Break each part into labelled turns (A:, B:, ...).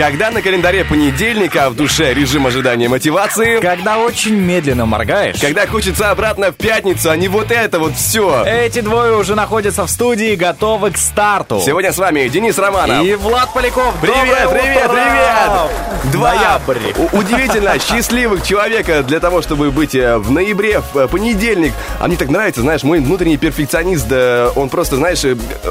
A: Когда на календаре понедельник, а в душе режим ожидания мотивации,
B: Когда очень медленно моргаешь.
A: когда хочется обратно в пятницу, а не вот это вот все.
B: Эти двое уже находятся в студии, готовы к старту.
A: Сегодня с вами Денис Романов.
B: И Влад Поляков.
A: Привет,
B: Доброе
A: привет,
B: утро!
A: привет! Два
B: Ноябрь.
A: удивительно счастливых человека для того, чтобы быть э, в ноябре, в э, понедельник. А мне так нравится, знаешь, мой внутренний перфекционист, э, он просто, знаешь,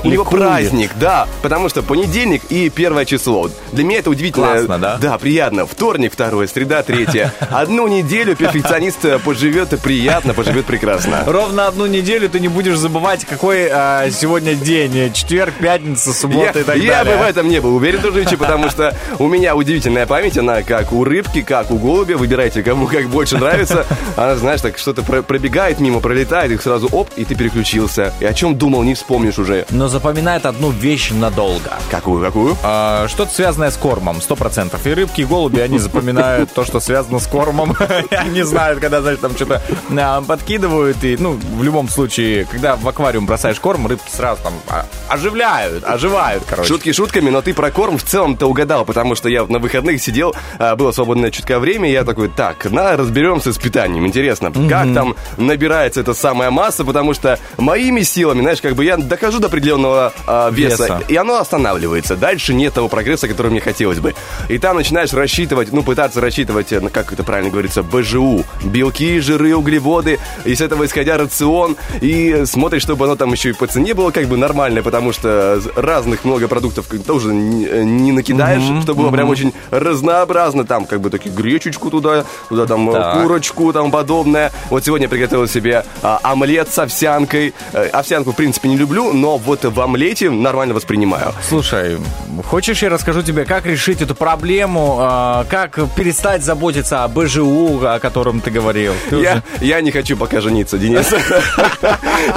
A: у него праздник, да, потому что понедельник и первое число. Для меня это удивительно.
B: Классно, да?
A: Да, приятно. Вторник, второе, среда, третье. Одну неделю перфекционист э, поживет приятно, поживет прекрасно.
B: Ровно одну неделю ты не будешь забывать, какой а, сегодня день. Четверг, пятница, суббота
A: Я,
B: и так
A: я
B: далее.
A: бы в этом не был уверен, дружище, потому что у меня удивительная память, она как у рыбки, как у голубя, выбирайте, кому как больше нравится. Она, знаешь, так что-то про- пробегает мимо, пролетает, и сразу оп, и ты переключился. И о чем думал, не вспомнишь уже.
B: Но запоминает одну вещь надолго.
A: Какую, какую?
B: А, что-то связанное с кормом, сто процентов. И рыбки, и голуби, они запоминают то, что связано с кормом. Они знают, когда, знаешь, там что-то а, подкидывают. И, ну, в любом случае, когда в аквариум бросаешь корм, рыбки сразу там а, оживляют, оживают, короче.
A: Шутки шутками, но ты про корм в целом-то угадал, потому что я на выходных сидел, а, было свободное чутка время, и я такой, так, на, разберемся с питанием. Интересно, как там набирается эта самая масса, потому что моими силами, знаешь, как бы я дохожу до определенного Веса. и оно останавливается. Дальше нет того прогресса, который мне хотелось бы. И там начинаешь рассчитывать, ну, пытаться рассчитывать, э, как это правильно говорится, БЖУ. Белки, жиры, углеводы. И с этого исходя рацион. И смотришь, чтобы оно там еще и по цене было как бы нормальное, потому что разных много продуктов тоже не, э, не накидаешь, чтобы было прям очень разнообразно. Там как бы таки гречечку туда, туда там э,
B: Так.
A: курочку там подобное. Вот сегодня я приготовил себе а, омлет с овсянкой. Овсянку, в принципе, не люблю, но вот в омлете нормально воспринимаю.
B: Слушай, хочешь я расскажу тебе, как решить эту проблему, а, как перестать заботиться о БЖУ, о котором ты говорил? Ты
A: Я,
B: уже-
A: я не хочу пока жениться, Денис.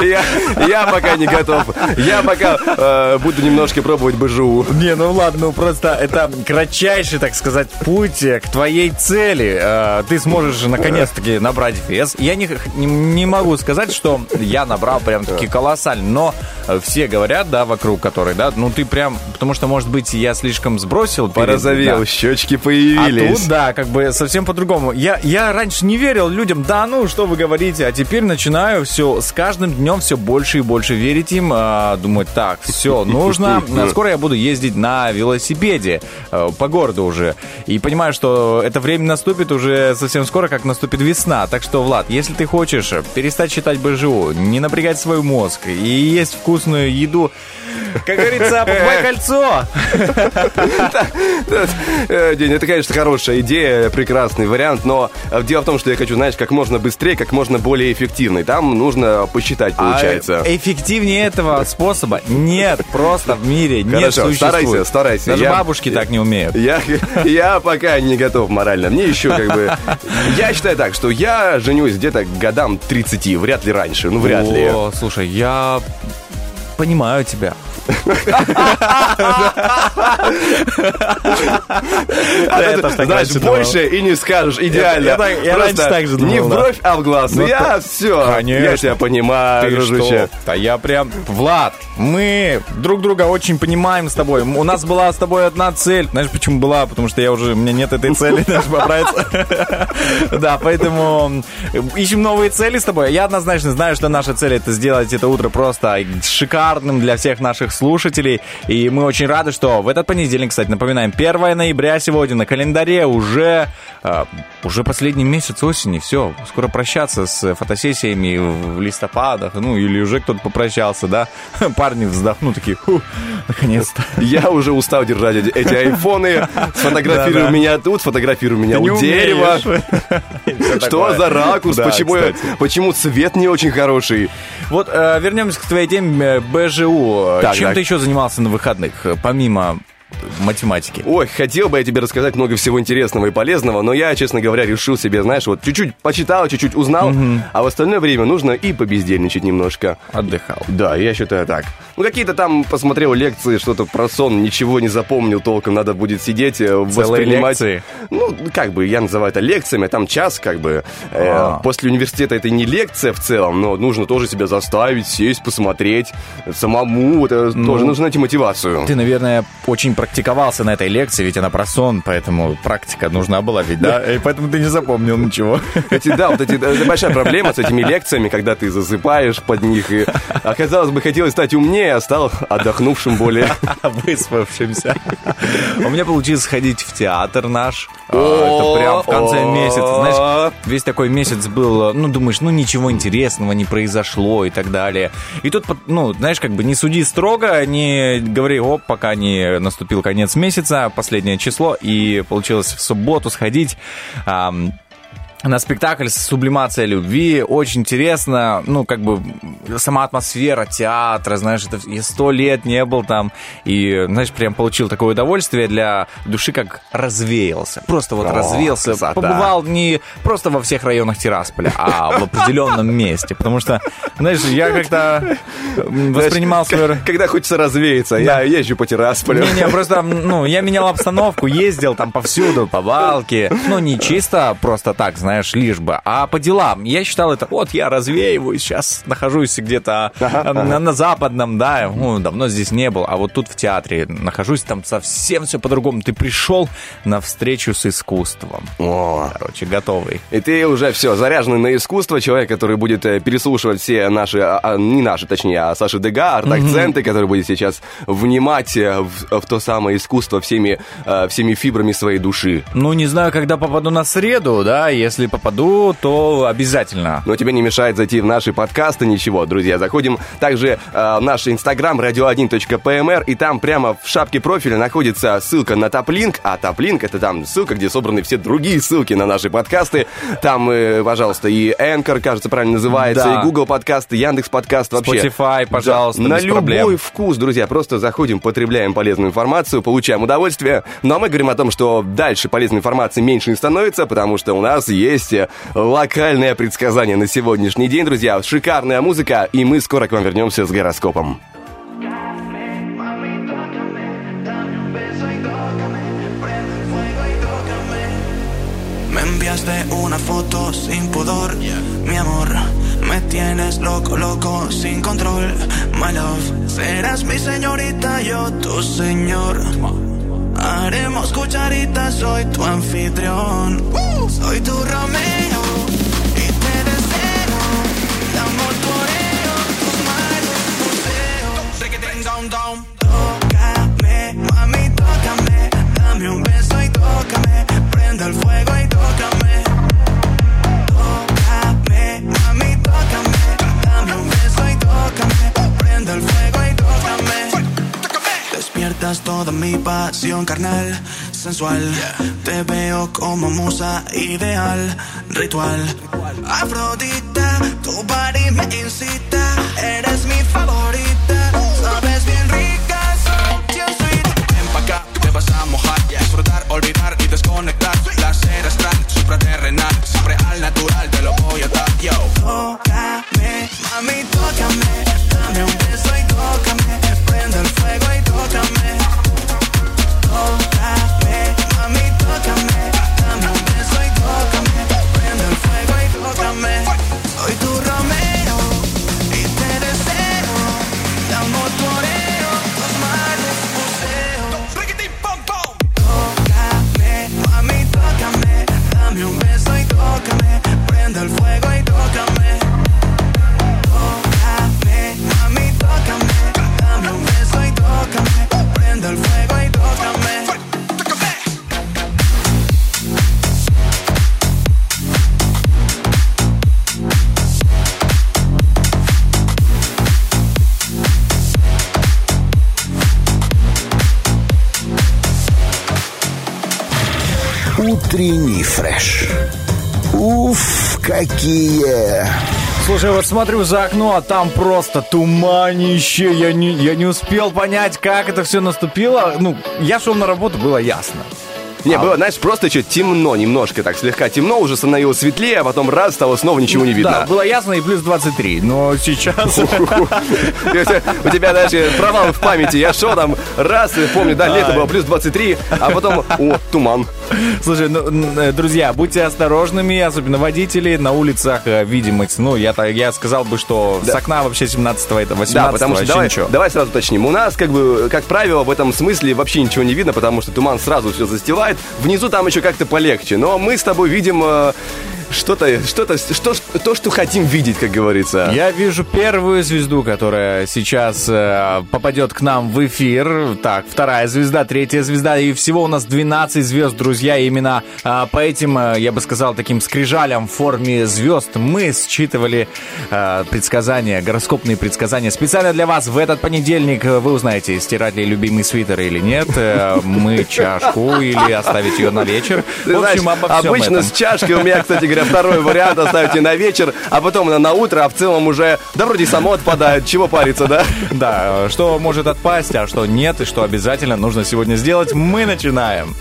A: Я, пока не готов. Я пока э, буду немножко пробовать БЖУ.
B: Не, ну ладно, ну просто это кратчайший, так сказать, путь к твоей цели. Э, Ты сможешь наконец-таки набрать вес. Я не, могу сказать, что я набрал прям-таки колоссально, но э, все говорят, да, вокруг которой, да, ну ты прям, потому что, может быть, я слишком сбросил.
A: Порозовел,
B: да.
A: щечки
B: А
A: появились.
B: тут, да, как бы совсем по-другому. Я, я раньше не верил людям, да ну, что вы говорите, а теперь начинаю все, с каждым днем все больше и больше верить им, а, думать, так, все, нужно, а скоро я буду ездить на велосипеде э, по городу уже, и понимаю, что это время наступит уже совсем скоро, как наступит весна, так что, Влад, если ты хочешь перестать считать БЖУ, не напрягать свой мозг и есть вкусную еду, как говорится, покупай кольцо.
A: Э, День, это, конечно, хорошая идея, прекрасный вариант, но э, дело в том, что я хочу, знаешь, как можно быстрее, как можно более эффективно. И там нужно посчитать, получается.
B: А эффективнее этого способа нет просто в мире,
A: Хорошо,
B: существует.
A: старайся, старайся.
B: Даже
A: Я-
B: бабушки так не умеют.
A: Я, я пока не готов морально. Мне еще как бы... Я считаю так, что я женюсь где-то годам 30, вряд ли раньше, ну вряд ли.
B: О, слушай, я понимаю тебя.
A: А знаешь, больше и не скажешь, идеально.
B: Я раньше так же
A: Не в бровь, а в глаз.
B: Ну,
A: я все, я тебя понимаю, дружище.
B: что? Да я прям... Влад, мы друг друга очень понимаем с тобой. У нас была с тобой одна цель. Знаешь, почему была? Потому что я уже... У меня нет этой цели, знаешь, поправиться. Да, поэтому ищем новые цели с тобой. Я однозначно знаю, что наша цель это сделать это утро просто шикарным для всех наших слушателей. И мы очень рады, что в этот понедельник, кстати, напоминаем, 1 ноября сегодня на календаре уже, э, уже последний месяц осени, все, скоро прощаться с фотосессиями в листопадах, ну, или уже кто-то попрощался, да, парни вздохнут, такие, наконец-то.
A: Я уже устал держать эти, айфоны, сфотографируй меня тут, фотографируй меня у дерева. Что за ракурс? Почему цвет не очень хороший?
B: Вот э, вернемся к твоей теме э, БЖУ. Чем ты еще занимался на выходных, э, помимо математики?
A: Ой, хотел бы я тебе рассказать много всего интересного и полезного, но я, честно говоря, решил себе, знаешь, вот чуть-чуть почитал, чуть-чуть узнал, а в остальное время нужно и побездельничать немножко.
B: Отдыхал.
A: Да, я считаю так. Ну, какие-то там посмотрел лекции, что-то про сон, ничего не запомнил толком, надо будет сидеть, э, воспринимать.
B: лекции?
A: Ну, как бы, я называю это лекциями, там час, как бы. Э,
B: А.
A: После университета это не лекция в целом, но нужно тоже себя заставить, сесть, посмотреть, самому, это тоже нужно найти мотивацию.
B: Ты, наверное, очень практиковался на этой лекции, ведь она про сон, поэтому практика нужна была ведь, да? И поэтому ты не запомнил ничего.
A: Эти, да, вот эти, это большая проблема с этими лекциями, когда ты засыпаешь под них. И, а казалось бы, хотелось стать умнее, а стал отдохнувшим более.
B: Выспавшимся. У меня получилось сходить в театр наш. А, Это прям в конце месяца. Знаешь, весь такой месяц был, ну, думаешь, ну, ничего интересного не произошло и так далее. И тут, ну, знаешь, как бы не суди строго, не говори, оп, пока не наступил конец месяца, последнее число, и получилось в субботу сходить. На спектакль «Сублимация любви». Очень интересно. Ну, как бы сама атмосфера театра, знаешь, это я сто лет не был там. И, знаешь, прям получил такое удовольствие для души, как развеялся. Просто вот
A: О,
B: развеялся.
A: красота.
B: Побывал не просто во всех районах Тирасполя, а в определенном месте. Потому что, знаешь, я как-то воспринимал свое...
A: Когда хочется развеяться, я езжу по Тирасполю.
B: Не-не, просто, ну, я менял обстановку, ездил там повсюду, по Балке. Ну, не чисто просто так, знаешь, лишь бы, а по делам. Я считал это, вот я развеиваюсь, сейчас нахожусь где-то э, на, на западном, да, ну, давно здесь не был, а вот тут в театре нахожусь, там совсем все по-другому. Ты пришел на встречу с искусством.
A: О,
B: Короче, готовый.
A: И ты уже все, заряженный на искусство, человек, который будет э, переслушивать все наши, а, а, не наши, точнее, а Саши Дега, арт-акценты, который будет сейчас внимать э, в, в то самое искусство всеми, всеми фибрами своей души.
B: Ну, не знаю, когда попаду на среду, да, если попаду, то обязательно.
A: Но тебе не мешает зайти в наши подкасты, ничего, друзья. Заходим также э, в наш инстаграм radio1.pmr, и там прямо в шапке профиля находится ссылка на топлинк, а топлинк это там ссылка, где собраны все другие ссылки на наши подкасты. Там, э, пожалуйста, и Anchor, кажется, правильно называется,
B: Да.
A: и Google подкасты, Яндекс подкаст вообще.
B: Spotify, пожалуйста,
A: Да, на любой
B: проблем.
A: вкус, друзья. Просто заходим, потребляем полезную информацию, получаем удовольствие. Ну а мы говорим о том, что дальше полезной информации меньше не становится, потому что у нас есть э, локальное предсказание на сегодняшний день, друзья. Шикарная музыка, и мы скоро к вам вернемся с гороскопом.
C: Enviaste una foto sin pudor, mi amor. Me tienes loco, loco, sin control. My love, serás mi señorita, yo tu señor. Haremos cucharitas, soy tu anfitrión. Soy tu Romeo y te deseo. De amor torero, tus manos museo. Reggaeton, down, down. Tócame, mami, tócame. Dame un beso y tócame. Prende el fuego y. Tócame, Despiertas toda mi pasión carnal, sensual. Te veo como musa ideal, ritual. Afrodita, tu body me incita. Eres mi favorita. Sabes bien rica, soy bien sweet. Ven pa' acá, te vas a mojar. Disfrutar, olvidar y desconectar. Placer astral, supraterrenal. Siempre al natural, te lo voy a dar, yo. Tócame, mami, tócame.
D: Утренний фреш. Уф, какие!
B: Слушай, вот смотрю за окно, а там просто туманище. Я не, я не успел понять, как это все наступило. Ну, я шел на работу, было ясно.
A: Не, было, знаешь, просто что темно немножко, так слегка темно, уже становилось светлее, а потом раз, стало снова ничего не
B: Да,
A: видно.
B: было ясно и плюс 23. Но сейчас...
A: У тебя даже провал в памяти. Я шел там раз, помню, да, лето было плюс 23, а потом, о, туман.
B: Слушай, ну, э, друзья, будьте осторожными, особенно водители на улицах э, видимость. Ну, я, я сказал бы, что с окна вообще 17-го это 18
A: Да, потому что давай,
B: ничего.
A: давай сразу уточним. У нас, как бы, как правило, в этом смысле вообще ничего не видно, потому что туман сразу все застилает. Внизу там еще как-то полегче. Но мы с тобой видим э, что-то, что-то, что, то, что хотим видеть, как говорится.
B: Я вижу первую звезду, которая сейчас э, попадет к нам в эфир. Так, вторая звезда, третья звезда. И всего у нас 12 звезд, друзья. И именно э, по этим, э, я бы сказал, таким скрижалям в форме звезд мы считывали э, предсказания, гороскопные предсказания. Специально для вас в этот понедельник э, вы узнаете, стирать ли любимый свитер или нет, э, мы чашку или оставить ее на вечер. В
A: знаешь,
B: общем, обо всем
A: обычно
B: этом.
A: с чашкой у меня, кстати говоря, второй вариант оставьте на вечер, а потом на, на утро, а в целом уже, да вроде само отпадает, чего париться, да?
B: Да, что может отпасть, а что нет, и что обязательно нужно сегодня сделать, мы начинаем.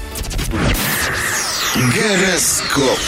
D: Гороскоп.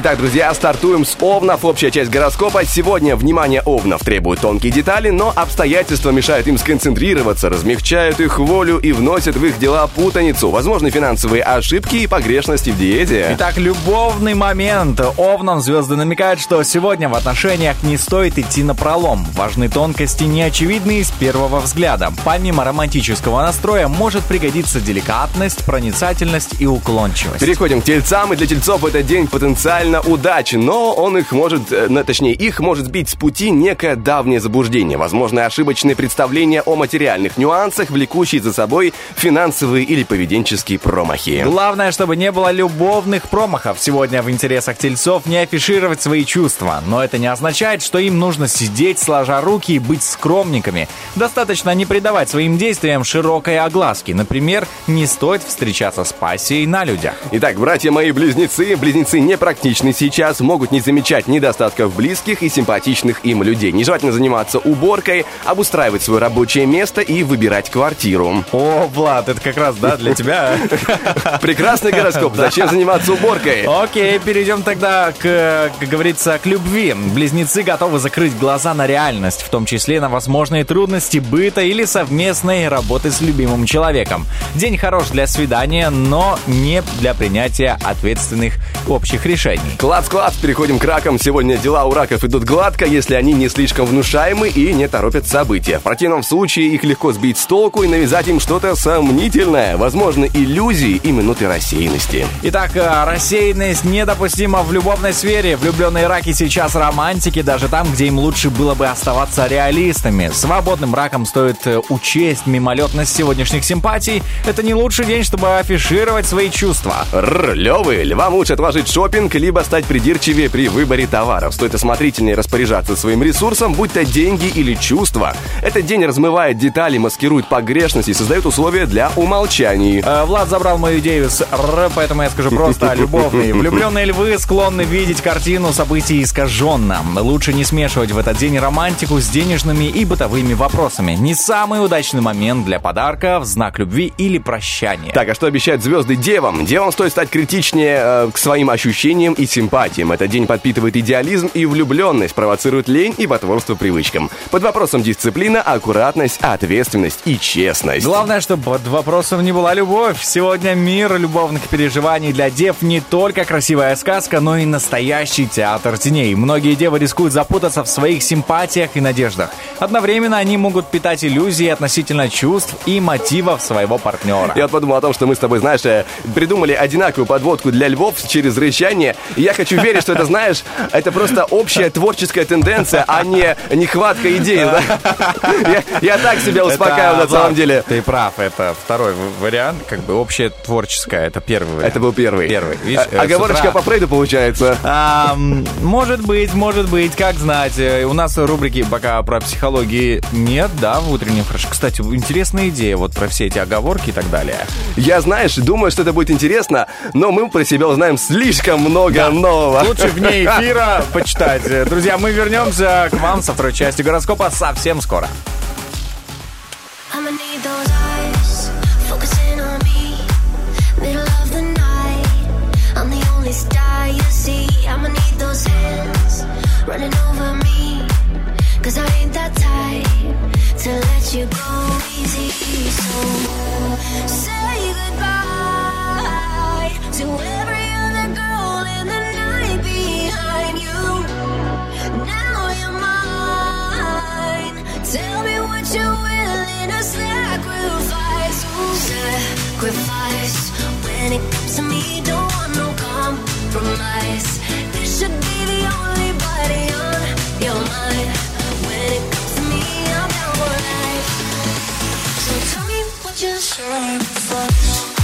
A: Итак, друзья, стартуем с Овнов. Общая часть гороскопа. Сегодня внимание Овнов требует тонкие детали, но обстоятельства мешают им сконцентрироваться, размягчают их волю и вносят в их дела путаницу. Возможны финансовые ошибки и погрешности в диете.
B: Итак, любовный момент. Овнам звезды намекают, что сегодня в отношениях не стоит идти на пролом. Важны тонкости, неочевидные с первого взгляда. Помимо романтического настроя может пригодиться деликатность, проницательность и уклончивость.
A: Переходим к тельцам, и для тельцов этот день потенциально удачен, но он их может, ну, точнее, их может сбить с пути некое давнее заблуждение, возможно, ошибочные представления о материальных нюансах, влекущие за собой финансовые или поведенческие промахи.
B: Главное, чтобы не было любовных промахов. Сегодня в интересах тельцов не афишировать свои чувства. Но это не означает, что им нужно сидеть, сложа руки и быть скромниками. Достаточно не придавать своим действиям широкой огласки. Например, не стоит встречаться с пассией на людях.
A: Итак, братья мои близнецы, близнецы непрактичны сейчас, могут не замечать недостатков близких и симпатичных им людей. Нежелательно заниматься уборкой, обустраивать свое рабочее место и выбирать квартиру.
B: О, Влад, это как раз, да, для тебя.
A: Прекрасный гороскоп, зачем заниматься уборкой?
B: Окей, перейдем тогда, к, как говорится, к любви. Близнецы готовы закрыть глаза на реальность, в том числе на возможные трудности быта или совместной работы с любимым человеком. День хорош для свидания, но не для принятия ответственных общих решений.
A: Класс-класс, переходим к ракам. Сегодня дела у раков идут гладко, если они не слишком внушаемы и не торопят события. В противном случае их легко сбить с толку и навязать им что-то сомнительное. Возможно, иллюзии и минуты рассеянности.
B: Итак, э, рассеянность недопустима в любовной сфере. Влюбленные раки сейчас романтики, даже там, где им лучше было бы оставаться реалистами. Свободным ракам стоит э, учесть мимолетность сегодняшних симпатий. Это не лучший день, чтобы афишировать свои чувства.
A: Рр, левы, львам лучше отложить шопинг, либо стать придирчивее при выборе товаров. Стоит осмотрительнее распоряжаться своим ресурсом, будь то деньги или чувства. Этот день размывает детали, маскирует погрешности и создает условия для умолчаний.
B: Э, Влад забрал мою идею с «р», поэтому я скажу просто любовные. Влюбленные львы склонны видеть картину событий искаженно. Лучше не смешивать в этот день романтику с денежными и бытовыми вопросами. Не самый удачный момент для подарка в знак любви или прощания.
A: Так, а что обещают звезды девам? Девам стоит стать критичнее э, к своим ощущениям и симпатиям. Этот день подпитывает идеализм и влюбленность, провоцирует лень и потворство привычкам. Под вопросом дисциплина, аккуратность, ответственность и честность.
B: Главное, чтобы под вопросом не была любовь. Сегодня мир любовных переживаний для дев не только красивая сказка, но и настоящий театр теней. Многие девы рискуют запутаться в своих симпатиях и надеждах. Одновременно они могут питать иллюзии относительно чувств и мотивов своего партнера.
A: Я вот подумал о том, что мы с тобой, знаешь, э, придумали одинаковую подводку для львов через рычание. И я хочу верить, что это, знаешь, это просто общая творческая тенденция, а не нехватка идей. да. Я, я так себя успокаиваю
B: Это,
A: на самом деле.
B: Ты прав, это второй вариант, как бы общее творческое, это первый вариант.
A: Это был первый.
B: Первый. Видишь,
A: А-
B: э, с
A: Оговорочка по Фрейду получается.
B: А, может быть, может быть, как знать. Э, У нас рубрики пока про психологии нет, да, в утреннем фреш. Кстати, интересная идея вот про все эти оговорки и так далее.
A: Я, знаешь, думаю, что это будет интересно, но мы про себя узнаем слишком много нового.
B: Лучше вне эфира почитать. Э, Друзья, мы вернемся к вам со второй части гороскопа совсем скоро.
E: Running over me. Cause I ain't that type to let you go easy. So sacrifice. When it comes to me, don't want no compromise. This should be the only body on your mind. When it comes to me, I'm down for life. So tell me what you're sacrifice. Tell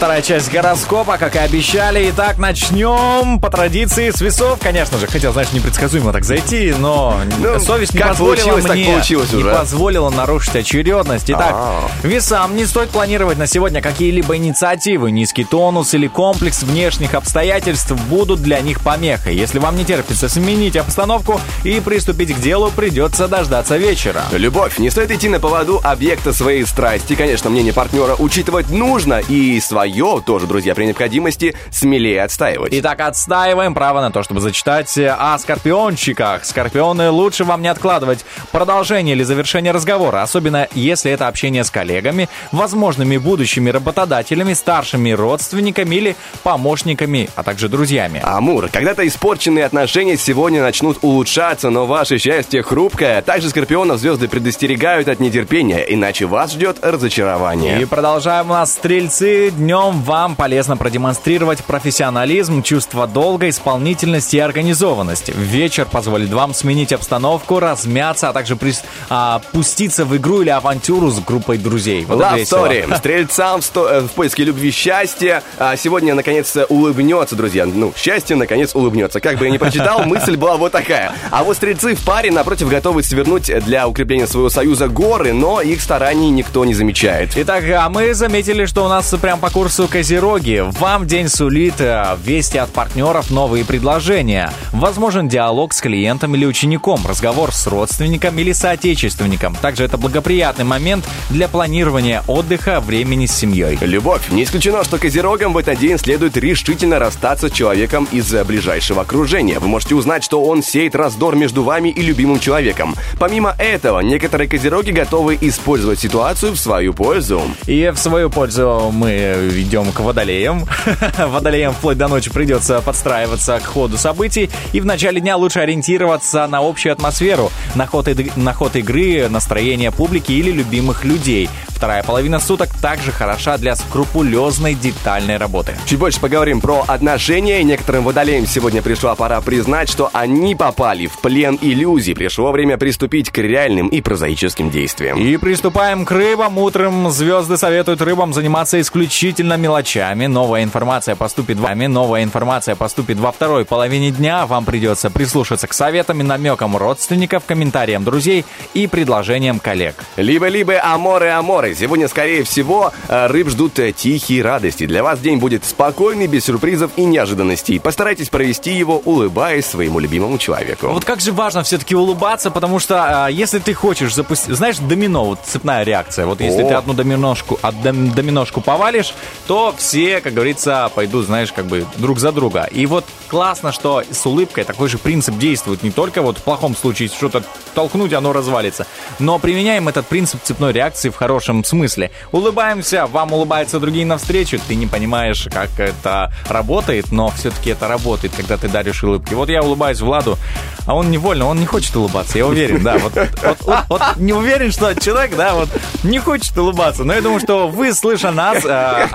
B: Вторая часть гороскопа, как и обещали. Итак, начнем по традиции с весов. Конечно же, хотел, знаешь, непредсказуемо так зайти, но
A: Ну,
B: совесть не позволила мне,
A: получилось
B: не
A: уже.
B: позволила нарушить очередность. Итак,
A: А.
B: весам не стоит планировать на сегодня какие-либо инициативы. Низкий тонус или комплекс внешних обстоятельств будут для них помехой. Если вам не терпится сменить обстановку и приступить к делу, придется дождаться вечера.
A: Любовь. Не стоит идти на поводу объекта своей страсти. Конечно, мнение партнера учитывать нужно. И свое тоже, друзья, при необходимости смелее отстаивать.
B: Итак, отстаиваем право на то, чтобы зачитать э, о скорпиончиках. Скорпионы лучше вам не откладывать продолжение или завершение разговора, особенно если это общение с коллегами, возможными будущими работодателями, старшими родственниками или помощниками, а также друзьями.
A: Амур, когда-то испорченные отношения сегодня начнут улучшаться, но ваше счастье хрупкое. Также скорпионов звезды предостерегают от нетерпения, иначе вас ждет разочарование.
B: И продолжаем у нас стрельцы. Днем вам полезно продемонстрировать профессионализм, чувство долга, исполнительность и организованность. Вечер позволит вам сменить обстановку, размяться, а также прис- а, пуститься в игру или авантюру с группой друзей. Вот
A: Love. Story. Стрельцам в, сто- э, в поиске любви счастья. А сегодня, наконец-то, улыбнется, друзья. Ну, счастье, наконец, улыбнется. Как бы я ни прочитал, мысль была вот такая. А вот стрельцы в паре, напротив, готовы свернуть для укрепления своего союза горы, но их стараний никто не замечает.
B: Итак, а мы заметили что у нас прям по курсу Козероги. Вам день сулит э, вести от партнеров новые предложения. Возможен диалог с клиентом или учеником, разговор с родственником или соотечественником. Также это благоприятный момент для планирования отдыха, времени с семьей.
A: Любовь. Не исключено, что козерогам в этот день следует решительно расстаться с человеком из э, ближайшего окружения. Вы можете узнать, что он сеет раздор между вами и любимым человеком. Помимо этого, некоторые козероги готовы использовать ситуацию в свою пользу.
B: И в свою пользу мы идем к водолеям. Водолеям вплоть до ночи придется подстраиваться к ходу событий. И в начале дня лучше ориентироваться на общую атмосферу, на ход, ид- на ход игры, настроение публики или любимых людей. Вторая половина суток также хороша для скрупулезной детальной работы.
A: Чуть больше поговорим про отношения. Некоторым водолеям сегодня пришла пора признать, что они попали в плен иллюзий. Пришло время приступить к реальным и прозаическим действиям.
B: И приступаем к рыбам. Утром звезды советуют рыбам заниматься исключительно мелочами. Новая информация поступит вами. Новая информация поступит во второй половине дня. Вам придется прислушаться к советам и намекам родственников, комментариям друзей и предложениям коллег.
A: Либо-либо аморы-аморы. Сегодня, скорее всего, э, рыб ждут э, тихие радости. Для вас день будет спокойный, без сюрпризов и неожиданностей. Постарайтесь провести его, улыбаясь своему любимому человеку.
B: Вот как же важно все-таки улыбаться, потому что а, если ты хочешь запустить, знаешь, домино, вот цепная реакция. Вот если
A: О.
B: ты одну доминошку, дом- доминошку повалишь, то все, как говорится, пойдут, знаешь, как бы друг за друга. И вот классно, что с улыбкой такой же принцип действует. Не только вот в плохом случае что-то толкнуть, оно развалится. Но применяем этот принцип цепной реакции в хорошем смысле. Улыбаемся, вам улыбаются другие навстречу, ты не понимаешь, как это работает, но все-таки это работает, когда ты даришь улыбки. Вот я улыбаюсь Владу, а он невольно, он не хочет улыбаться, я уверен, да. Вот, вот- вот- вот не уверен, что человек, да, вот не хочет улыбаться. Но я думаю, что вы, слыша нас,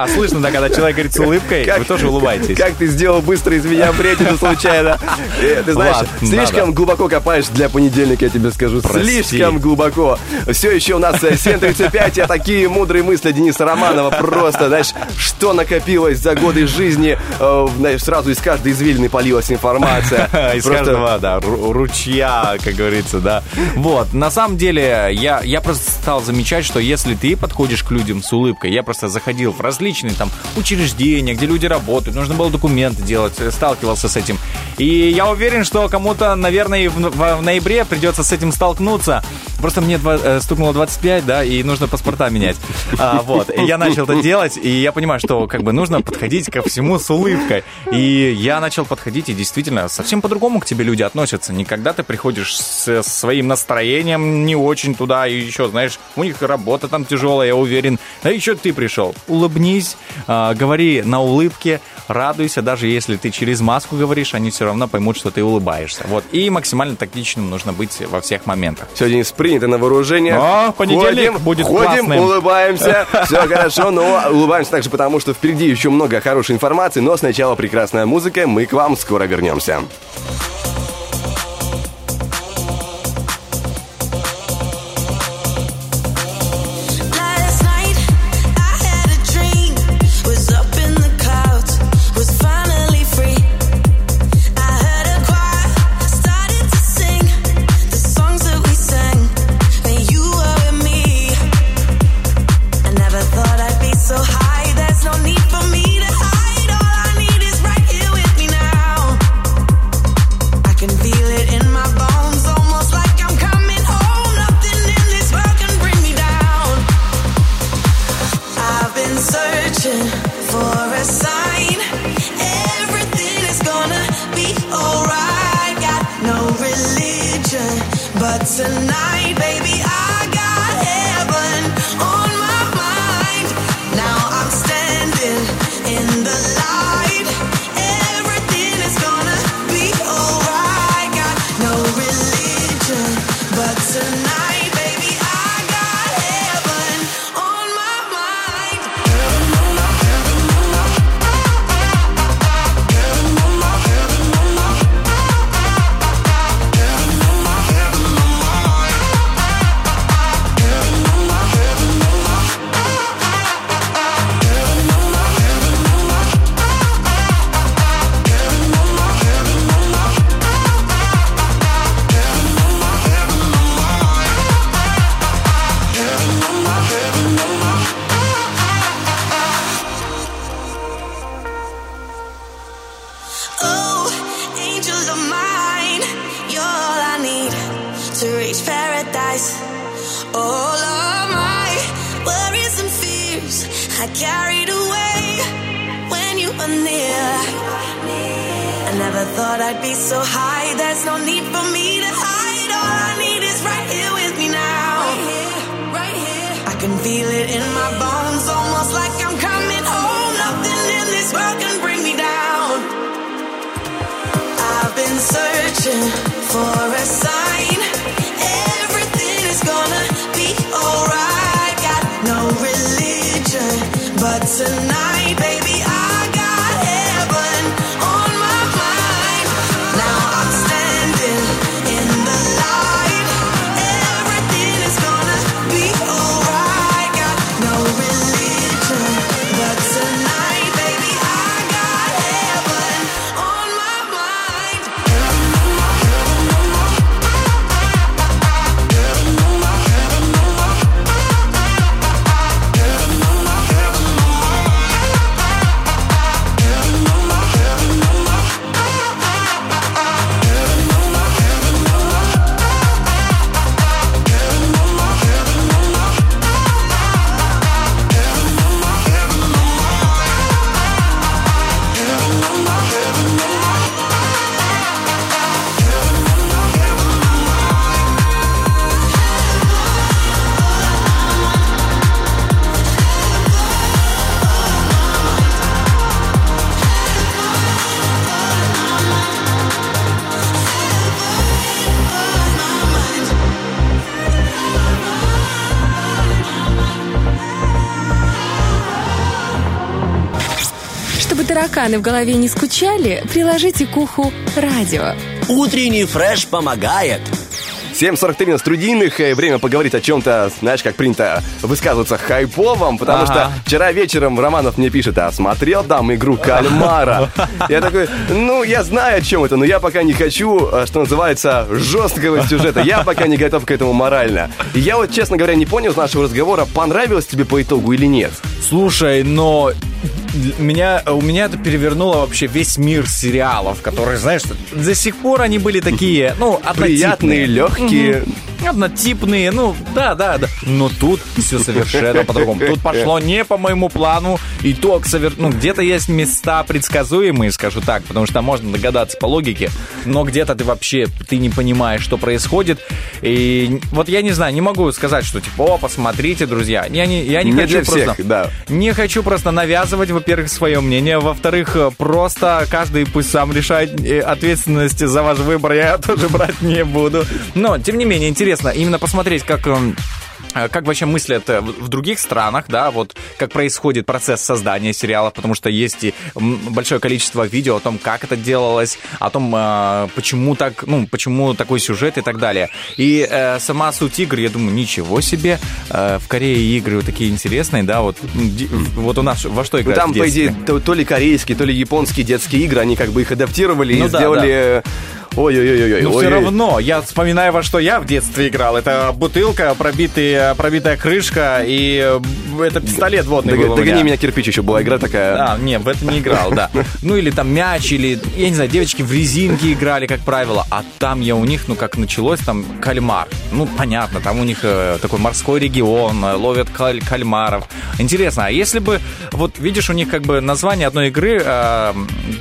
B: а, слышно, да, когда человек говорит с улыбкой, вы тоже улыбаетесь.
A: Как ты сделал быстро из меня бредину случайно. Э, Ты знаешь,
B: Ладно,
A: слишком
B: да,
A: глубоко копаешь для понедельника, я тебе скажу.
B: Прости.
A: Слишком глубоко. Все еще у нас э, 7.35, а такие мудрые мысли Дениса Романова. Просто, знаешь, что накопилось за годы жизни. э, Знаешь, сразу из каждой извилины полилась информация.
B: Из
A: Просто
B: каждого, да, ру- ручья, как говорится, да. Вот, на самом деле, я, я просто стал замечать, что если ты подходишь к людям с улыбкой, я просто заходил в различные там учреждения, где люди работают, нужно было документы делать, э, сталкивался с этим. И я уверен, что кому-то, наверное, в, в- ноябре придется с этим столкнуться. Просто мне два- э, стукнуло 25, да, и нужно паспорта менять. А, вот, и я начал это делать, и я понимаю, что как бы нужно подходить ко всему с улыбкой. И я начал подходить, и действительно, совсем по-другому к тебе люди относятся. Не когда ты приходишь с своим настроением не очень туда, и еще, знаешь, у них работа там тяжелая, я уверен. А еще ты пришел. Улыбнись, а, говори на улыбке, радуйся, даже если ты через маску говоришь, они все равно поймут, что ты улыбаешься. Вот. И максимально тактичным нужно быть во всех моментах.
A: Сегодня принято на вооружение.
B: А, понедельник
A: ходим,
B: будет
A: ходим,
B: классным.
A: улыбаемся. Все хорошо, но улыбаемся также потому, что впереди еще много хорошей информации. Но сначала прекрасная музыка. Мы к вам скоро вернемся.
F: Тараканы в голове не скучали, приложите к уху радио.
G: Утренний фреш помогает.
A: 7.43 на студийных, и время поговорить о чем-то, знаешь, как принято высказываться хайповом, потому
B: Ага.
A: что вчера вечером Романов мне пишет, а смотрел там игру кальмара? Я такой, ну, я знаю, о чем это, но я пока не хочу, а, что называется, жесткого сюжета. Я пока не готов к этому морально. И я вот, честно говоря, не понял из нашего разговора, понравилось тебе по итогу или нет.
B: Слушай, но меня, у меня это перевернуло вообще весь мир сериалов, которые, знаешь, до сих пор они были такие, ну,
A: Приятные,
B: однотипные.
A: легкие.
B: Мгм. Однотипные, ну, да, да, да. Но тут все совершенно по-другому. Тут пошло не по моему плану. Итог совер... Ну, где-то есть места предсказуемые, скажу так, потому что можно догадаться по логике, но где-то ты вообще, ты не понимаешь, что происходит. И вот я не знаю, не могу сказать, что типа, о, посмотрите, друзья. Я не, я не,
A: Не
B: хочу
A: для всех,
B: просто...
A: да.
B: Не хочу просто навязывать, во-первых, свое мнение, во-вторых, э, просто каждый пусть сам решает э, ответственность за ваш выбор, я тоже брать не буду. Но, тем не менее, интересно именно посмотреть, как... эм, э, как вообще мыслят э, в других странах, да, вот как происходит процесс создания сериалов, потому что есть и большое количество видео о том, как это делалось, о том, э, почему так, ну, почему такой сюжет и так далее. И э, сама суть игр, я думаю, ничего себе. Э, в Корее игры вот такие интересные, да, вот, вот у нас во что
A: Ну,
B: играть
A: там, по идее, то, то ли корейские, то ли японские детские игры, они как бы их адаптировали
B: Ну
A: и
B: да,
A: сделали... Ой-ой-ой-ой.
B: Но
A: ой-ой.
B: все равно, я вспоминаю, во что я в детстве играл. Это бутылка, пробитый, пробитая крышка, и это пистолет водный
A: Дог-
B: был
A: Догони меня, кирпич еще была игра такая.
B: А, не, в это не играл, да. Ну или там мяч, или, я не знаю, девочки в резинке играли, как правило, а там я у них, ну как началось, там кальмар. Ну, понятно, там у них э, такой морской регион, э, ловят каль- кальмаров. Интересно, а если бы, вот видишь, у них как бы название одной игры э,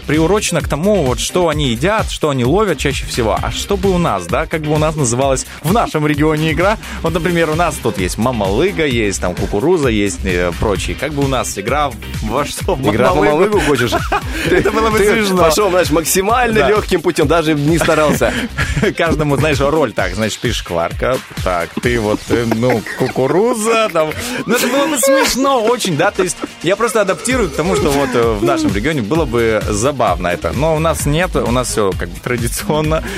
B: приурочено к тому, вот что они едят, что они ловят чаще всего. А что бы у нас, да, как бы у нас называлась в нашем регионе игра? Вот, например, у нас тут есть мамалыга, есть там кукуруза, есть э, прочие. Как бы у нас игра во что?
A: Игра в мамалыгу хочешь?
B: Это было бы смешно.
A: Пошел, знаешь, максимально легким путем, даже не старался.
B: Каждому, знаешь, роль так. Значит, ты шкварка, так, ты вот, э, ну, кукуруза, там. Ну, это было бы смешно очень, да, то есть я просто адаптирую к тому, что вот э, в нашем регионе было бы забавно это. Но у нас нет, у нас все как бы традиционно.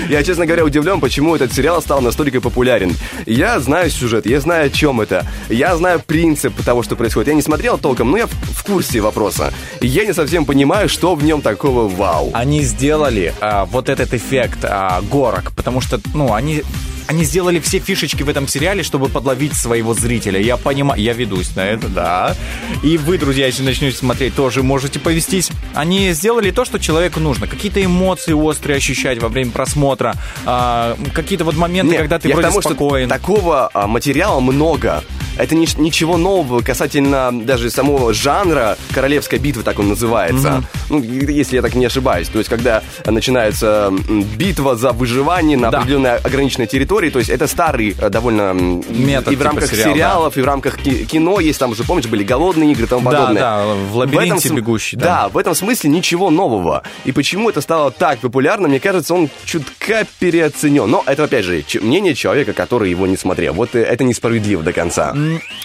A: Я, честно говоря, удивлен, почему этот сериал стал настолько популярен. Я знаю сюжет, я знаю, о чем это. Я знаю принцип того, что происходит. Я не смотрел толком, но я в, курсе вопроса. Я не совсем понимаю, что в нем такого вау.
B: Они сделали а, вот этот эффект а, горок, потому что, ну, они они сделали все фишечки в этом сериале, чтобы подловить своего зрителя. Я понимаю, я ведусь на это, да. И вы, друзья, если начнете смотреть, тоже можете повестись. Они сделали то, что человеку нужно. Какие-то эмоции острые ощущать во время просмотра. а, какие-то вот моменты,
A: Нет,
B: когда ты вроде
A: тому,
B: спокоен.
A: что такого а, материала много. это ни- ничего нового касательно даже самого жанра королевская битва, так он называется. Ну, и- если я так не ошибаюсь. То есть, когда начинается битва за выживание на
B: Да.
A: определенной ограниченной территории, то есть это старый э, довольно
B: Метод,
A: и в
B: типа
A: рамках
B: сериал, да.
A: сериалов, и в рамках ки- кино есть там уже, помнишь, были голодные игры и тому
B: Да,
A: подобное.
B: да, в лабиринте
A: этом см-
B: бегущий, да.
A: Да, в этом смысле ничего нового. И почему это стало так популярно, мне кажется, он чутка переоценен. Но это, опять же, мнение человека, который его не смотрел. Вот э, это несправедливо до конца.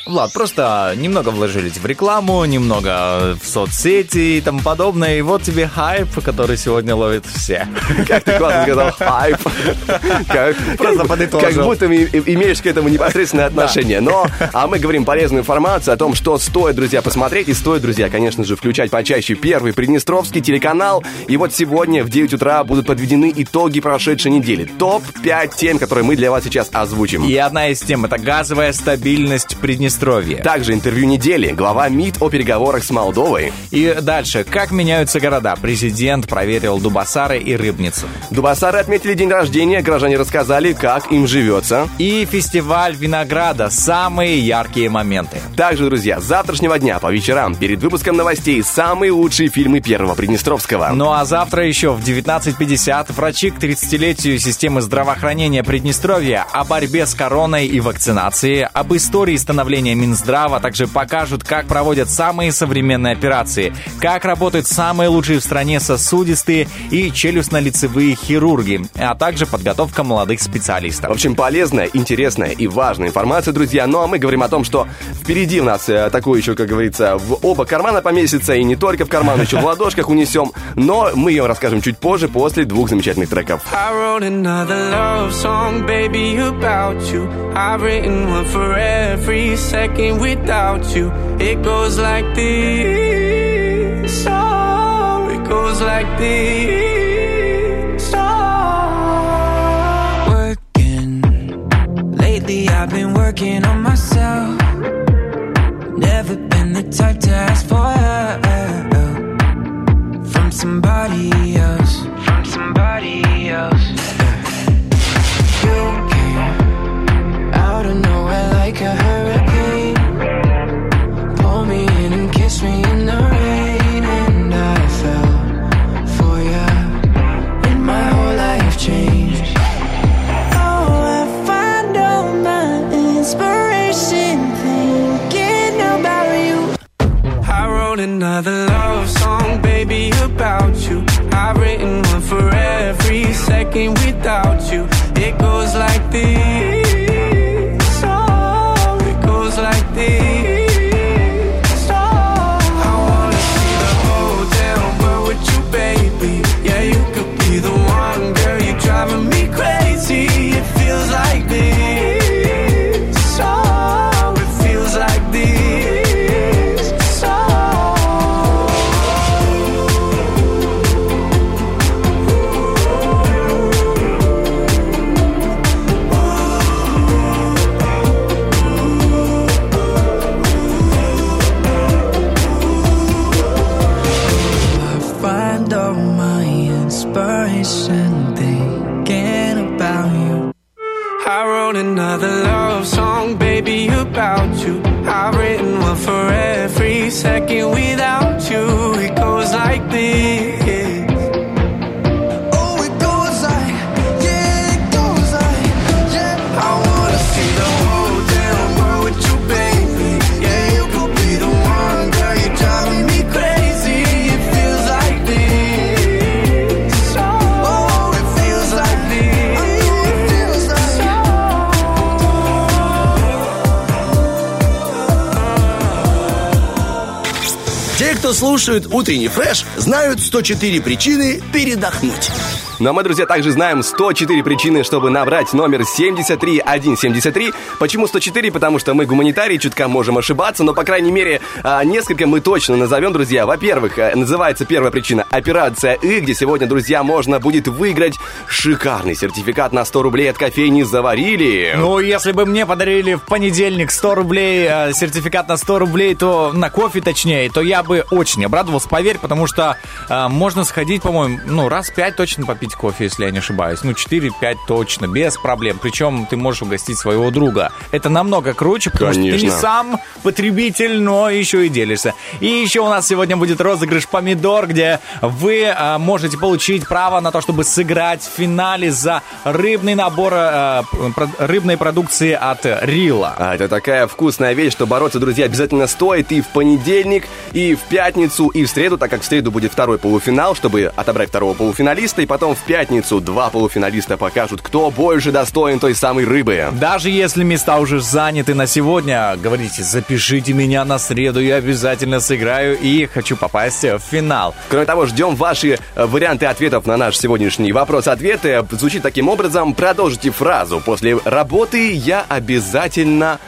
B: Влад, просто немного вложились в рекламу, немного в соцсети и тому подобное. И вот тебе хайп, который сегодня ловит все.
A: Как ты классно сказал, хайп.
B: Просто подытожил.
A: Как будто имеешь к этому непосредственное отношение. Но, а мы говорим полезную информацию о том, что стоит, друзья, посмотреть. И стоит, друзья, конечно же, включать почаще первый Приднестровский телеканал. И вот сегодня в 9 утра будут подведены итоги прошедшей недели. Топ-5 тем, которые мы для вас сейчас озвучим.
B: И одна из тем – это газовая стабильность Приднестровья.
A: Также интервью недели. Глава МИД о переговорах с Молдовой.
B: И дальше, как меняются города. Президент проверил Дубасары и Рыбницу.
A: Дубасары отметили день рождения. Горожане рассказали, как им живется.
B: И фестиваль винограда – самые яркие моменты.
A: Также, друзья, с завтрашнего дня по вечерам перед выпуском новостей самые лучшие фильмы первого Приднестровского.
B: Ну а завтра еще в 19.50 врачи к 30-летию системы здравоохранения Приднестровья о борьбе с короной и вакцинации, об истории становления Минздрава, а также покажут, как проводят самые современные операции, как работают самые лучшие в стране сосудистые и челюстно-лицевые хирурги, а также подготовка молодых
A: В
B: специалистов.
A: общем, полезная, интересная и важная информация, друзья. Ну а мы говорим о том, что впереди у нас э, такое еще, как говорится, в оба кармана поместится, и не только в карман, еще в ладошках унесем. Но мы ее расскажем чуть позже, после двух замечательных треков.
H: Like this. Oh, it goes like this. Working on myself. Never been the type to ask for help from somebody else. From somebody else. You came out of nowhere like a hurricane. Another love song, baby, about you. I've written one for every second without you. It goes like this. Second without
G: слушают утренний фреш, знают 104 причины передохнуть.
A: Но мы, друзья, также знаем 104 причины, чтобы набрать номер 73173. Почему 104? Потому что мы гуманитарии, чутка можем ошибаться, но, по крайней мере, а, несколько мы точно назовем, друзья. Во-первых, э, называется первая причина «Операция И», где сегодня, друзья, можно будет выиграть шикарный сертификат на 100 рублей от кофейни «Заварили».
B: Ну, если бы мне подарили в понедельник 100 рублей, э, сертификат на 100 рублей, то на кофе точнее, то я бы очень обрадовался, поверь, потому что э, можно сходить, по-моему, ну, раз пять точно попить попить кофе, если я не ошибаюсь. Ну, 4-5 точно, без проблем. Причем ты можешь угостить своего друга. Это намного круче, потому что ты не
A: Конечно.
B: сам потребитель, но еще и делишься. И еще у нас сегодня будет розыгрыш помидор, где вы а, можете получить право на то, чтобы сыграть в финале за рыбный набор а, про- рыбной продукции от Рила.
A: А это такая вкусная вещь, что бороться, друзья, обязательно стоит и в понедельник, и в пятницу, и в среду, так как в среду будет второй полуфинал, чтобы отобрать второго полуфиналиста, и потом в пятницу два полуфиналиста покажут, кто больше достоин той самой рыбы.
B: Даже если места уже заняты на сегодня, говорите, запишите меня на среду, я обязательно сыграю и хочу попасть в финал.
A: Кроме того, ждем ваши э, варианты ответов на наш сегодняшний вопрос-ответы. Звучит таким образом, продолжите фразу. После работы я обязательно...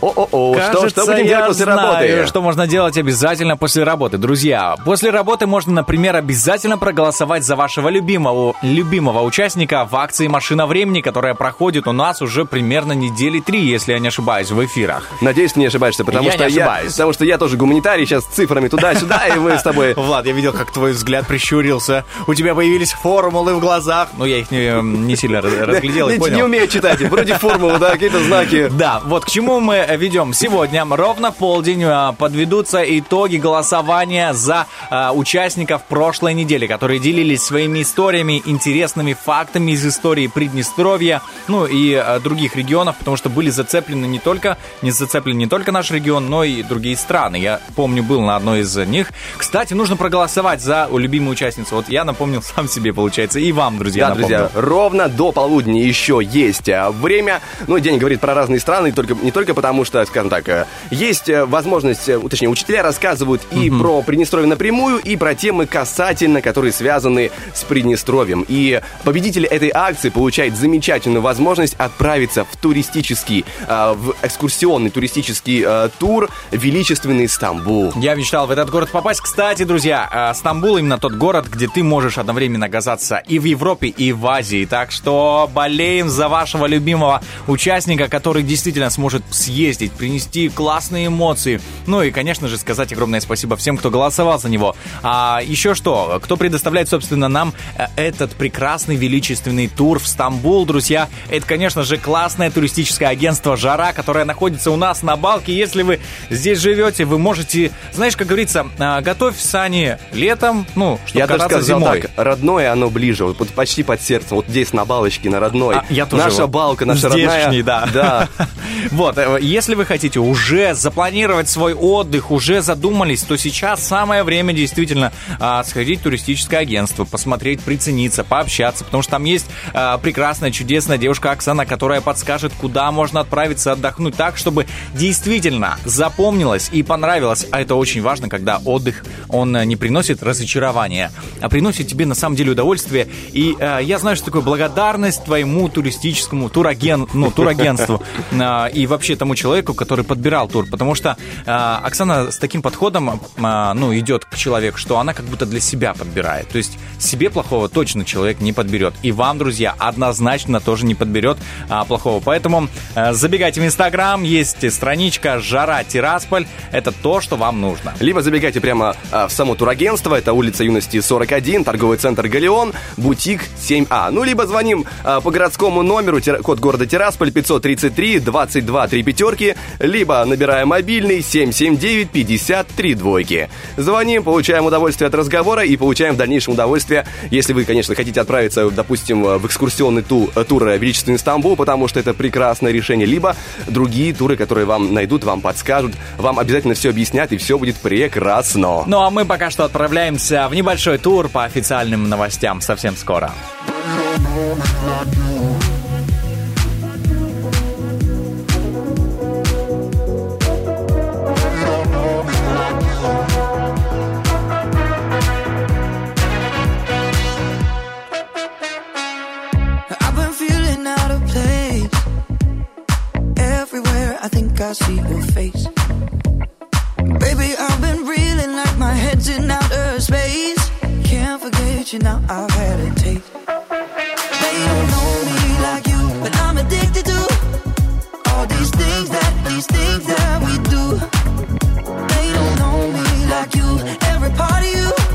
A: О-о-о, что,
B: Кажется,
A: что будем
B: я
A: делать после
B: знаю,
A: работы?
B: что можно делать обязательно после работы. Друзья, после работы можно, например, обязательно проголосовать за вашего любимого, любимого участника в акции «Машина времени», которая проходит у нас уже примерно недели три, если я не ошибаюсь, в эфирах.
A: Надеюсь, ты не ошибаешься, потому
B: Я
A: что
B: не
A: я,
B: ошибаюсь.
A: потому что я тоже гуманитарий, сейчас с цифрами туда-сюда, и мы с тобой
B: Влад, я видел, как твой взгляд прищурился. У тебя появились формулы в глазах. Ну, я их не, не сильно раз- разглядел и понял.
A: не умею читать, вроде формулы, да, какие-то знаки.
B: Да, вот к чему мы ведем сегодня. Ровно в полдень а, подведутся итоги голосования за а, участников прошлой недели, которые делились своими историями, интересными фактами из истории Приднестровья, ну и а, других регионов, потому что были зацеплены не только, не зацеплен не только наш регион, но и другие страны. Я помню, был на одной из них. Кстати, нужно проголосовать за любимую участницу. Вот я напомнил сам себе, получается, и вам, друзья,
A: Да,
B: напомню.
A: друзья, ровно до полудня еще есть время. Ну, день говорит про разные страны, только, не только потому, что, скажем так, э, есть э, возможность, э, точнее, учителя рассказывают и про Приднестровье напрямую, и про темы касательно, которые связаны с Приднестровьем. И победитель этой акции получает замечательную возможность отправиться в туристический, в экскурсионный туристический тур «Величественный Стамбул».
B: Я мечтал в этот город попасть. Кстати, друзья, Стамбул именно тот город, где ты можешь одновременно оказаться и в Европе, и в Азии. Так что болеем за вашего любимого участника, который действительно сможет съездить, принести классные эмоции. Ну и, конечно же, сказать огромное спасибо всем, кто голосовал за него. А еще что, кто предоставляет, собственно, нам э, этот прекрасный величественный тур в Стамбул, друзья. Это, конечно же, классное туристическое агентство «Жара», которое находится у нас на Балке. Если вы здесь живете, вы можете, знаешь, как говорится, а, готовь сани летом, ну, чтобы
A: Я даже сказал
B: зимой.
A: так, родное оно ближе, вот, вот почти под сердцем, вот здесь на балочке, на родной.
B: А, я тоже
A: Наша
B: вот
A: балка, наша
B: здешний,
A: родная.
B: да.
A: Да.
B: Вот, э, если вы хотите уже запланировать свой отдых, уже задумались, то сейчас самое время действительно а, сходить в туристическое агентство, посмотреть, прицениться, пообщаться, потому что там есть а, прекрасная, чудесная девушка Оксана, которая подскажет, куда можно отправиться отдохнуть так, чтобы действительно запомнилось и понравилось. А это очень важно, когда отдых, он э, не приносит разочарования, а приносит тебе на самом деле удовольствие. И э, я знаю, что такое благодарность твоему туристическому тураген, ну, турагентству а, и вообще тому человеку, который подбирал тур. Потому что а, Оксана с таким подходом а, ну, идет к человеку, что она как будто для себя подбирает. То есть себе плохого точно человек не подберет. И вам, друзья, однозначно тоже не подберет а, плохого. Поэтому а, забегайте в Инстаграм, есть страничка «Жара Тирасполь». Это то, что вам нужно.
A: Либо забегайте прямо а, в само турагентство, это улица Юности 41, торговый центр «Галеон», бутик 7А. Ну, либо звоним а, по городскому номеру, тира- код города Тирасполь, 533 22 3 пятерки, либо набираем мобильный 779 53 двойки. Звоним, получаем удовольствие от разговора и получаем в дальнейшем удовольствие, если вы, конечно, хотите отправиться, допустим, в экскурсионный ту- тур «Величественный Стамбул», потому что это прекрасное решение, либо другие туры, которые вам найдут, вам подскажут, вам обязательно все объяснят, и все будет прекрасно.
B: Ну а мы пока что отправляемся в небольшой тур по официальным новостям совсем скоро.
C: Think I see your face. Baby, I've been reeling like my head's in outer space. Can't forget you now, I've had a taste. They don't know me like you, but I'm addicted to all these things that, these things that we do. They don't know me like you, every part of you.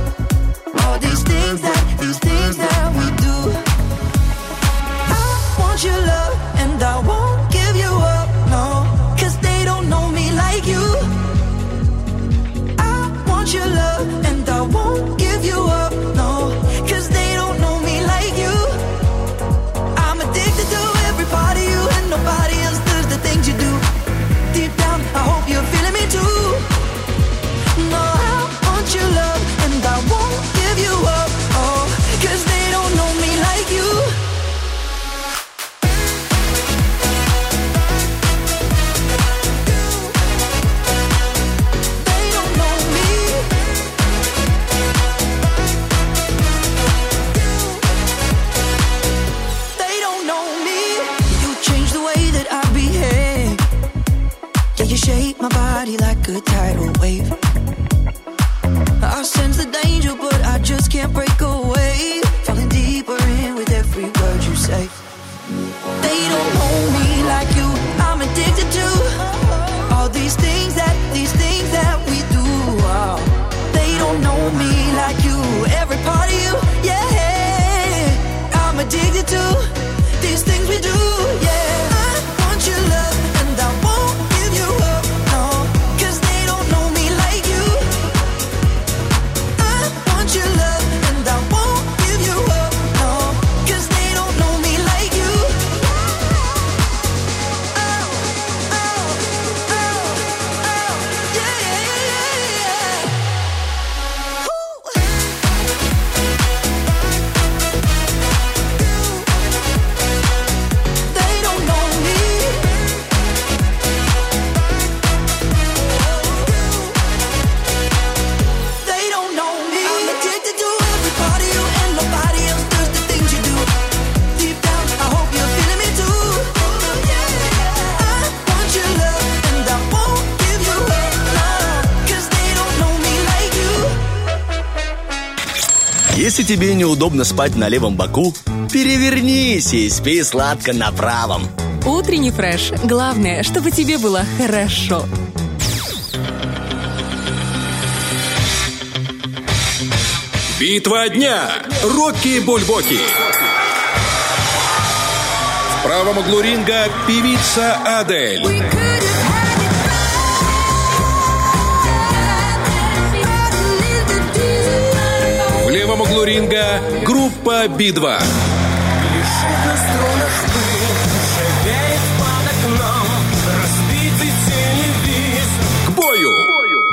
G: Тебе неудобно спать на левом боку, перевернись и спи сладко на правом.
F: Утренний фреш. Главное, чтобы тебе было хорошо.
I: Битва дня. Рокки Бульбоки. В правом углу ринга певица Адель. Ринга группа Би-2.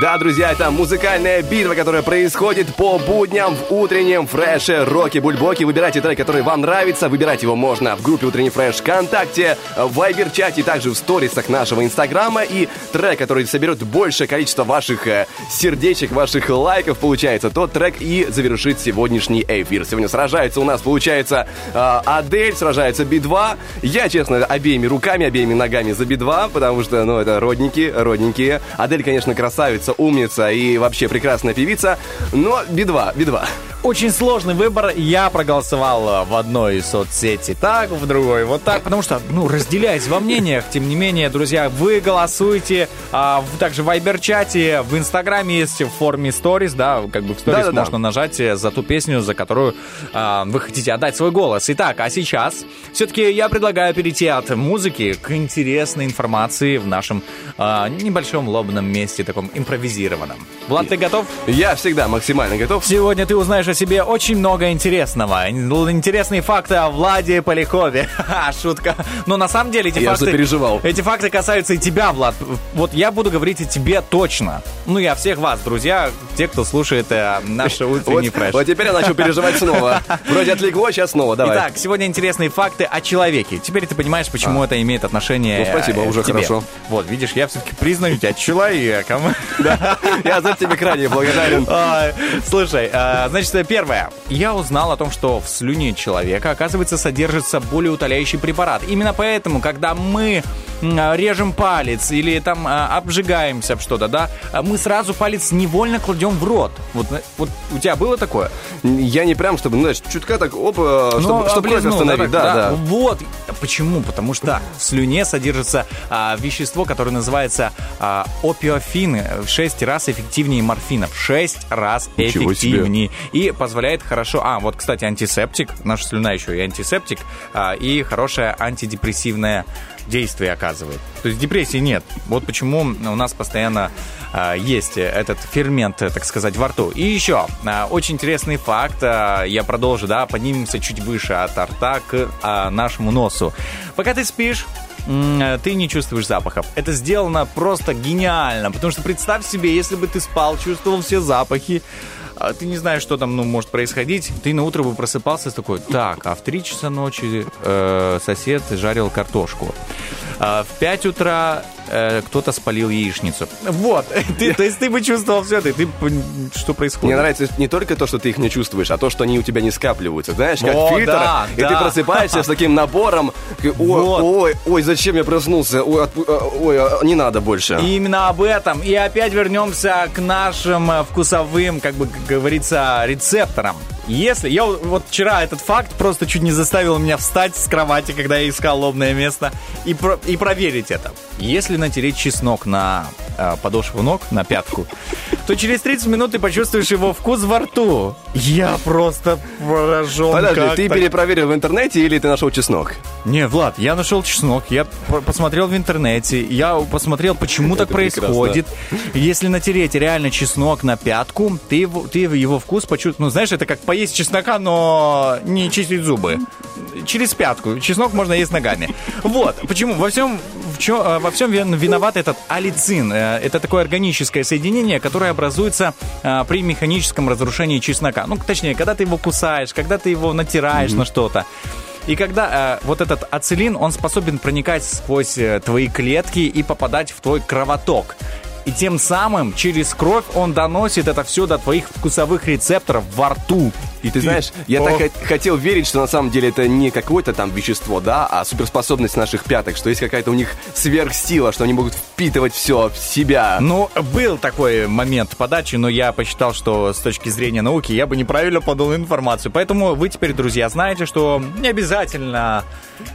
A: Да, друзья, это музыкальная битва, которая происходит по будням в утреннем фреше Роки Бульбоки. Выбирайте трек, который вам нравится. Выбирать его можно в группе Утренний фреш ВКонтакте, в Вайбер-чате, также в сторисах нашего Инстаграма. И трек, который соберет большее количество ваших э, сердечек, ваших лайков, получается, тот трек и завершит сегодняшний эфир. Сегодня сражается у нас, получается, э, Адель, сражается Би-2. Я, честно, обеими руками, обеими ногами за Би-2, потому что, ну, это родники, родненькие. Адель, конечно, красавица, умница и вообще прекрасная певица, но Би-2, Би-2.
B: Очень сложный выбор. Я проголосовал в одной из соцсети так, в другой вот так, потому что, ну, разделяясь во мнениях, тем не менее, друзья, вы голосуете а, также в Вайбер-чате, в Инстаграме есть в форме сторис, да, как бы в сторис
A: Да-да-да.
B: можно нажать э, за ту песню, за которую а, вы хотите отдать свой голос. Итак, а сейчас все-таки я предлагаю перейти от музыки к интересной информации в нашем а, небольшом лобном месте, таком импровизированном. Влад, ты готов?
A: Я всегда максимально готов.
B: Сегодня ты узнаешь о себе очень много интересного. Интересные факты о Владе Полякове. Шутка. Но на самом деле эти
A: Я
B: факты...
A: запереживал.
B: Эти факты касаются и тебя, Влад. Вот я буду говорить о тебе точно. Ну, я всех вас, друзья, те, кто слушает э, наш утренний
A: Вот,
B: фреш.
A: вот теперь я начал переживать снова. Вроде отвлекло, сейчас снова, давай.
B: Итак, сегодня интересные факты о человеке. Теперь ты понимаешь, почему это имеет отношение
A: Ну, спасибо,
B: э,
A: уже
B: тебе.
A: хорошо.
B: Вот, видишь, я все-таки признаю тебя человеком.
A: Я за тебе крайне благодарен.
B: Ай, Слушай, э, значит, первое. Я узнал о том, что в слюне человека, оказывается, содержится болеутоляющий препарат. Именно поэтому, когда мы м, режем палец или там э, обжигаемся об что-то, да, э, мы сразу палец невольно кладем в рот. Вот, вот у тебя было такое?
A: Я не прям, чтобы, знаешь, чутка так, оп, э,
B: Ну,
A: чтобы, чтобы кровь остановить.
B: так,
A: Да, да.
B: Вот. Почему? Потому что в слюне содержится а, вещество, которое называется а, опиофины. В 6 раз эффективнее морфина. В 6 раз
A: Ничего себе.
B: эффективнее. Позволяет хорошо... А, вот, кстати, антисептик. Наша слюна еще и антисептик. а, и хорошее антидепрессивное действие оказывает. То есть депрессии нет. Вот почему у нас постоянно а, есть этот фермент, э, так сказать, во рту. И еще а, очень интересный факт. а, я продолжу, да, поднимемся чуть выше от рта к а, нашему носу. Пока ты спишь, э, ты не чувствуешь запахов. Это сделано просто гениально, потому что представь себе, если бы ты спал, чувствовал все запахи, а ты не знаешь, что там ну, может происходить, ты на утро бы просыпался такой, так, а в 3 часа ночи э, сосед жарил картошку. А, в 5 утра э, кто-то спалил яичницу. Вот, ты, то есть ты бы чувствовал все это, и ты что происходит?
A: Мне нравится не только то, что ты их не чувствуешь, а то, что они у тебя не скапливаются. Знаешь, как
B: О,
A: фильтр,
B: да,
A: и ты
B: да.
A: просыпаешься с таким набором. Ой,
B: Вот.
A: ой, ой, зачем я проснулся? Ой, отпу- а, ой, а, не надо больше.
B: И именно об этом. И опять вернемся к нашим э, вкусовым, как бы как говорится, рецепторам. Если... Я вот вчера этот факт просто чуть не заставил меня встать с кровати, когда я искал лобное место, и, про- и проверить это. Если натереть чеснок на э, подошву ног, на пятку, то через 30 минут ты почувствуешь его вкус во рту. Я просто поражен.
A: Подожди, ты перепроверил в интернете или ты нашел чеснок?
B: Не, Влад, я нашел чеснок, я по- посмотрел в интернете, я посмотрел, почему так происходит. Если натереть реально чеснок на пятку, ты его, ты его вкус почувствуешь. Ну, знаешь, это как поесть чеснока, но не чистить зубы. Через пятку. Чеснок можно есть ногами. Вот. Почему? Во всем, в чё- э, во всем вин- виноват этот алицин. Э, Это такое органическое соединение, которое образуется э, при механическом разрушении чеснока. Ну, точнее, когда ты его кусаешь, когда ты его натираешь на что-то. И когда э, вот этот ацилин, он способен проникать сквозь э, твои клетки и попадать в твой кровоток. И тем самым через кровь он доносит это все до твоих вкусовых рецепторов во рту.
A: И ты знаешь, я
B: О.
A: так хот- хотел верить, что на самом деле это не какое-то там вещество, да, а суперспособность наших пяток, что есть какая-то у них сверхсила, что они могут впитывать все в себя.
B: Ну, был такой момент подачи, но я посчитал, что с точки зрения науки я бы неправильно подал информацию. Поэтому вы теперь, друзья, знаете, что не обязательно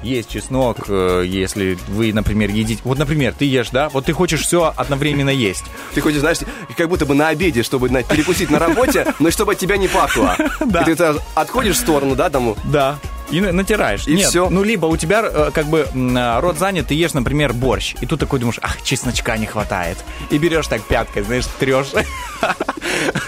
B: есть чеснок, э, если вы, например, едите... Вот, например, ты ешь, да? Вот ты хочешь все одновременно есть.
A: Ты хочешь, знаешь, как будто бы на обеде, чтобы на- перекусить на работе, но чтобы от тебя не пахло.
B: Да.
A: И ты отходишь в сторону, да, там,
B: Да. И на- натираешь.
A: И
B: Нет,
A: всё.
B: Ну, либо у тебя э, как бы э, рот занят, ты ешь, например, борщ. И тут такой думаешь, ах, чесночка не хватает. И берешь так пяткой, знаешь, трешь.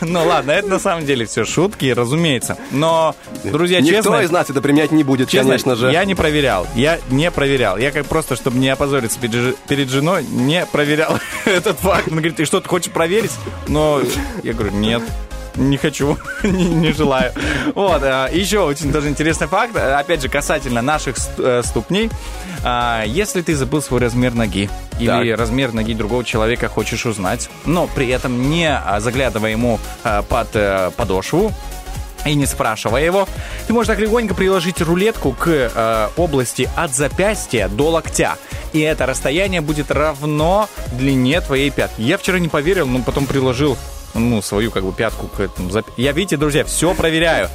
B: Ну ладно, это на самом деле все шутки, разумеется. Но, друзья,
A: никто
B: честно...
A: из нас это применять не будет,
B: Честно,
A: конечно же.
B: я не проверял. Я не проверял. Я как просто, чтобы не опозориться перед, женой, не проверял этот факт. Она говорит, ты что, ты хочешь проверить? Но я говорю, нет. Не хочу, не, не желаю. Вот, а, еще очень даже интересный факт, опять же, касательно наших э, ступней. А, Если ты забыл свой размер ноги или
A: Так.
B: размер ноги другого человека хочешь узнать, но при этом не а, заглядывая ему под э, подошву, и не спрашивая его, ты можешь так легонько приложить рулетку к э, области от запястья до локтя. И это расстояние будет равно длине твоей пятки. Я вчера не поверил, но потом приложил ну, свою как бы пятку к этому. Я, видите, друзья, все проверяю.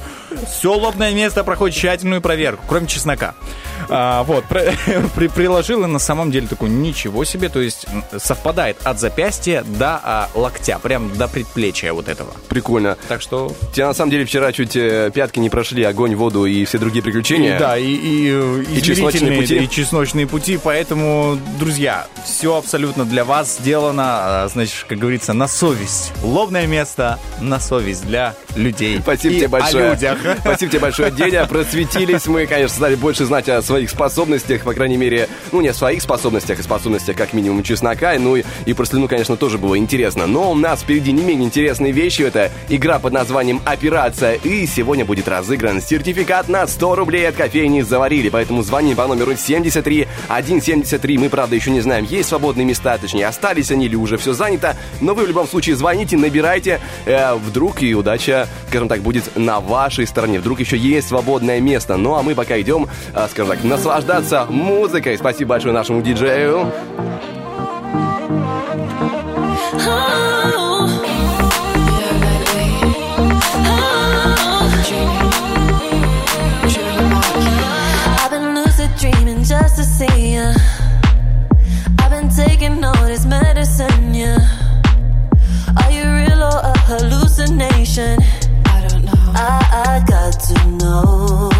B: Все лобное место проходит тщательную проверку, кроме чеснока. А, вот, при- приложил и на самом деле такой, ничего себе, то есть совпадает от запястья до а, локтя, прям до предплечья вот этого.
A: Прикольно.
B: Так что
A: Тебя на самом деле вчера чуть э, пятки не прошли, огонь, воду и все другие приключения.
B: И, да, и, и,
A: И чесночные пути.
B: и чесночные пути. Поэтому, друзья, все абсолютно для вас сделано, а, значит, как говорится, на совесть. Лобное место на совесть для людей.
A: Спасибо
B: И
A: тебе большое.
B: О людях.
A: Спасибо тебе большое, Деня. Просветились мы, конечно, стали больше знать о своих способностях, по крайней мере, ну, не о своих способностях, а способностях как минимум чеснока. Ну, и, и про слюну, конечно, тоже было интересно. Но у нас впереди не менее интересные вещи. Это игра под названием «Операция». И сегодня будет разыгран сертификат на 100 рублей от кофейни «Заварили». Поэтому звони по номеру 73 173. Мы, правда, еще не знаем, есть свободные места, точнее, остались они или уже все занято. Но вы в любом случае звоните, набирайте. Э, вдруг и удача, скажем так, будет на вашей стороне. Вдруг еще есть свободное место. Ну, а мы пока идем, э, скажем так, наслаждаться музыкой. Спасибо большое нашему диджею.
E: Medicine, yeah. Are you real or a hallucination? To know.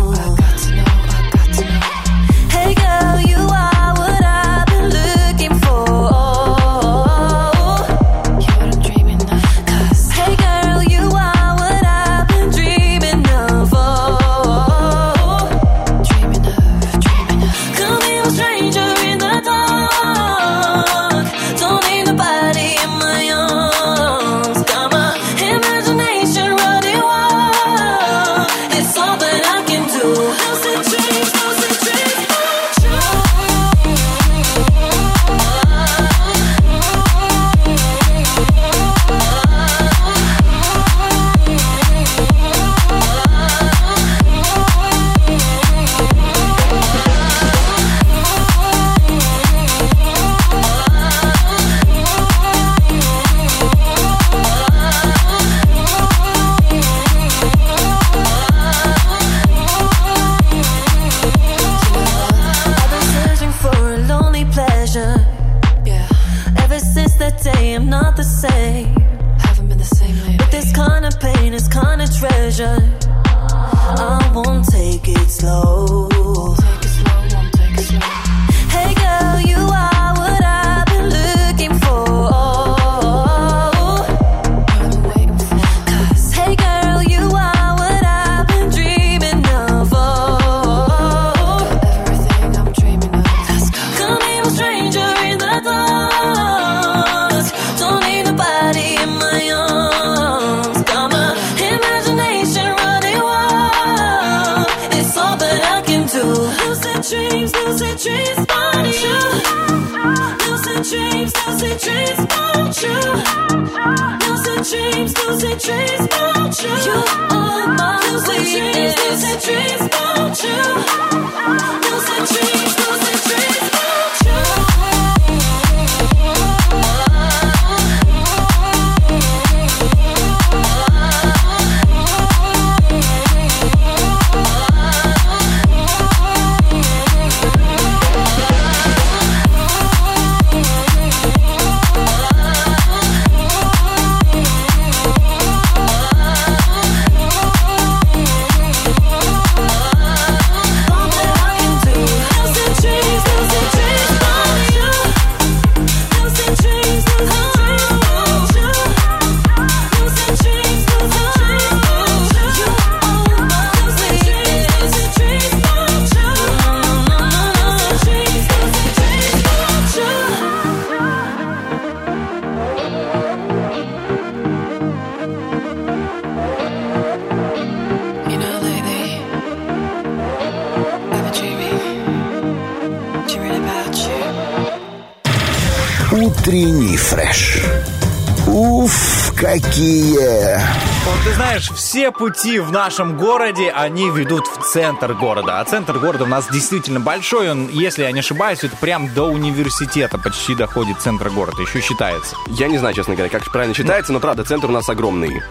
D: Фреш. Уф, какие!
B: Вот ты знаешь, все пути в нашем городе, они ведут в центр города. А центр города у нас действительно большой. Он, если я не ошибаюсь, это прям до университета почти доходит центр города. Еще считается.
A: Я не знаю, честно говоря, как правильно считается, но правда, центр у нас огромный.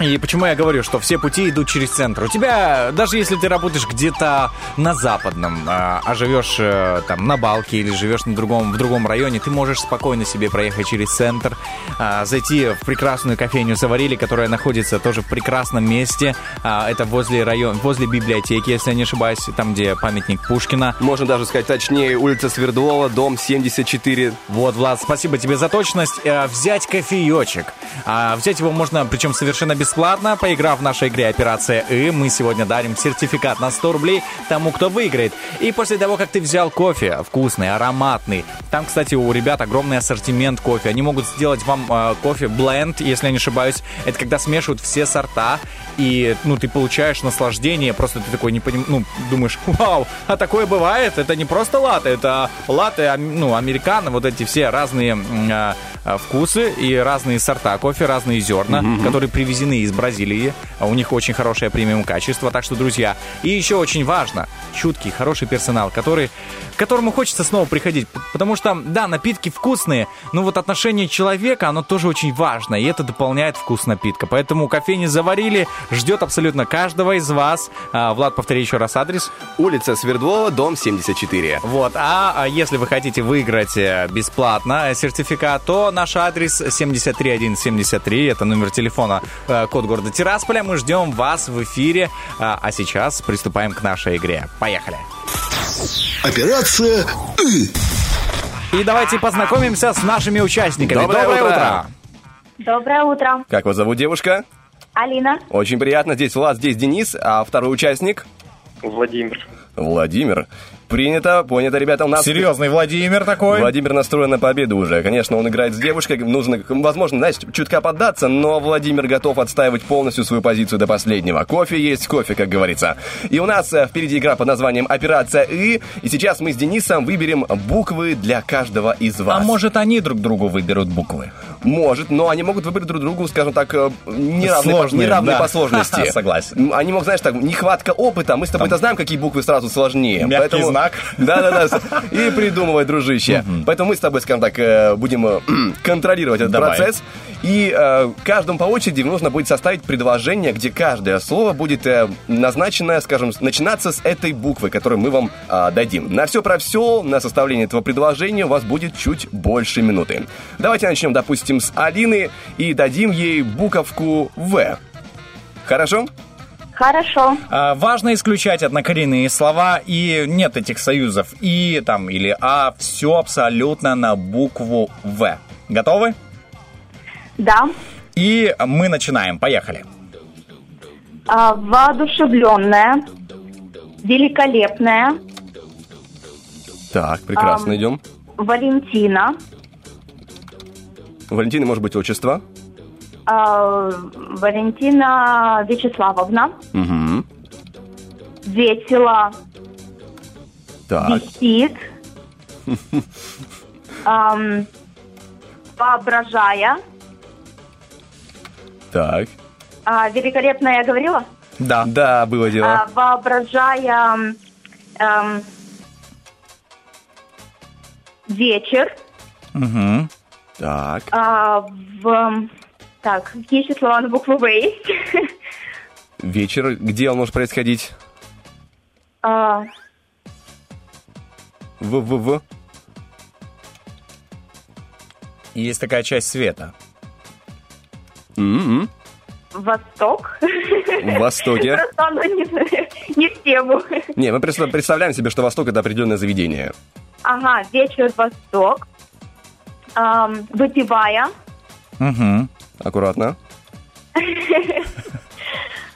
B: И почему я говорю, что все пути идут через центр? У тебя, даже если ты работаешь где-то на западном, а, а живешь э, там на Балке или живешь на другом, в другом районе, ты можешь спокойно себе проехать через центр, а, зайти в прекрасную кофейню Заварили, которая находится тоже в прекрасном месте. А, Это возле район, возле библиотеки, если я не ошибаюсь, там, где памятник Пушкина.
A: Можно даже сказать точнее, улица Свердлова, дом 74.
B: Вот, Влад, спасибо тебе за точность. Э, Взять кофеечек. Взять его можно, причем совершенно бесплатно, поиграв в нашей игре «Операция И». Мы сегодня дарим сертификат на 100 рублей тому, кто выиграет. И после того, как ты взял кофе, вкусный, ароматный, там, кстати, у ребят огромный ассортимент кофе. Они могут сделать вам э, кофе бленд, если я не ошибаюсь. Это когда смешивают все сорта, и, ну, ты получаешь наслаждение, просто ты такой не поним... ну, думаешь, вау, а такое бывает? Это не просто латте, это латте, ну, американо, вот эти все разные а, а, вкусы и разные сорта кофе, разные зерна, которые привезены из Бразилии. А У них очень хорошее премиум качество, так что, друзья, и еще очень важно, чуткий, хороший персонал, который, к которому хочется снова приходить, потому что, да, напитки вкусные, но вот отношение человека, оно тоже очень важно, и это дополняет вкус напитка. Поэтому кофейни заварили, ждет абсолютно каждого из вас. А, Влад, повтори еще раз адрес.
A: Улица Свердлова, дом 74.
B: Вот, а, а если вы хотите выиграть э, бесплатно сертификат, то наш адрес 73173, это номер телефона, э, код города Тирасполя. Мы ждем вас в эфире, А, а сейчас приступаем к нашей игре. Поехали.
D: Операция «И».
B: И давайте познакомимся с нашими участниками.
A: Доброе утро.
J: Доброе утро.
A: Как вас зовут, девушка?
J: Алина.
A: Очень приятно. Здесь Влад, здесь Денис, а второй участник?
K: Владимир.
A: Владимир. Принято, понято, ребята, у нас...
B: Серьезный Владимир такой.
A: Владимир настроен на победу уже. Конечно, он играет с девушкой, нужно, возможно, знаешь, чутка поддаться, но Владимир готов отстаивать полностью свою позицию до последнего. Кофе есть кофе, как говорится. И у нас э, впереди игра под названием «Операция И», и сейчас мы с Денисом выберем буквы для каждого из вас.
B: А может, они друг другу выберут буквы?
A: Может, но они могут выбрать друг другу, скажем так, э, неравные, по,
B: Сложные,
A: неравные
B: да.
A: по сложности.
B: Согласен.
A: Они могут, знаешь, так, нехватка опыта. Мы с тобой-то знаем, какие буквы сразу сложнее.
B: Мягкий знак.
A: Да-да-да. И придумывай, дружище. Поэтому мы с тобой, скажем так, э, будем э, контролировать этот
B: Давай.
A: процесс. И э, каждому по очереди нужно будет составить предложение, где каждое слово будет э, назначено, скажем, начинаться с этой буквы, которую мы вам э, дадим. На все про все, на составление этого предложения у вас будет чуть больше минуты. Давайте начнем, допустим, с Алины и дадим ей буковку В. Хорошо?
J: Хорошо.
B: А, важно исключать однокоренные слова, и нет этих союзов «и» там или «а», все абсолютно на букву «В». Готовы?
J: Да.
B: И мы начинаем. Поехали.
J: А, воодушевленная. Великолепная.
A: Так, прекрасно,
J: Ам.
A: идем.
J: Валентина.
A: Валентина, может быть, отчество?
J: А, Валентина Вячеславовна.
A: Угу.
J: Весело.
A: Так.
J: висит, ам, воображая,
A: Так.
J: а, великолепно я говорила,
A: Да. Да, было дело.
J: А, воображая м, ам, вечер,
A: Угу. Так.
J: а, в, так, какие еще слова на букву В есть?
A: Вечер. Где он может происходить?
J: А,
A: В, в, в.
B: И есть такая часть света.
A: М-м.
J: Восток.
A: В Востоке.
J: Просто оно не, не в тему.
A: Не, мы представляем себе, что Восток это определенное заведение.
J: Ага, вечер Восток. Ам, выпивая.
B: Угу.
A: Аккуратно.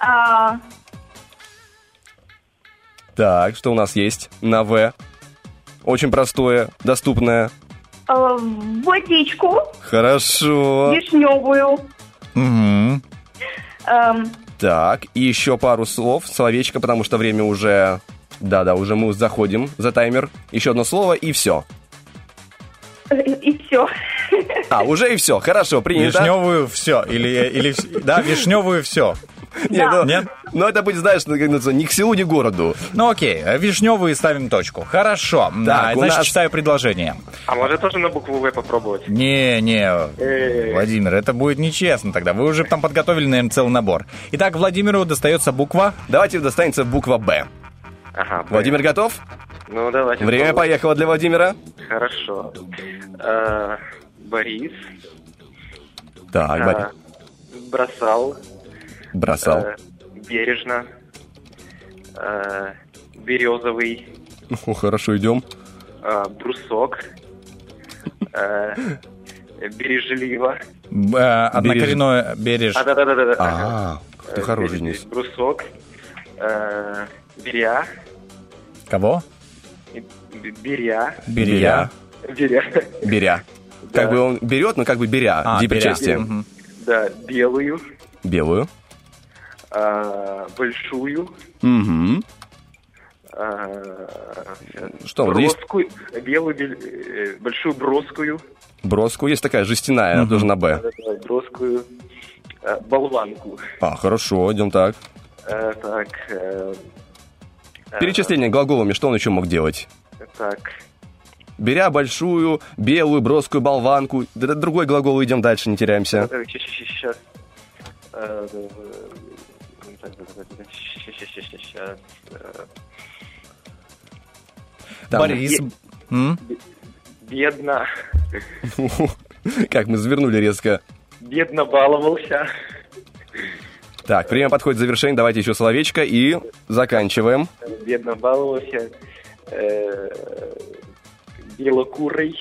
J: А,
A: Так, что у нас есть на В? Очень простое, доступное.
J: а, водичку
A: Хорошо.
J: вишневую.
B: Угу.
J: Ам,
A: Так, и еще пару слов, словечко, потому что время уже... Да-да, уже мы заходим за таймер. Еще одно слово, и все.
J: и все.
A: А, уже и все. Хорошо, принято.
B: Вишневую все. Или, или да, вишневую все.
A: Не, ну,
B: Нет?
A: ну, это будет, знаешь, ни к селу, ни к городу.
B: Ну окей, вишневую ставим точку. Хорошо.
A: Так,
B: А, значит,
A: нас-
B: читаю предложение.
K: А может тоже на букву В попробовать?
B: Не, не,
K: Э.
B: Владимир, это будет нечестно тогда. Вы уже там подготовили, наверное, целый набор. Итак, Владимиру достается буква.
A: Давайте достанется буква Б.
K: Ага.
A: Владимир готов?
K: Ну, давайте.
A: Время
K: попробуем.
A: поехало для Владимира.
K: Хорошо. Э, Борис.
A: Так,
K: э,
A: Борис.
K: бросал.
A: Бросал.
K: э, бережно. э, березовый.
A: О, хорошо, идем.
K: э, брусок. э, бережливо.
B: Б- э, Однокоренное береж.
K: А, да-да-да.
A: А, ты хороший, Денис.
K: Брусок. э, беря.
B: Кого?
K: и б- Беря.
B: Берия.
K: Беря.
A: Как бы он берет, но как бы беря.
B: А,
A: Где
B: беря.
K: Да, белую.
A: Белую.
K: э, большую.
A: Угу.
K: э,
A: Что, вот есть
K: броскую, белую, бел- э, большую броскую.
A: броску, есть такая жестяная, она тоже на Б.
K: Броскую. э, болванку.
A: А, хорошо, идем так.
K: Э, так. э,
A: Перечисление глаголами, что он еще мог делать?
K: Так.
A: Беря большую, белую, броскую болванку. Другой глагол, идем дальше, не теряемся.
K: Сейчас. Э, Сейчас.
A: Там-
B: Борис. М?
K: Бедно.
A: Как мы завернули резко.
K: Бедно баловался.
A: Так, время подходит к завершению, давайте еще словечко и заканчиваем.
K: Бедно баловался. Э, Белокурый.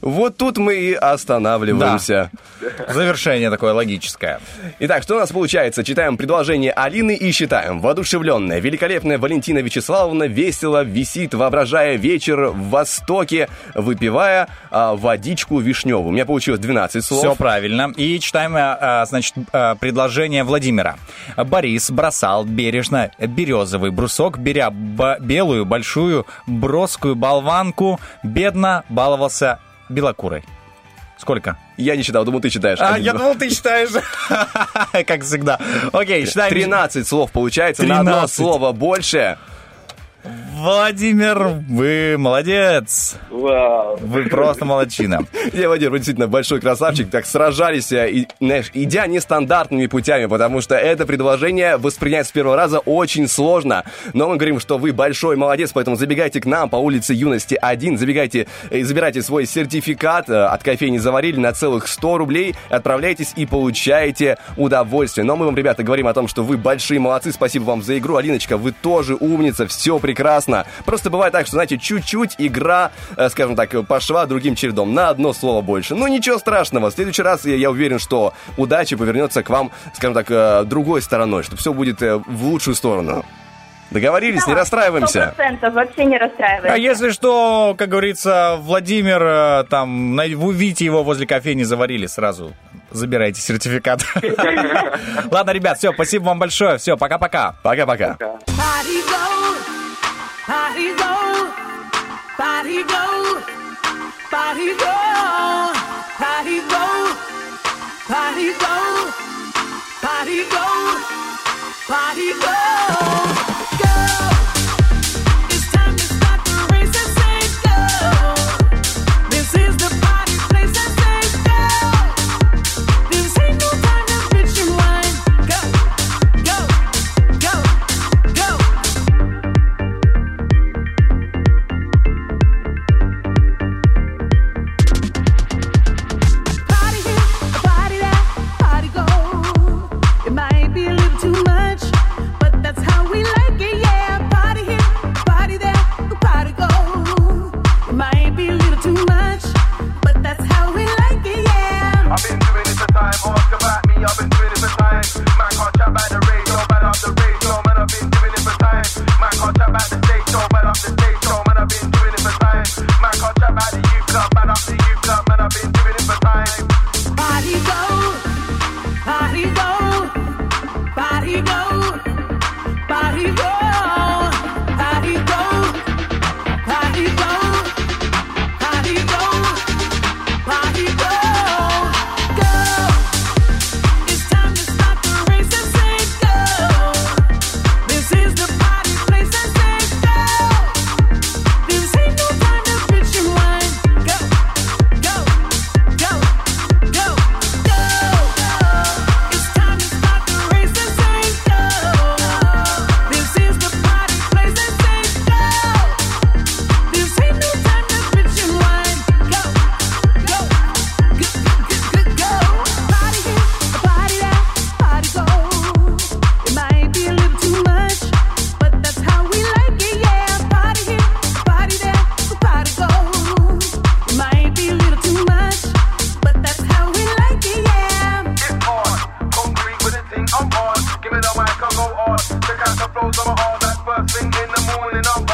A: Вот тут мы и останавливаемся.
B: Завершение такое логическое.
A: Итак, что у нас получается? Читаем предложение Алины и считаем. Воодушевленная, великолепная Валентина Вячеславовна весело висит, воображая вечер в Востоке, выпивая а, водичку вишневую. У меня получилось 12 слов.
B: Все правильно. И читаем, а, а, значит, а, предложение Владимира. Борис бросал бережно березовый брусок, беря белую большую броскую болванку, бедно баловался белокурой. Сколько?
A: Я не читал, думаю, ты читаешь.
B: А, я
A: два.
B: думал, ты читаешь. Как всегда. Окей, читаем.
A: 13 слов получается, на одно
B: 13.
A: слово больше.
B: Владимир, вы молодец.
K: Вау.
B: Вы просто молодчина.
A: Я, Владимир, вы действительно большой красавчик. Так сражались, э, и, знаешь, идя нестандартными путями, потому что это предложение воспринять с первого раза очень сложно. Но мы говорим, что вы большой молодец, поэтому забегайте к нам по улице Юности 1, забегайте и забирайте свой сертификат э, от кофейни «Заварили» на целых 100 рублей, отправляйтесь и получаете удовольствие. Но мы вам, ребята, говорим о том, что вы большие молодцы, спасибо вам за игру. Алиночка, вы тоже умница, все прекрасно. Просто бывает так, что, знаете, чуть-чуть игра, э, скажем так, пошла другим чередом, на одно слово больше. Ну, ничего страшного. В следующий раз я, я уверен, что удача повернется к вам, скажем так, э, другой стороной, что все будет э, в лучшую сторону. Договорились, не расстраиваемся.
J: процентов вообще не расстраивайся.
B: А если что, как говорится, Владимир, там, вы увидите его возле кофейни, заварили сразу. Забирайте сертификат. Ладно, ребят, все, спасибо вам большое. Все, пока-пока.
A: Пока-пока.
L: body go, body go, body go, body go, body go, body roll, go.
M: I've been 25 Man caught by the surfing in the morning. I'm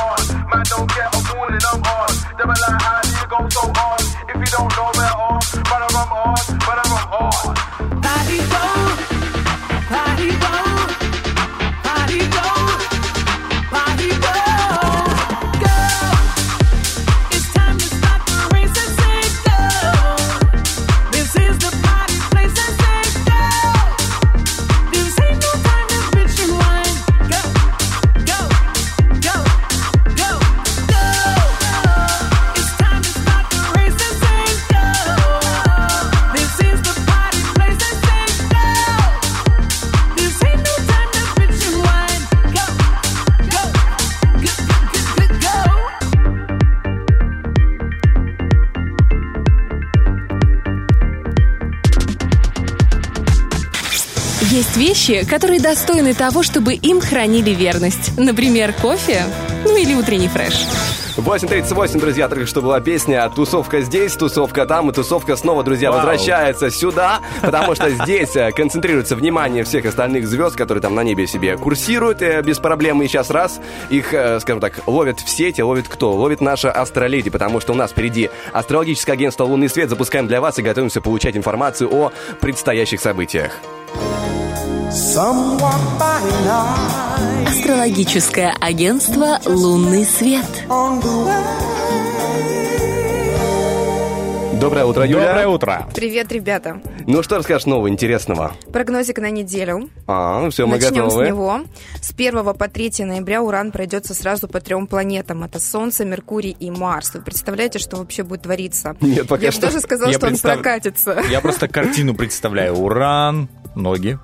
F: вещи, которые достойны того, чтобы им хранили верность. Например, кофе, ну или утренний фреш.
A: 8.38, друзья, только что была песня «Тусовка здесь, тусовка там», и тусовка снова, друзья,
B: Вау.
A: возвращается сюда, потому что здесь э, концентрируется внимание всех остальных звезд, которые там на небе себе курсируют э, без проблем, и сейчас раз их, э, скажем так, ловят в сети, ловит кто? Ловит наша астроледи, потому что у нас впереди астрологическое агентство «Лунный свет», запускаем для вас и готовимся получать информацию о предстоящих событиях.
F: Астрологическое агентство «Лунный свет».
A: Доброе утро, Юля.
B: Доброе утро.
N: Привет, ребята.
A: Ну, что расскажешь нового, интересного?
N: Прогнозик на неделю.
A: А, все, мы
N: Начнем
A: готовы.
N: с него. С 1 по 3 ноября Уран пройдется сразу по трем планетам. Это Солнце, Меркурий и Марс. Вы представляете, что вообще будет твориться?
A: Нет, пока
N: Я бы
A: что.
N: даже сказала,
B: Я
N: что он
B: представ-
N: прокатится.
B: Я просто картину представляю. Уран, ноги.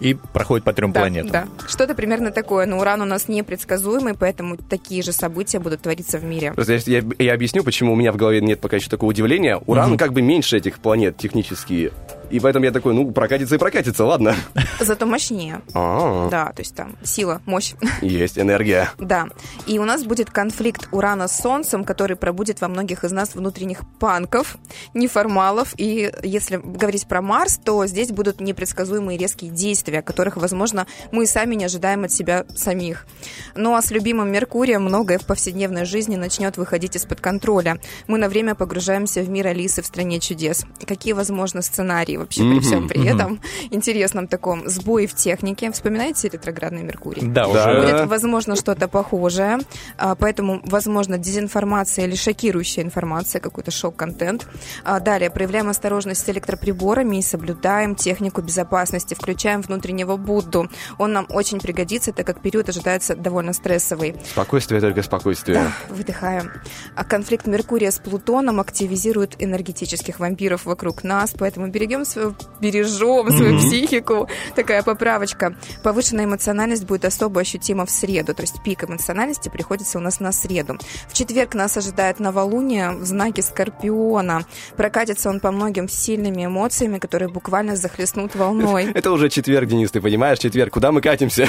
B: И проходит по трем
N: Да,
B: планетам.
N: да. Что-то примерно такое. Но Уран у нас непредсказуемый, поэтому такие же события будут твориться в мире.
A: Я, я- я объясню, почему у меня в голове нет пока еще такого удивления. Уран как бы меньше этих планет технически. И поэтому я такой, ну, прокатится и прокатится, ладно.
N: Зато мощнее.
A: А,
N: Да, то есть там сила, мощь.
A: Есть энергия.
N: Да. И у нас будет конфликт Урана с Солнцем, который пробудет во многих из нас внутренних панков, неформалов. И если говорить про Марс, то здесь будут непредсказуемые резкие действия, которых, возможно, мы сами не ожидаем от себя самих. Ну а с любимым Меркурием многое в повседневной жизни начнет выходить из-под контроля. Мы на время погружаемся в мир Алисы в стране чудес. Какие возможны сценарии? Вообще при всем при этом интересном таком сбое в технике. Вспоминаете ретроградный Меркурий?
B: Да,
A: Да.
B: уже.
N: Будет, возможно, что-то похожее, а, поэтому, возможно, дезинформация или шокирующая информация, какой-то шок-контент. А, Далее, проявляем осторожность с электроприборами и соблюдаем технику безопасности, включаем внутреннего Будду. Он нам очень пригодится, так как период ожидается довольно стрессовый.
A: Спокойствие, только спокойствие.
N: Выдыхаем. А конфликт Меркурия с Плутоном активизирует энергетических вампиров вокруг нас, поэтому берегем свою, бережем свою
A: Мгм.
N: психику. Такая поправочка. Повышенная эмоциональность будет особо ощутима в среду, то есть пик эмоциональности приходится у нас на среду. В четверг нас ожидает новолуние в знаке Скорпиона. Прокатится он по многим сильными эмоциями, которые буквально захлестнут волной.
A: Это уже четверг, Денис, ты понимаешь? Четверг. Куда мы катимся?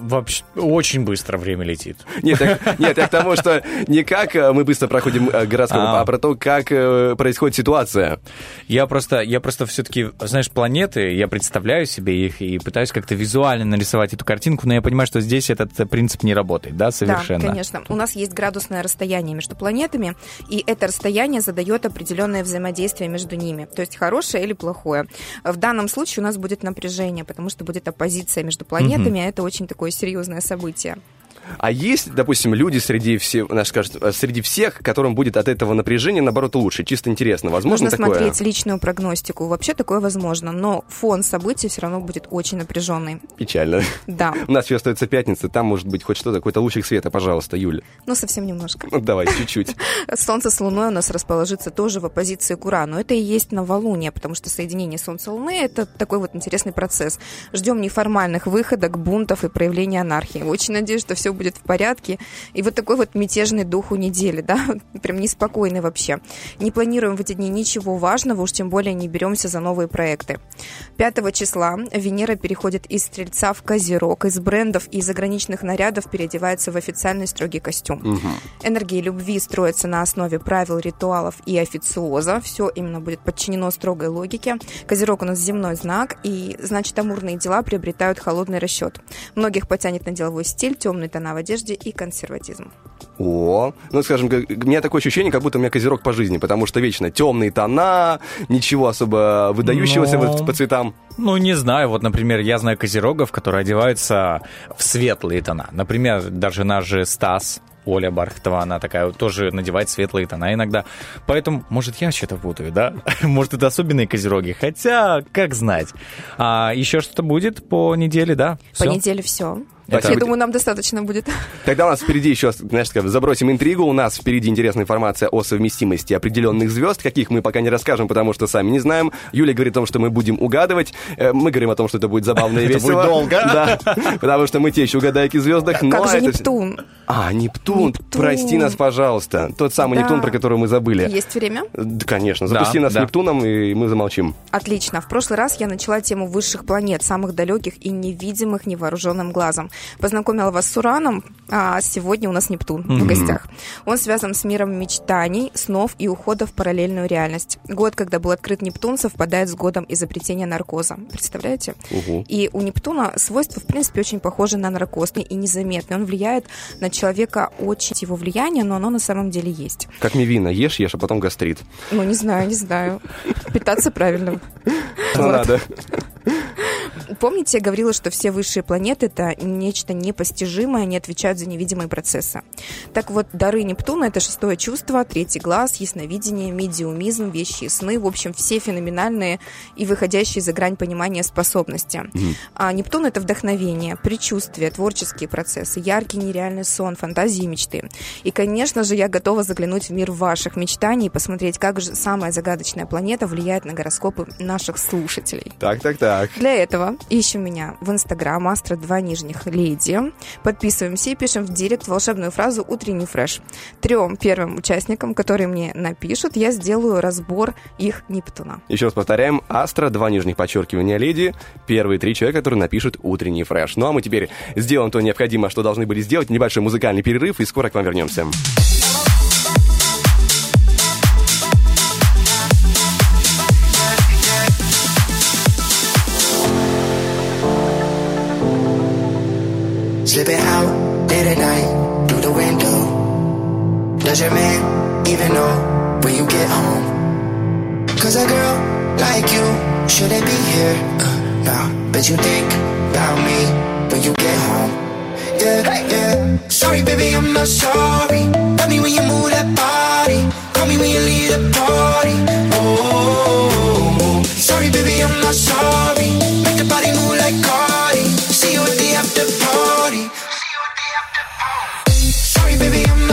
B: Вообще, очень быстро время летит.
A: Нет, так- нет, я к тому, что не как э, мы быстро проходим э, гороскоп,
B: А.
A: а про то, как э, происходит ситуация.
B: Я просто, я просто все-таки, знаешь, планеты, я представляю себе их и пытаюсь как-то визуально нарисовать эту картинку, но я понимаю, что здесь этот принцип не работает, да, совершенно.
N: Да, конечно. У нас есть градусное расстояние между планетами, и это расстояние задает определенное взаимодействие между ними, то есть хорошее или плохое. В данном случае у нас будет напряжение, потому что будет оппозиция между планетами, а это очень такое серьезное событие.
A: А есть, допустим, люди среди всех, наш скажет, э, среди всех, которым будет от этого напряжения, наоборот, лучше. Чисто интересно. Возможно
N: Нужно
A: такое?
N: смотреть личную прогностику. Вообще такое возможно, но фон событий все равно будет очень напряженный.
A: Печально.
N: Да,
A: У нас еще остается пятница, там может быть хоть что-то, какой-то лучик света, пожалуйста, Юля.
N: но совсем немножко.
A: Ну, давай, чуть-чуть.
N: Солнце с Луной у нас расположится тоже в оппозиции к Урану. Это и есть новолуние, потому что соединение Солнца и Луны – это такой вот интересный процесс. Ждем неформальных выходок, бунтов и проявления анархии. Очень надеюсь, что все будет в порядке. И вот такой вот мятежный дух у недели, да, прям неспокойный вообще. Не планируем в эти дни ничего важного, уж тем более не беремся за новые проекты. 5 числа Венера переходит из Стрельца в Козерог, из брендов и заграничных нарядов переодевается в официальный строгий костюм. Энергии любви строятся на основе правил, ритуалов и официоза. Все именно будет подчинено строгой логике. Козерог у нас земной знак, и значит, амурные дела приобретают холодный расчет. Многих потянет на деловой стиль, темные тона в одежде и консерватизм.
A: О, ну, скажем, у меня такое ощущение, как будто у меня козерог по жизни, потому что вечно темные тона, ничего особо выдающегося
B: Но-
A: вот по цветам.
B: Ну, не знаю. Вот, например, я знаю козерогов, которые одеваются в светлые тона. Например, даже наш же Стас, Оля Бархатова, она такая вот тоже надевает светлые тона иногда. Поэтому, может, я что-то путаю, да? Может, это особенные козероги. Хотя, как знать. А еще что-то будет по неделе, да?
N: По
B: Всё?
N: неделе все.
A: Это-
N: Я думаю, нам достаточно будет.
A: Тогда у нас впереди еще, знаешь, как, забросим интригу. У нас впереди интересная информация о совместимости определенных звезд, каких мы пока не расскажем, потому что сами не знаем. Юля говорит о том, что мы будем угадывать. Э, Мы говорим о том, что это будет забавно и
B: Это
A: весело.
B: будет долго.
A: Да, потому что мы те еще угадайки звездах. но
N: Как же
A: это-
N: Нептун?
A: А, Нептун. Прости нас, пожалуйста. Тот самый. Нептун, про который мы забыли.
N: Есть время?
A: Да, конечно. Запусти нас. Нептуном, и мы замолчим.
N: Отлично. В прошлый раз я начала тему высших планет, самых далеких и невидимых невооруженным глазом. Познакомила вас с Ураном, а сегодня у нас Нептун в
O: Мгм.
N: гостях. Он связан с миром мечтаний, снов и ухода в параллельную реальность. Год, когда был открыт Нептун, совпадает с годом изобретения наркоза. Представляете?
A: Угу.
N: И у Нептуна свойства, в принципе, очень похожи на наркоз и незаметны. Он влияет на человека очень его влияние, но оно на самом деле есть.
A: Как мивина. Ешь, ешь, а потом гастрит.
N: Ну, не знаю, не знаю. Питаться правильно. Вот.
A: надо.
N: Помните, я говорила, что все высшие планеты это нечто непостижимое, они отвечают за невидимые процессы. Так вот, дары Нептуна это шестое чувство, третий глаз, ясновидение, медиумизм, вещи и сны, в общем, все феноменальные и выходящие за грань понимания способности. А Нептун это вдохновение, предчувствие, творческие процессы, яркий нереальный сон, фантазии и мечты. И, конечно же, я готова заглянуть в мир ваших мечтаний и посмотреть, как же самая загадочная планета влияет на гороскопы наших слушателей.
A: Так, так, так.
N: Для этого ищем меня в Инстаграм Астра 2 нижних леди. Подписываемся и пишем в директ волшебную фразу «Утренний фреш». Трем первым участникам, которые мне напишут, я сделаю разбор их Нептуна.
A: Еще раз повторяем. Астра, два нижних подчеркивания леди. Первые три человека, которые напишут утренний фреш. Ну а мы теперь сделаем то необходимое, что должны были сделать. Небольшой музыкальный перерыв, и скоро к вам вернемся.
O: Slipping out late at night through the window. Does your man even know when you get home? Cause a girl like you shouldn't be here uh, now? Bet you think about me when you get home. Yeah, yeah. Sorry, baby, I'm not sorry. Love me when you move that body. Call me when you leave the party. Oh, sorry, baby, I'm not sorry. Make the body move like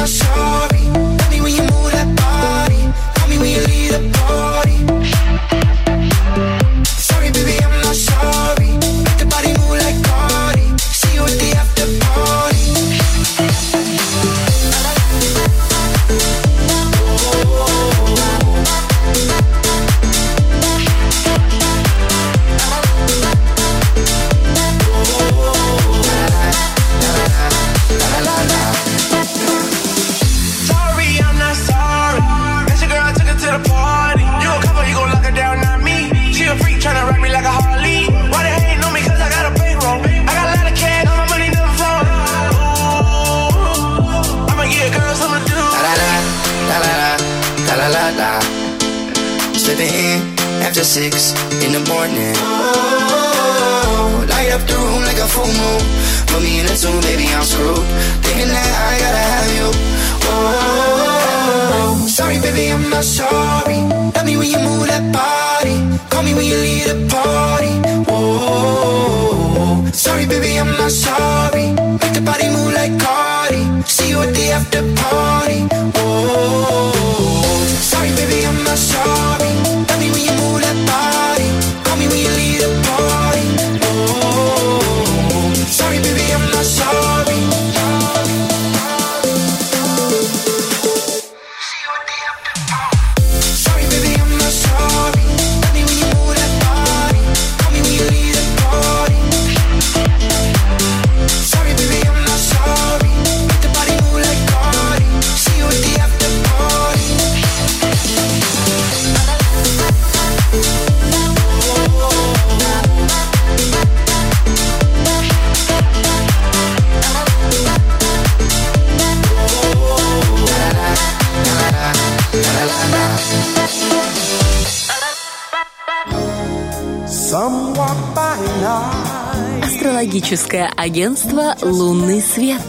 O: chove morning. Oh, light up the room like a full moon. Put me in a tune, baby, I'm screwed. Thinking that I gotta have you. Oh, sorry, baby, I'm not sorry. Love me when you move that body. Call me when you leave the party. Oh, sorry, baby, I'm not sorry. Make the body move like Cardi. See you at the after party. Oh, sorry, baby, I'm not sorry. Love me when you move that body you
F: Астрологическое агентство «Лунный свет».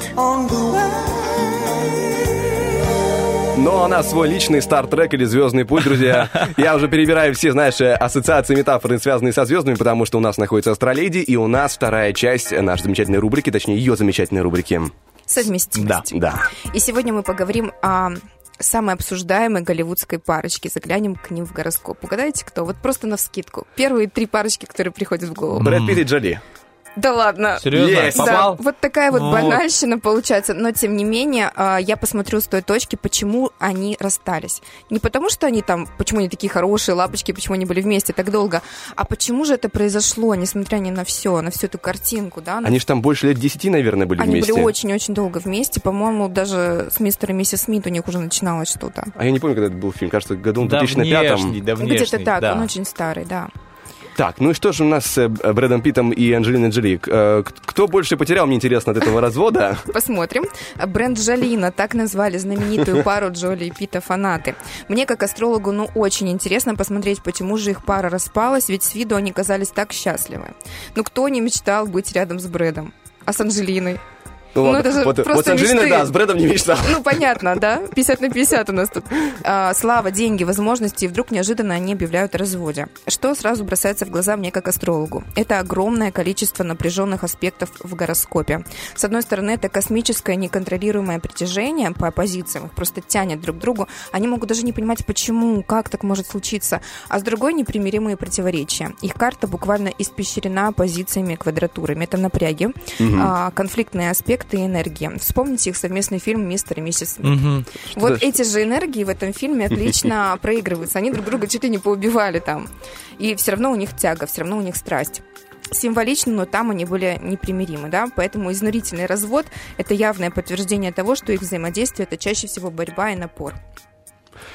A: Но у нас свой личный стартрек или звездный путь, друзья. Я уже перебираю все, знаешь, э, ассоциации, метафоры, связанные со звездами, потому что у нас находится астроледи, и у нас вторая часть нашей замечательной рубрики, точнее, ее замечательной рубрики.
N: Совместимость.
A: Да, да.
N: И сегодня мы поговорим о самой обсуждаемой голливудской парочке. Заглянем к ним в гороскоп. Угадайте, кто? Вот просто на вскидку. Первые три парочки, которые приходят в голову.
A: Брэд Питт и Джоли.
N: Да ладно.
B: Серьезно?
A: Есть.
B: Попал?
N: Да, вот такая вот
B: Вот.
N: банальщина получается. Но, тем не менее, а, я посмотрю с той точки, почему они расстались. Не потому, что они там, почему они такие хорошие лапочки, почему они были вместе так долго, а почему же это произошло, несмотря ни на все, на всю эту картинку, да? на
A: Они же там больше лет 10, наверное, были
N: Они
A: вместе.
N: были очень-очень долго вместе. По-моему, даже с мистером и миссис Смит у них уже начиналось что-то.
A: А я не помню, когда это был фильм, кажется, году в
B: Да
A: 2005
B: внешний, да
N: Где-то так,
B: да.
N: он очень старый, да.
A: Так, ну и что же у нас с э, Брэдом Питтом и Анджелиной Джоли? Э, Кто больше потерял, мне интересно, от этого развода?
N: Посмотрим. Бренд Джолина, так назвали знаменитую пару Джоли и Пита фанаты. Мне, как астрологу, ну, очень интересно посмотреть, почему же их пара распалась, ведь с виду они казались так счастливы. Ну, кто не мечтал быть рядом с Брэдом? А с Анджелиной?
A: Ну,
N: Ну,
A: ладно.
N: это же
A: вот,
N: просто
A: вот с Анджелиной,
N: мечты.
A: да, с Брэдом не мечтал.
N: Ну, понятно, да? 50 на 50 у нас тут. А, слава, деньги, возможности, и вдруг неожиданно они объявляют о разводе. Что сразу бросается в глаза мне как астрологу? Это огромное количество напряженных аспектов в гороскопе. С одной стороны, это космическое неконтролируемое притяжение по позициям, их просто тянет друг к другу. Они могут даже не понимать, почему, как так может случиться. А с другой, непримиримые противоречия. Их карта буквально испещрена позициями, квадратурами. Это напряги,
P: Мгм.
N: а, конфликтные аспекты и энергии. Вспомните их совместный фильм «Мистер и миссис Смит».
P: Мгм.
N: Вот
P: ж-
N: эти же энергии в этом фильме отлично проигрываются. Они друг друга чуть ли не поубивали там. И все равно у них тяга, все равно у них страсть. Символично, но там они были непримиримы, да, поэтому изнурительный развод – это явное подтверждение того, что их взаимодействие – это чаще всего борьба и напор.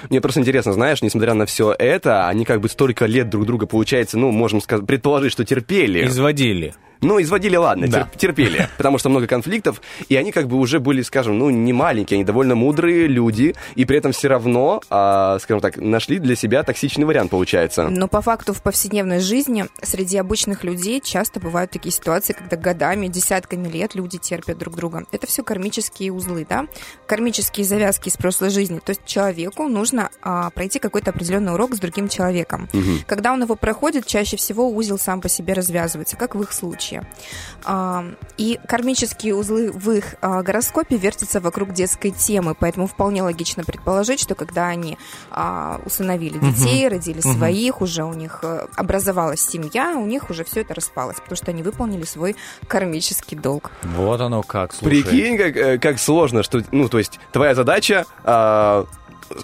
A: Мне просто интересно, знаешь, несмотря на все это, они как бы столько лет друг друга, получается, ну, можем сказать, предположить, что терпели.
B: Изводили.
A: Ну, изводили, ладно,
B: Да.
A: терп- терпели, потому что много конфликтов, и они как бы уже были, скажем, ну, не маленькие, они довольно мудрые люди, и при этом все равно, а, скажем так, нашли для себя токсичный вариант, получается.
N: Но по факту в повседневной жизни среди обычных людей часто бывают такие ситуации, когда годами, десятками лет люди терпят друг друга. Это все кармические узлы, да? Кармические завязки из прошлой жизни. То есть человеку нужно а, пройти какой-то определенный урок с другим человеком.
E: Мгм.
N: Когда он его проходит, чаще всего узел сам по себе развязывается, как в их случае. А, И кармические узлы в их а, гороскопе вертятся вокруг детской темы, поэтому вполне логично предположить, что когда они а, усыновили детей, родили
B: Мгм.
N: своих, уже у них э, образовалась семья, у них уже все это распалось, потому что они выполнили свой кармический долг.
B: Вот оно как, слушай.
A: Прикинь, как, э, как сложно, что, ну, то есть, твоя задача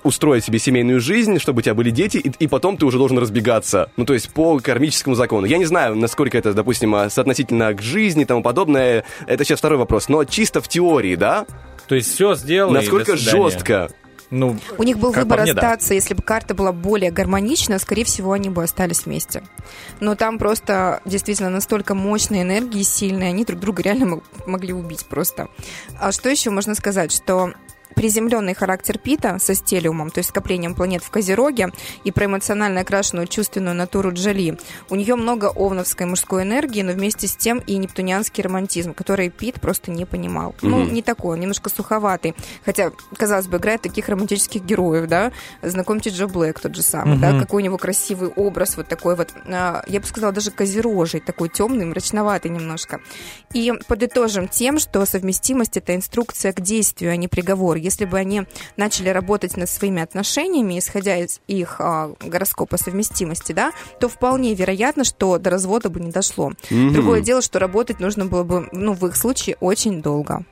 A: устроить себе семейную жизнь, чтобы у тебя были дети, и, и потом ты уже должен разбегаться. Ну, то есть, по кармическому закону. Я не знаю, насколько это, допустим, а, соотносительно к жизни и тому подобное. Это сейчас второй вопрос. Но чисто в теории, да?
B: То есть все сделали.
A: Насколько
B: и до свидания.
A: жестко?
B: Ну,
N: У них был выбор
B: мне, да.
N: остаться, если бы карта была более гармонична, скорее всего, они бы остались вместе. Но там просто действительно настолько мощные энергии, сильные, они друг друга реально мог- могли убить просто. А что еще можно сказать, что приземленный характер Пита со стелиумом, то есть скоплением планет в Козероге, и про эмоционально окрашенную чувственную натуру Джоли. У нее много овновской мужской энергии, но вместе с тем и нептунианский романтизм, который Пит просто не понимал. Ну,
E: Мгм.
N: не такой, он немножко суховатый. Хотя, казалось бы, играет таких романтических героев, да. Знакомьте Джо Блэк тот же самый, да,
E: Мгм.
N: какой у него красивый образ, вот такой вот, а, я бы сказала, даже козерожий, такой темный, мрачноватый немножко. И подытожим тем, что совместимость – это инструкция к действию, а не приговор. Если бы они начали работать над своими отношениями, исходя из их а, гороскопа совместимости, да, то вполне вероятно, что до развода бы не дошло.
A: Мгм.
N: Другое дело, что работать нужно было бы, ну, в их случае, очень долго.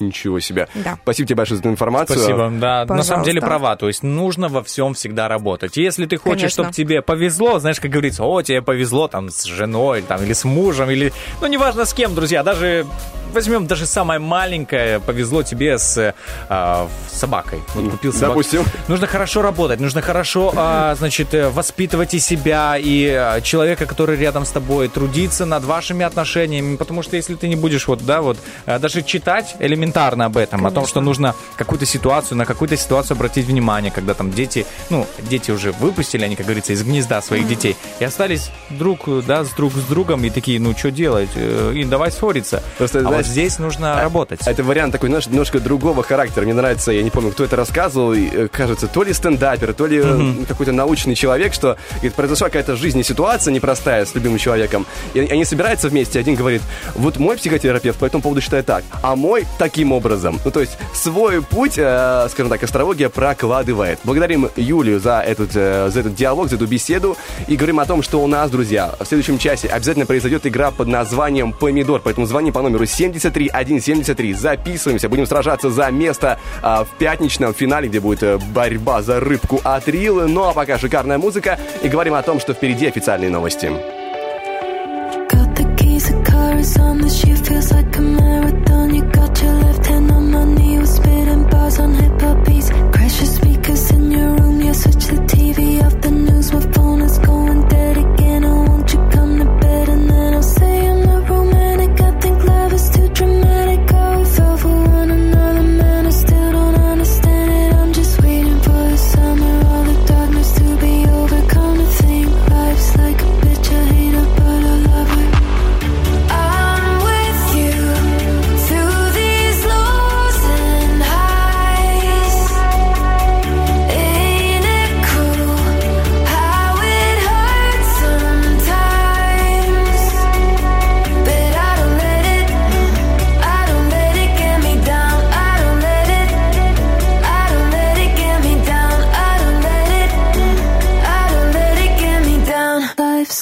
A: Ничего себе.
N: Да.
A: Спасибо тебе большое за эту информацию.
B: Спасибо, да, на самом деле
N: Пожалуйста.
B: права, то есть нужно во всем всегда работать. Если ты хочешь, чтобы тебе повезло, знаешь, как говорится, о, тебе повезло там с женой там, или с мужем, или, ну, неважно с кем, друзья, даже возьмем даже самое маленькое, повезло тебе с а, собакой. Вот купил собаку.
A: Допустим.
B: Нужно хорошо работать, нужно хорошо, а, значит, э, воспитывать и себя, и а, человека, который рядом с тобой, трудиться над вашими отношениями, потому что если ты не будешь вот, да, вот, а, даже читать элементарно об этом, о том, что нужно какую-то ситуацию, на какую-то ситуацию обратить внимание, когда там дети, ну, дети уже выпустили, они, как говорится, из гнезда своих детей, и остались друг, да, с друг с другом, и такие, ну, что делать, Э, и давай ссориться.
A: Просто,
B: а
A: знаешь,
B: вот здесь нужно работать.
A: Это вариант такой, знаешь, немножко другого характера. Мне нравится, я не помню, кто это рассказывал, и, э, кажется, то ли стендапер, то ли
B: Мгм.
A: какой-то научный человек, что говорит, произошла какая-то жизни ситуация непростая с любимым человеком, и они- собираются вместе, один говорит, вот мой психотерапевт по этому поводу считает так, а мой таким образом. Ну, то есть свой путь, э, скажем так, астрология прокладывает. Благодарим Юлию за этот, э, за этот диалог, за эту беседу, и говорим о том, что у нас, друзья, в следующем часе обязательно произойдет игра под названием «Помидор», поэтому звони по номеру 73173, записываемся, будем сражаться за место а, в пятничном финале, где будет э, борьба за рыбку от Рилы. Ну а пока шикарная музыка, и говорим о том, что впереди официальные новости.
E: Switch the TV off. The news. My phone is going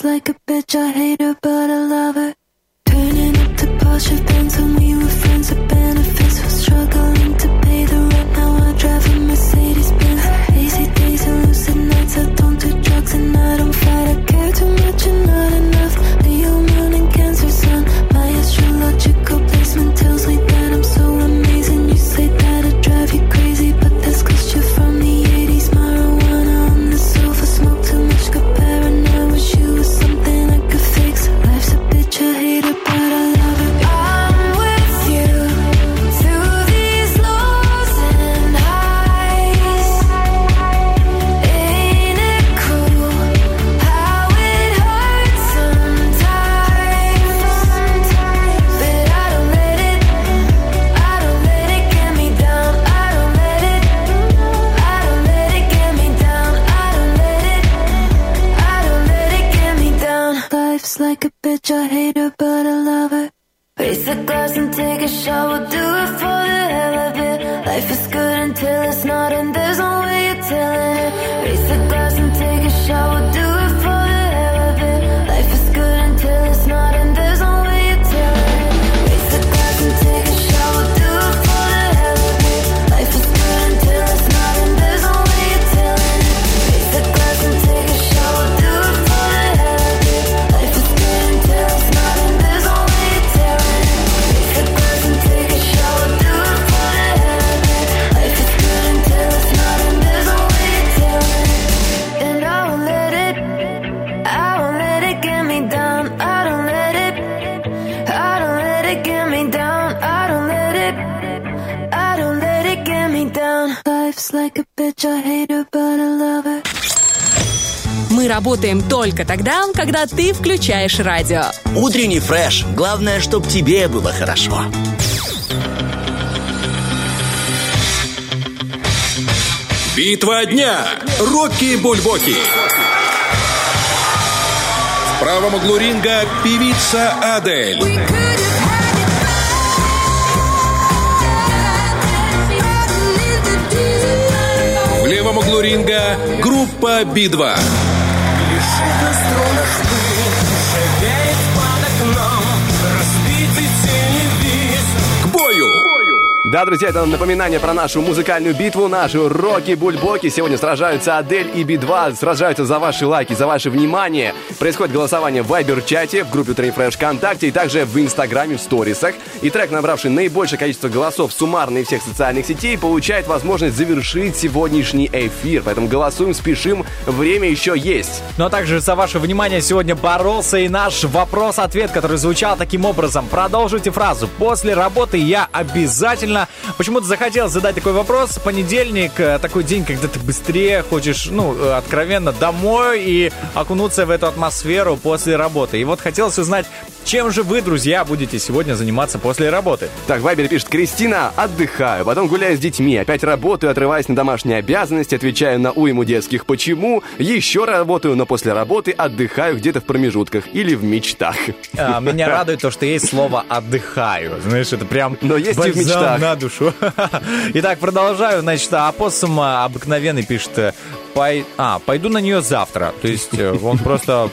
E: Like a bitch, I hate her, but I love her. Turning up to posher things when we were friends with benefits. Was struggling to pay the rent. Now I drive a Mercedes Benz. Hazy days and lucid nights. I don't do drugs and I don't fight. I care too much and not enough. Leo moon and Cancer sun. My astrological a bitch, I hate her, but I love her. Raise the glass and take a shot, we'll do it for the hell of it. Life is good until it's not, and there's no way you're telling it. Raise the glass and take a shot, we'll do
F: Мы работаем только тогда, когда ты включаешь радио.
G: Утренний фреш. Главное, чтобы тебе было хорошо.
I: Битва дня. Рокки Бульбоки. В правом углу ринга певица Адель. Углу группа Би-2.
A: Да, друзья, это напоминание про нашу музыкальную битву, нашу Роки-Бульбоки. Сегодня сражаются Адель и Би-2, сражаются за ваши лайки, за ваше внимание. Происходит голосование в Вайбер-чате, в группе Утренний Фреш ВКонтакте и также в Инстаграме, в сторисах. И трек, набравший наибольшее количество голосов суммарно из всех социальных сетей, получает возможность завершить сегодняшний эфир. Поэтому голосуем, спешим, время еще есть.
B: Но также за ваше внимание сегодня боролся и наш вопрос-ответ, который звучал таким образом. Продолжите фразу. После работы я обязательно... Почему-то захотел задать такой вопрос. Понедельник э, такой день, когда ты быстрее хочешь, ну, э, откровенно, домой и окунуться в эту атмосферу после работы. И вот хотелось узнать, чем же вы, друзья, будете сегодня заниматься после работы?
A: Так, в Вайбере пишет Кристина, отдыхаю, потом гуляю с детьми, опять работаю, отрываясь на домашние обязанности, отвечаю на уйму детских «почему», еще работаю, но после работы отдыхаю где-то в промежутках или в мечтах.
B: А, Меня радует то, что есть слово «отдыхаю». Знаешь, это прям
A: Но есть и в мечтах.
B: на душу. Итак, продолжаю. Значит, апоссум а, обыкновенный пишет, «Пой- а, пойду на нее завтра. То есть э, он просто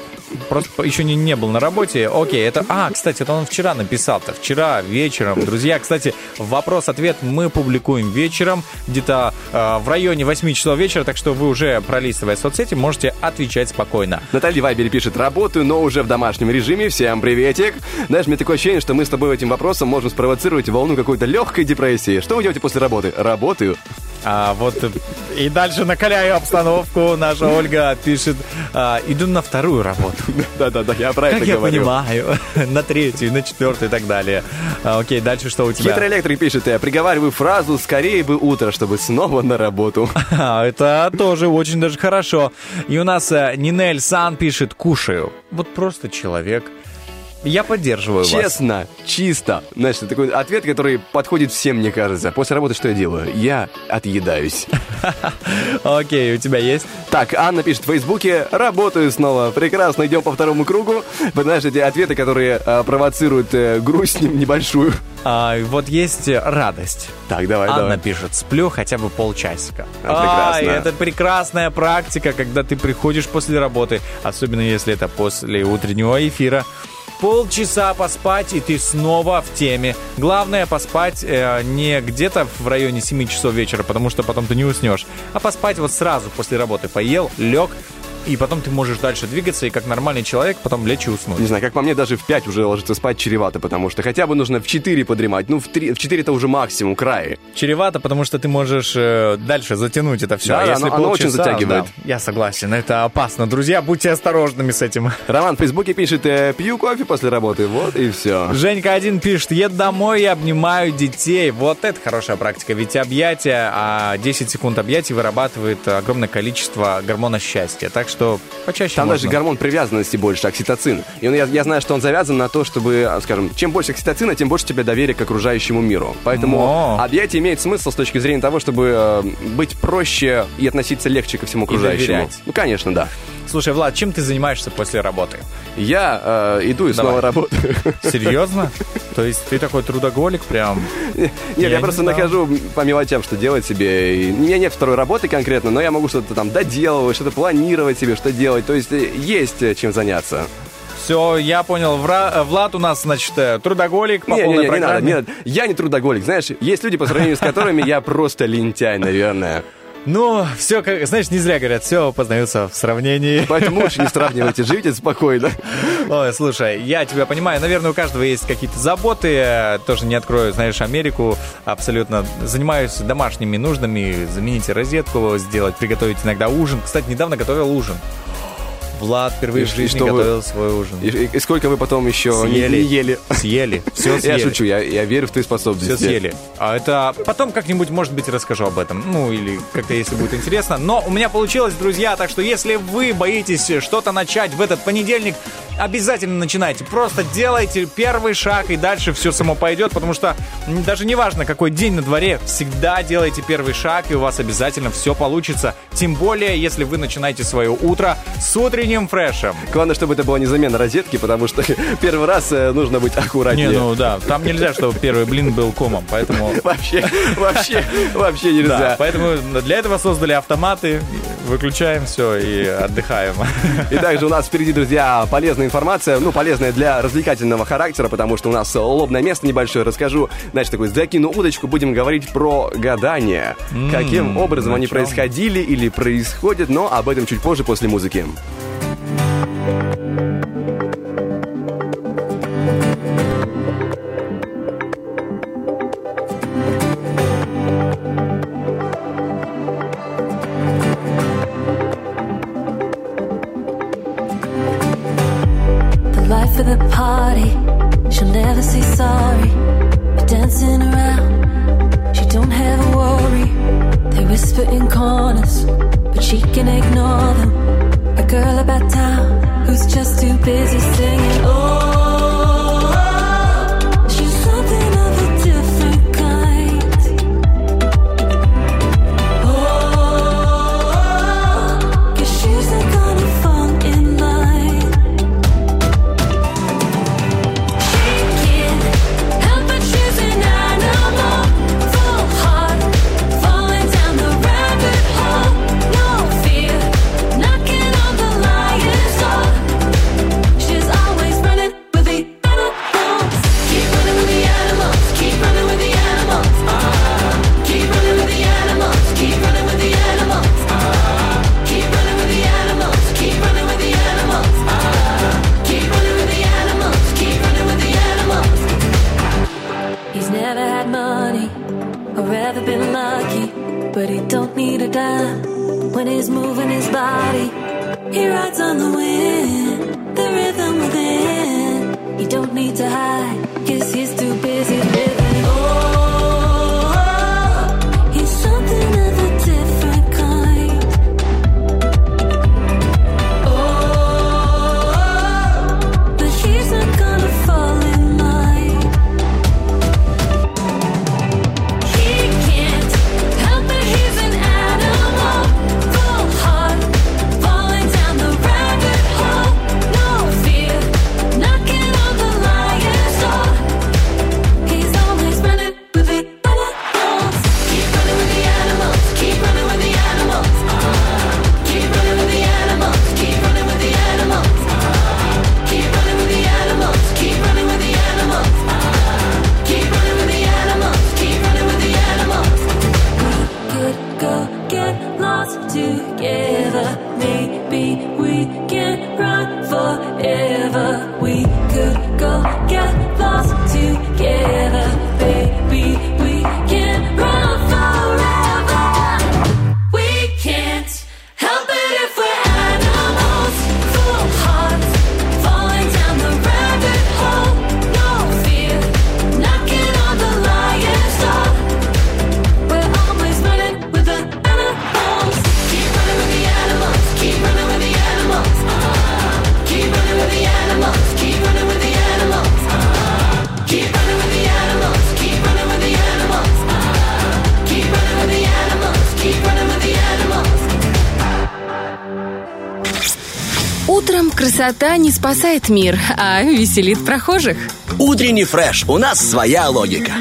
B: Просто еще не, не был на работе. Окей, это... А, кстати, это он вчера написал-то. Вчера вечером. Друзья, кстати, вопрос-ответ мы публикуем вечером, где-то э, в районе 8 часов вечера, так что вы уже, пролистывая соцсети, можете отвечать спокойно.
A: Наталья Вайбере пишет, работаю, но уже в домашнем режиме. Всем приветик. Знаешь, мне такое ощущение, что мы с тобой этим вопросом можем спровоцировать волну какой-то легкой депрессии. Что вы делаете после работы? Работаю.
B: А вот и дальше накаляю обстановку. Наша Ольга пишет, а, иду на вторую работу.
A: Да-да-да, я про
B: Как
A: это
B: я
A: говорю.
B: понимаю, на третью, на четвертую и так далее. А, окей, дальше что у тебя?
A: Хитрый электрик пишет, я приговариваю фразу «скорее бы утро, чтобы снова на работу».
B: А, Это тоже очень даже хорошо. И у нас э, Нинель Сан пишет «кушаю». Вот просто человек. Я поддерживаю вас.
A: Честно, чисто. Значит, такой ответ, который подходит всем, мне кажется. После работы что я делаю? Я отъедаюсь.
B: Окей, у тебя есть?
A: Так, Анна пишет в Фейсбуке, работаю снова. Прекрасно, идем по второму кругу. Вы знаете, эти ответы, которые э, провоцируют э, грусть небольшую.
B: А, вот есть э, радость.
A: Так, давай,
B: Анна
A: давай.
B: пишет, сплю хотя бы полчасика.
A: А, прекрасно.
B: Это прекрасная практика, когда ты приходишь после работы, особенно если это после утреннего эфира. Полчаса поспать, и ты снова в теме. Главное поспать э, не где-то в районе 7 часов вечера, потому что потом ты не уснешь, а поспать вот сразу после работы. Поел, лег, и потом ты можешь дальше двигаться, и как нормальный человек потом лечь и уснуть.
A: Не знаю, как по мне, даже в 5 уже ложиться спать чревато, потому что хотя бы нужно в 4 подремать. Ну, в, 3, в 4 это уже максимум, край.
B: Чревато, потому что ты можешь э, дальше затянуть это все.
A: Да,
B: а
A: да,
B: если
A: оно- оно очень затягивает.
B: да, я согласен, это опасно. Друзья, будьте осторожными с этим.
A: Роман в Фейсбуке пишет, э, пью кофе после работы, вот и все.
B: Женька один пишет, еду домой и обнимаю детей. Вот это хорошая практика, ведь объятия, а 10 секунд объятий вырабатывает огромное количество гормона счастья. Так что почаще
A: Там
B: можно.
A: даже гормон привязанности больше, окситоцин. И он, я, я знаю, что он завязан на то, чтобы, а, скажем, чем больше окситоцина, тем больше тебя доверия к окружающему миру. Поэтому
B: О.
A: объятие имеет смысл с точки зрения того, чтобы э, быть проще и относиться легче ко всему окружающему. Ну, конечно, да.
B: Слушай, Влад, чем ты занимаешься после работы?
A: Я э, иду и снова работаю.
B: Серьезно? То есть ты такой трудоголик прям?
A: Нет, я,
B: не
A: просто
B: знал.
A: нахожу по мелочам, что делать себе. И у меня нет второй работы конкретно, но я могу что-то там доделывать, что-то планировать себе, что делать. То есть э, есть э, чем заняться.
B: Все, я понял. Вра- э, Влад у нас, значит, трудоголик по
A: Не, не,
B: полной
A: не, не надо,
B: программе.
A: не надо. Я не трудоголик, знаешь, есть люди, по сравнению с которыми я просто лентяй, наверное.
B: Ну, все, как, знаешь, не зря говорят, все познается в сравнении.
A: Поэтому лучше не сравнивайте, живите спокойно.
B: Ой, слушай, я тебя понимаю. Наверное, у каждого есть какие-то заботы. Тоже не открою, знаешь, Америку. Абсолютно занимаюсь домашними нуждами. Замените розетку, сделать, приготовить иногда ужин. Кстати, недавно готовил ужин. Влад впервые
A: И
B: в жизни
A: что вы-
B: готовил свой ужин.
A: И, и- и сколько вы потом еще не-
B: Съели.
A: не ели?
B: Съели. Все
A: Я
B: съели.
A: шучу, я, я верю в твои способности.
B: Все съели. А это потом как-нибудь, может быть, расскажу об этом. Ну, или как-то, если будет интересно. Но у меня получилось, друзья, так что если вы боитесь что-то начать в этот понедельник, обязательно начинайте. Просто делайте первый шаг, и дальше все само пойдет, потому что даже не важно, какой день на дворе, всегда делайте первый шаг, и у вас обязательно все получится. Тем более, если вы начинаете свое утро с утренним фрешем.
A: Главное, чтобы это была не замена розетки, потому что первый раз э, нужно быть аккуратнее.
B: Не, ну да, там нельзя, чтобы первый блин был комом, поэтому...
A: Вообще, вообще, вообще нельзя.
B: Да, поэтому для этого создали автоматы, выключаем все и отдыхаем.
A: И также у нас впереди, друзья, полезная информация, ну, полезная для развлекательного характера, потому что у нас лобное место небольшое. Расскажу, значит, такой закину удочку, будем говорить про гадания.
B: М,
A: Каким образом они происходили или происходят, но об этом чуть позже после музыки.
P: Whisper in corners, but she can ignore them. Girl about town who's just too busy singing. Oh, he don't need a dime when he's moving his body. He rides on the wind, the rhythm within. He don't need to hide,
F: красота не спасает мир, а веселит прохожих.
G: Утренний фреш. У нас своя логика.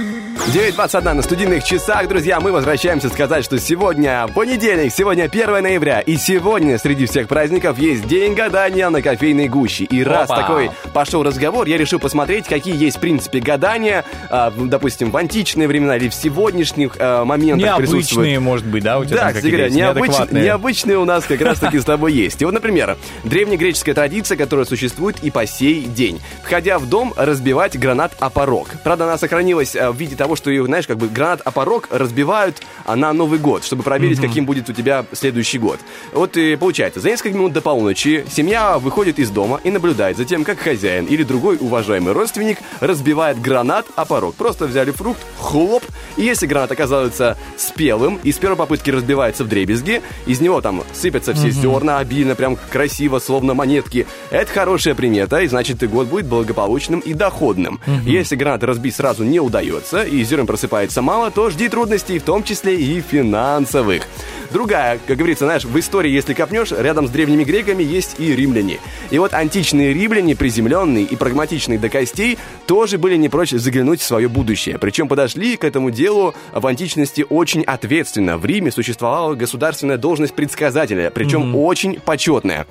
A: 9.21 на студийных часах, друзья, мы возвращаемся сказать, что сегодня понедельник, сегодня 1 ноября, и сегодня среди всех праздников есть день гадания на кофейной гуще. И раз
B: Опа.
A: такой пошел разговор, я решил посмотреть, какие есть, в принципе, гадания, а, допустим, в античные времена или в сегодняшних а, моментах присутствуют.
B: Необычные, может быть, да, у тебя
A: Да, кстати говоря, необыч-
B: неадекватные.
A: необычные у нас как раз-таки с тобой есть. И вот, например, древнегреческая традиция, которая существует и по сей день. Входя в дом, разбивать гранат о порог. Правда, она сохранилась э, в виде того, что ее, знаешь, как бы гранат о порог разбивают а, на Новый год, чтобы проверить, каким будет у тебя следующий год. Вот и получается, за несколько минут до полуночи семья выходит из дома и наблюдает за тем, как хозяин или другой уважаемый родственник разбивает гранат о порог. Просто взяли фрукт, хлоп, и если гранат оказывается спелым и с первой попытки разбивается в дребезги, из него там сыпятся все
B: Мгм.
A: зерна обильно, прям красиво, словно монетки. Это хорошая примета, и значит, и год будет благополучным и доходным.
B: Мгм.
A: Если гранат разбить сразу не удается, и зерен просыпается мало, то жди трудностей, в том числе и финансовых. Другая, как говорится, знаешь, в истории, если копнешь, рядом с древними греками есть и римляне. И вот античные римляне, приземленные и прагматичные до костей, тоже были не прочь заглянуть в свое будущее. Причем подошли к этому делу в античности очень ответственно. В Риме существовала государственная должность предсказателя, причем очень почетная.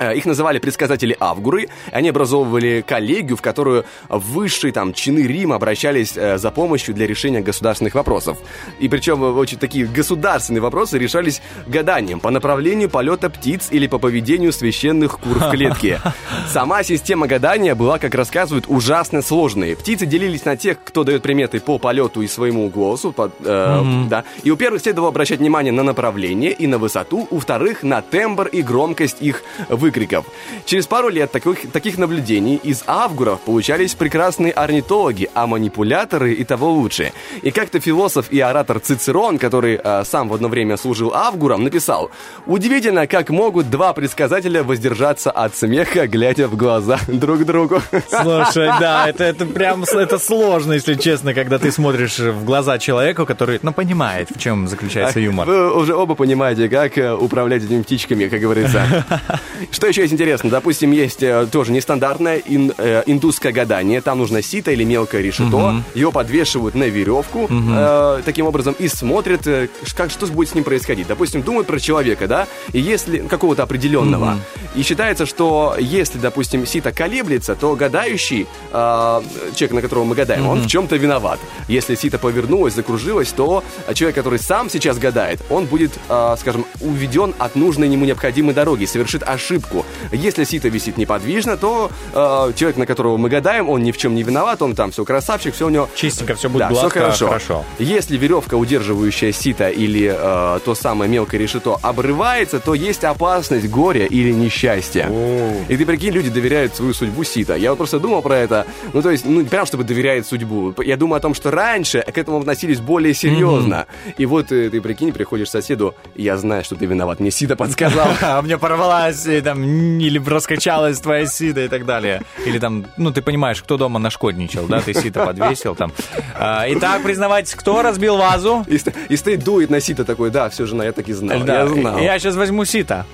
A: Э, Их называли предсказатели Авгуры. Они образовывали коллегию, в которую высшие там чины Рима обращались э, за помощью для решения государственных вопросов. И причем э, очень такие государственные вопросы решались гаданием по направлению полета птиц или по поведению священных кур в клетке. Сама система гадания была, как рассказывают, ужасно сложной. Птицы делились на тех, кто дает приметы по полету и своему голосу, по- э,
B: Мгм.
A: да. И у первых следовало обращать внимание на направление и на высоту, у вторых на тембр и громкость их выкриков. Через пару лет таких, таких наблюдений из авгуров получались прекрасные орнитологи, а манипуляторы и того лучше. И как-то философ и оратор Цицерон, который э, сам в одно время служил авгуром, написал «Удивительно, как могут два предсказателя воздержаться от смеха, глядя в глаза друг другу».
B: Слушай, да, это, это прям это сложно, если честно, когда ты смотришь в глаза человеку, который, ну, понимает, в чем заключается юмор.
A: Вы уже оба понимаете, как э, управлять этими птичками, как говорится. Что еще есть интересно? Допустим, есть э, тоже нестандартное ин- э, индусское гадание. Там нужно сито или мелкое решето.
B: Мгм.
A: Его подвешивают на веревку
B: Мгм.
A: э, таким образом и смотрят, э, как, что будет с ним происходить. Допустим, думают про человека, да, и если какого-то определенного.
B: Мгм.
A: И считается, что если, допустим, сито колеблется, то гадающий, э, человек, на которого мы гадаем, он
B: Мгм.
A: в чем-то виноват. Если сито повернулось, закружилось, то человек, который сам сейчас гадает, он будет, э, скажем, уведен от нужной ему необходимой дороги, совершит ошибку. Если сито висит неподвижно, то э, человек, на которого мы гадаем, он ни в чем не виноват, он там все красавчик, все у него...
B: Чистенько, все будет
A: Да,
B: гладко,
A: хорошо.
B: хорошо.
A: Если веревка, удерживающая сито или э, то самое мелкое решето, обрывается, то есть опасность горя или несчастья. И ты прикинь, люди доверяют свою судьбу сито. Я вот просто думал про это. Ну, то есть, ну, прям чтобы доверяет судьбу. Я думаю о том, что раньше к этому относились более серьезно. И вот э, ты прикинь, приходишь к соседу, я знаю, что ты виноват, мне сито подсказал.
B: А мне порвалась, там, или раскачалась твоя сида и так далее. Или там, ну, ты понимаешь, кто дома нашкодничал, да, ты сито подвесил там. А, Итак, признавайтесь, кто разбил вазу?
A: И, и стоит, дует на сито такой, да, все, жена, я так и знал,
B: Да,
A: я знал.
B: я сейчас возьму сито.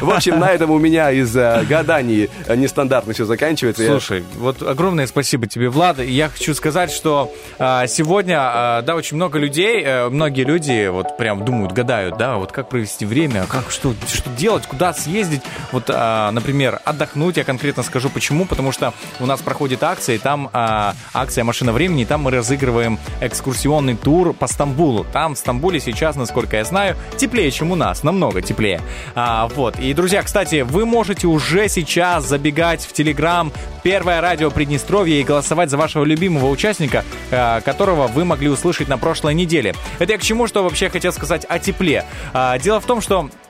A: В общем, на этом у меня из э, гаданий э, нестандартно все заканчивается.
B: Слушай, вот огромное спасибо тебе, Влад. Я хочу сказать, что а, сегодня, а, да, очень много людей, э, многие люди вот прям думают, гадают, да, вот как провести время, как что, что делать, куда съездить. Вот, например, отдохнуть, я конкретно скажу почему, потому что у нас проходит акция, и там акция «Машина времени», и там мы разыгрываем экскурсионный тур по Стамбулу. Там в Стамбуле сейчас, насколько я знаю, теплее, чем у нас, намного теплее. А, вот. И, друзья, кстати, вы можете уже сейчас забегать в Телеграм Первое радио Приднестровье и голосовать за вашего любимого участника, э, которого вы могли услышать на прошлой неделе. Это я к чему, что вообще хотел сказать о тепле. А, Дело в том, что а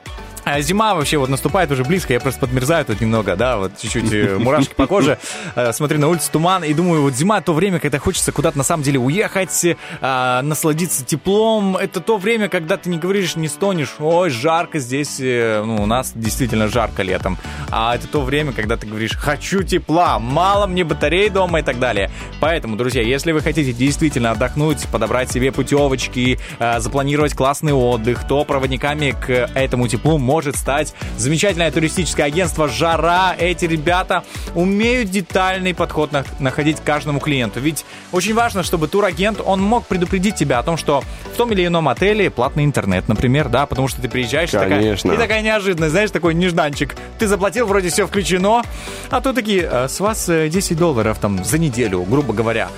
B: Зима вообще вот наступает уже близко, я просто подмерзаю тут немного, да, вот чуть-чуть э, мурашки по коже. Э, Смотрю на улице туман и думаю, вот зима то время, когда хочется куда-то на самом деле уехать, э, насладиться теплом. Это то время, когда ты не говоришь, не стонешь, ой, жарко здесь, э, ну, у нас действительно жарко летом. а это то время, когда ты говоришь «хочу тепла», «мало мне батарей дома» и так далее. Поэтому, друзья, если вы хотите действительно отдохнуть, подобрать себе путевочки, запланировать классный отдых, то проводниками к этому теплу может стать замечательное туристическое агентство «Жара». Эти ребята умеют детальный подход на- находить каждому клиенту. Ведь очень важно, чтобы турагент, он мог предупредить тебя о том, что в том или ином отеле платный интернет, например, да, потому что ты приезжаешь и такая,
A: Конечно.
B: и такая неожиданность, знаешь, такой нежданчик. Ты заплатил, вроде все включено, а тут такие, «Э, с вас э, 10 долларов там за неделю, грубо говоря.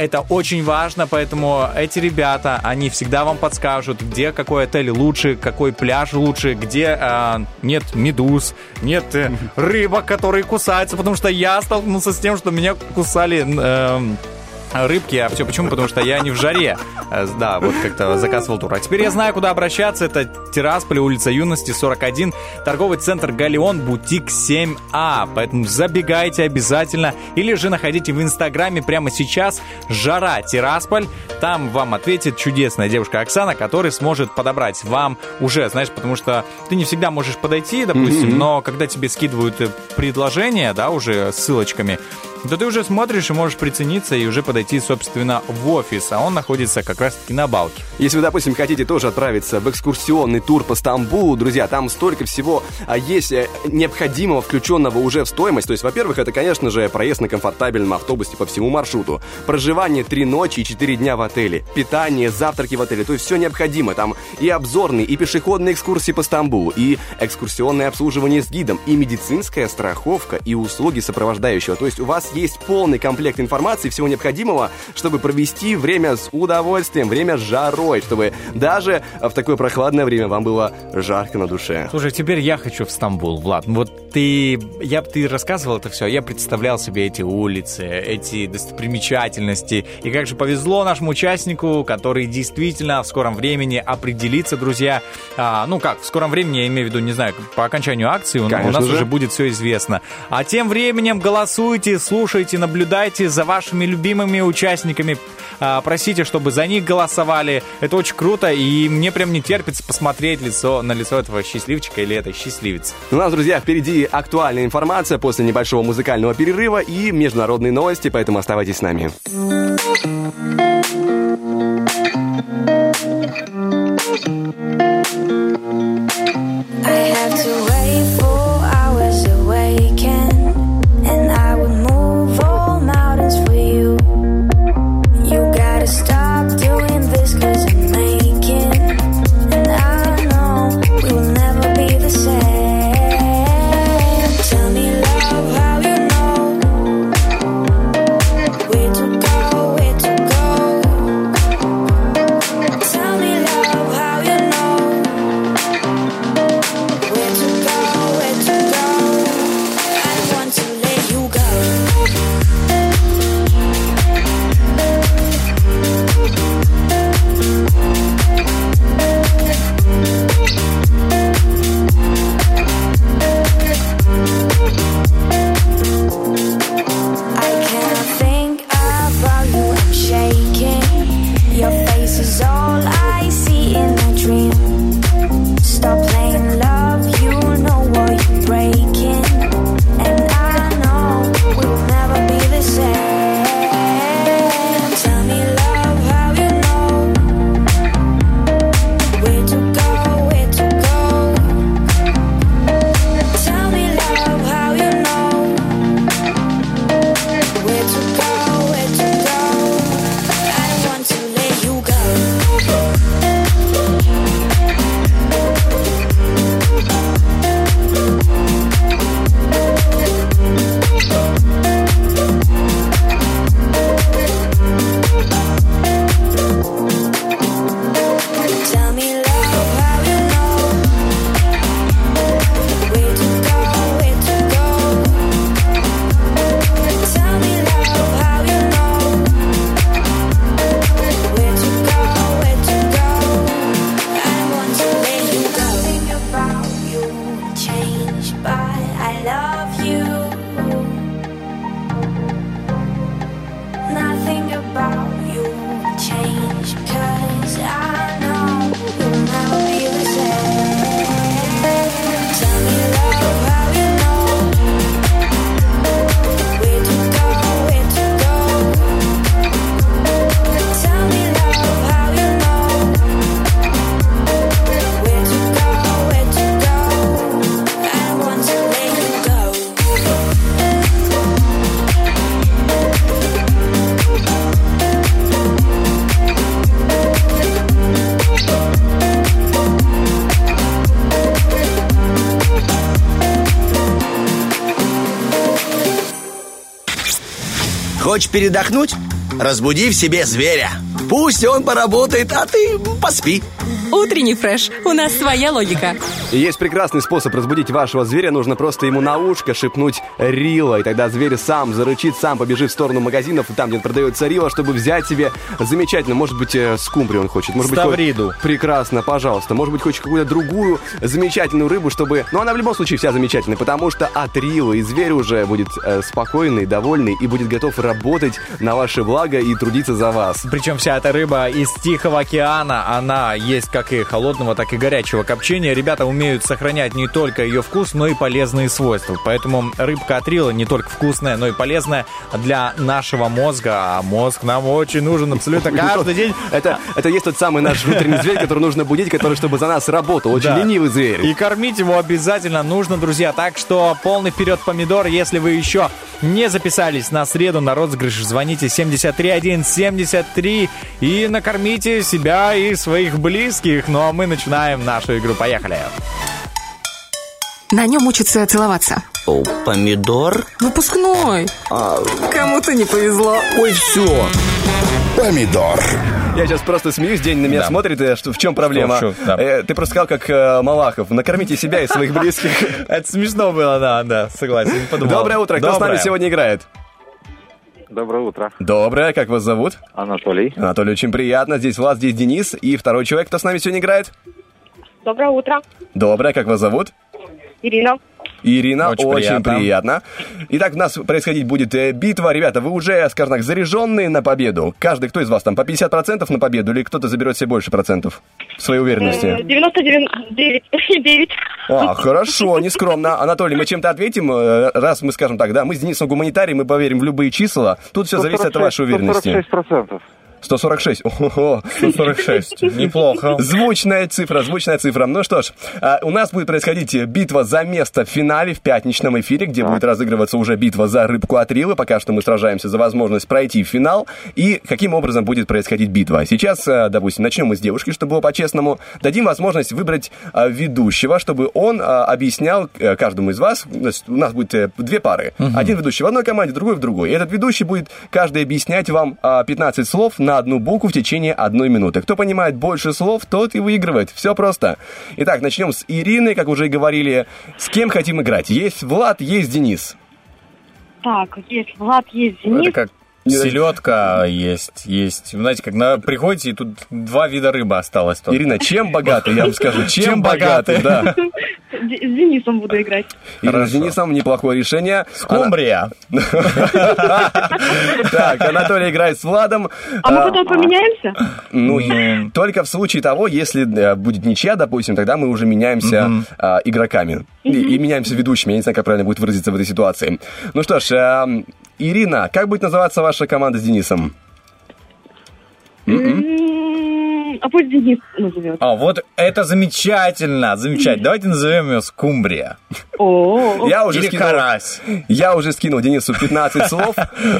B: Это очень важно, поэтому эти ребята, они всегда вам подскажут, где какой отель лучше, какой пляж лучше, где э, нет медуз, нет э, рыбок, которые кусаются, потому что я столкнулся с тем, что меня кусали... э, рыбки, а все почему? Потому что я не в жаре. Э, Да, вот как-то заказывал тур. А теперь я знаю, куда обращаться. Это Тирасполь, улица Юности, 41, торговый центр Галеон, бутик 7А. Поэтому забегайте обязательно. Или же находите в Инстаграме прямо сейчас Жара Тирасполь. Там вам ответит чудесная девушка Оксана, которая сможет подобрать вам уже, знаешь, потому что ты не всегда можешь подойти, допустим,
A: Мгм.
B: но когда тебе скидывают э, предложения, да, уже ссылочками, да ты уже смотришь и можешь прицениться и уже подойти, собственно, в офис, а он находится как раз-таки на балке.
A: Если вы, допустим, хотите тоже отправиться в экскурсионный тур по Стамбулу, друзья, там столько всего а, есть э, необходимого, включенного уже в стоимость. То есть, во-первых, это, конечно же, проезд на комфортабельном автобусе по всему маршруту, проживание три ночи и четыре дня в отеле, питание, завтраки в отеле, то есть все необходимо. Там и обзорные, и пешеходные экскурсии по Стамбулу, и экскурсионное обслуживание с гидом, и медицинская страховка, и услуги сопровождающего. То есть у вас есть полный комплект информации, всего необходимого, чтобы провести время с удовольствием, время с жарой, чтобы даже в такое прохладное время вам было жарко на душе.
B: Слушай, теперь я хочу в Стамбул, Влад. Вот ты, я ты рассказывал это все, я представлял себе эти улицы, эти достопримечательности. И как же повезло нашему участнику, который действительно в скором времени определится, друзья. А, ну как, в скором времени, я имею в виду, не знаю, по окончанию акции у, у
A: Конечно
B: нас
A: же.
B: уже будет все известно. А тем временем голосуйте, слушайте, наблюдайте за вашими любимыми участниками. А, просите, чтобы за них голосовали. Это очень круто, и мне прям не терпится посмотреть лицо на лицо этого счастливчика или этой счастливицы.
A: У нас, друзья, впереди актуальная информация после небольшого музыкального перерыва и международные новости, поэтому оставайтесь с нами.
P: I
G: Хочешь передохнуть? Разбуди в себе зверя. Пусть он поработает, а ты поспи.
F: Утренний фреш. У нас своя логика.
A: Есть прекрасный способ разбудить вашего зверя. Нужно просто ему на ушко шепнуть «Рила». И тогда зверь сам зарычит, сам побежит в сторону магазинов, там, где продается Рила, чтобы взять себе замечательно. Может быть, э, скумбрию он хочет. Может быть,
B: Ставриду.
A: хочет- Прекрасно, пожалуйста. Может быть, хочет какую-то другую замечательную рыбу, чтобы... Но она в любом случае вся замечательная, потому что от Рила и зверь уже будет э, спокойный, довольный и будет готов работать на ваше благо и трудиться за вас.
B: Причем вся эта рыба из Тихого океана, она есть как и холодного, так и горячего копчения. Ребята умеют сохранять не только ее вкус, но и полезные свойства. Поэтому рыбка от Рила не только вкусная, но и полезная для нашего мозга. А мозг нам очень нужен абсолютно каждый день.
A: Это, это есть тот самый наш внутренний зверь, который нужно будить, который чтобы за нас работал. Очень
B: Да.
A: ленивый зверь.
B: И кормить его обязательно нужно, друзья. Так что полный вперед помидор. Если вы еще не записались на среду на розыгрыш, звоните 73173 и накормите себя и своих близких. Ну а мы начинаем нашу игру. Поехали.
N: На нем учатся целоваться.
G: О, помидор?
N: Выпускной. Кому-то не повезло.
G: Ой, все.
D: Помидор.
A: Я сейчас просто смеюсь, день на меня
B: Да.
A: смотрит, э, что, в чем проблема?
B: Что, что, да.
A: Э, Ты просто сказал, как э, Малахов, накормите себя и своих близких.
B: Это смешно было, да, да, согласен.
A: Доброе утро, кто с нами сегодня играет?
K: Доброе утро.
A: Доброе, как вас зовут?
K: Анатолий.
A: Анатолий, очень приятно. Здесь Влад, здесь Денис. И второй человек, кто с нами сегодня играет?
J: Доброе утро.
A: Доброе, как вас зовут?
J: Ирина.
A: Ирина, очень,
B: Очень
A: приятно.
B: приятно.
A: Итак, у нас происходить будет э, битва. Ребята, вы уже, скажем так, заряженные на победу. Каждый, кто из вас там, по 50% на победу или кто-то заберет себе больше процентов своей уверенности?
J: 99,9.
A: А, хорошо, нескромно. Анатолий, мы чем-то ответим, э, раз мы скажем так, да, мы с Денисом гуманитарий, мы поверим в любые числа. Тут все зависит от вашей уверенности.
K: 146%.
A: 146. Ого.
B: 146. Неплохо.
A: Звучная цифра, звучная цифра. Ну что ж, а, у нас будет происходить битва за место в финале в пятничном эфире, где будет разыгрываться уже битва за рыбку от Рилы. Пока что мы сражаемся за возможность пройти в финал. И каким образом будет происходить битва? Сейчас, а, допустим, начнем мы с девушки, чтобы было по-честному. Дадим возможность выбрать а, ведущего, чтобы он объяснял э, каждому из вас. У нас будет э, две пары. Один ведущий в одной команде, другой в другой. И этот ведущий будет каждый объяснять вам а, 15 слов на одну букву в течение одной минуты. Кто понимает больше слов, тот и выигрывает. Все просто. Итак, начнем с Ирины, как уже и говорили. С кем хотим играть? Есть Влад, есть Денис.
J: Так, есть Влад, есть Денис.
B: Это как селедка есть, есть. Знаете, как на, приходите, и тут два вида рыбы осталось. только.
A: Ирина, чем богаты? Я вам скажу, чем, богаты? да.
J: С Денисом буду играть.
A: Ирина с Денисом, неплохое решение.
B: Скумбрия.
A: Так, Анатолий играет с Владом.
J: А мы потом поменяемся?
A: Ну, только в случае того, если э, будет ничья, допустим, тогда мы уже меняемся а, игроками. И, меняемся ведущими. Я не знаю, как правильно будет выразиться в этой ситуации. Ну что ж, эм, Ирина, как будет называться ваша команда с Денисом?
J: М, А пусть Денис назовет.
B: А, вот это замечательно, замечательно. Давайте назовем ее скумбрия.
J: О,
A: Я уже
B: Или
A: скинул,
B: карась.
A: Я уже скинул Денису 15 слов.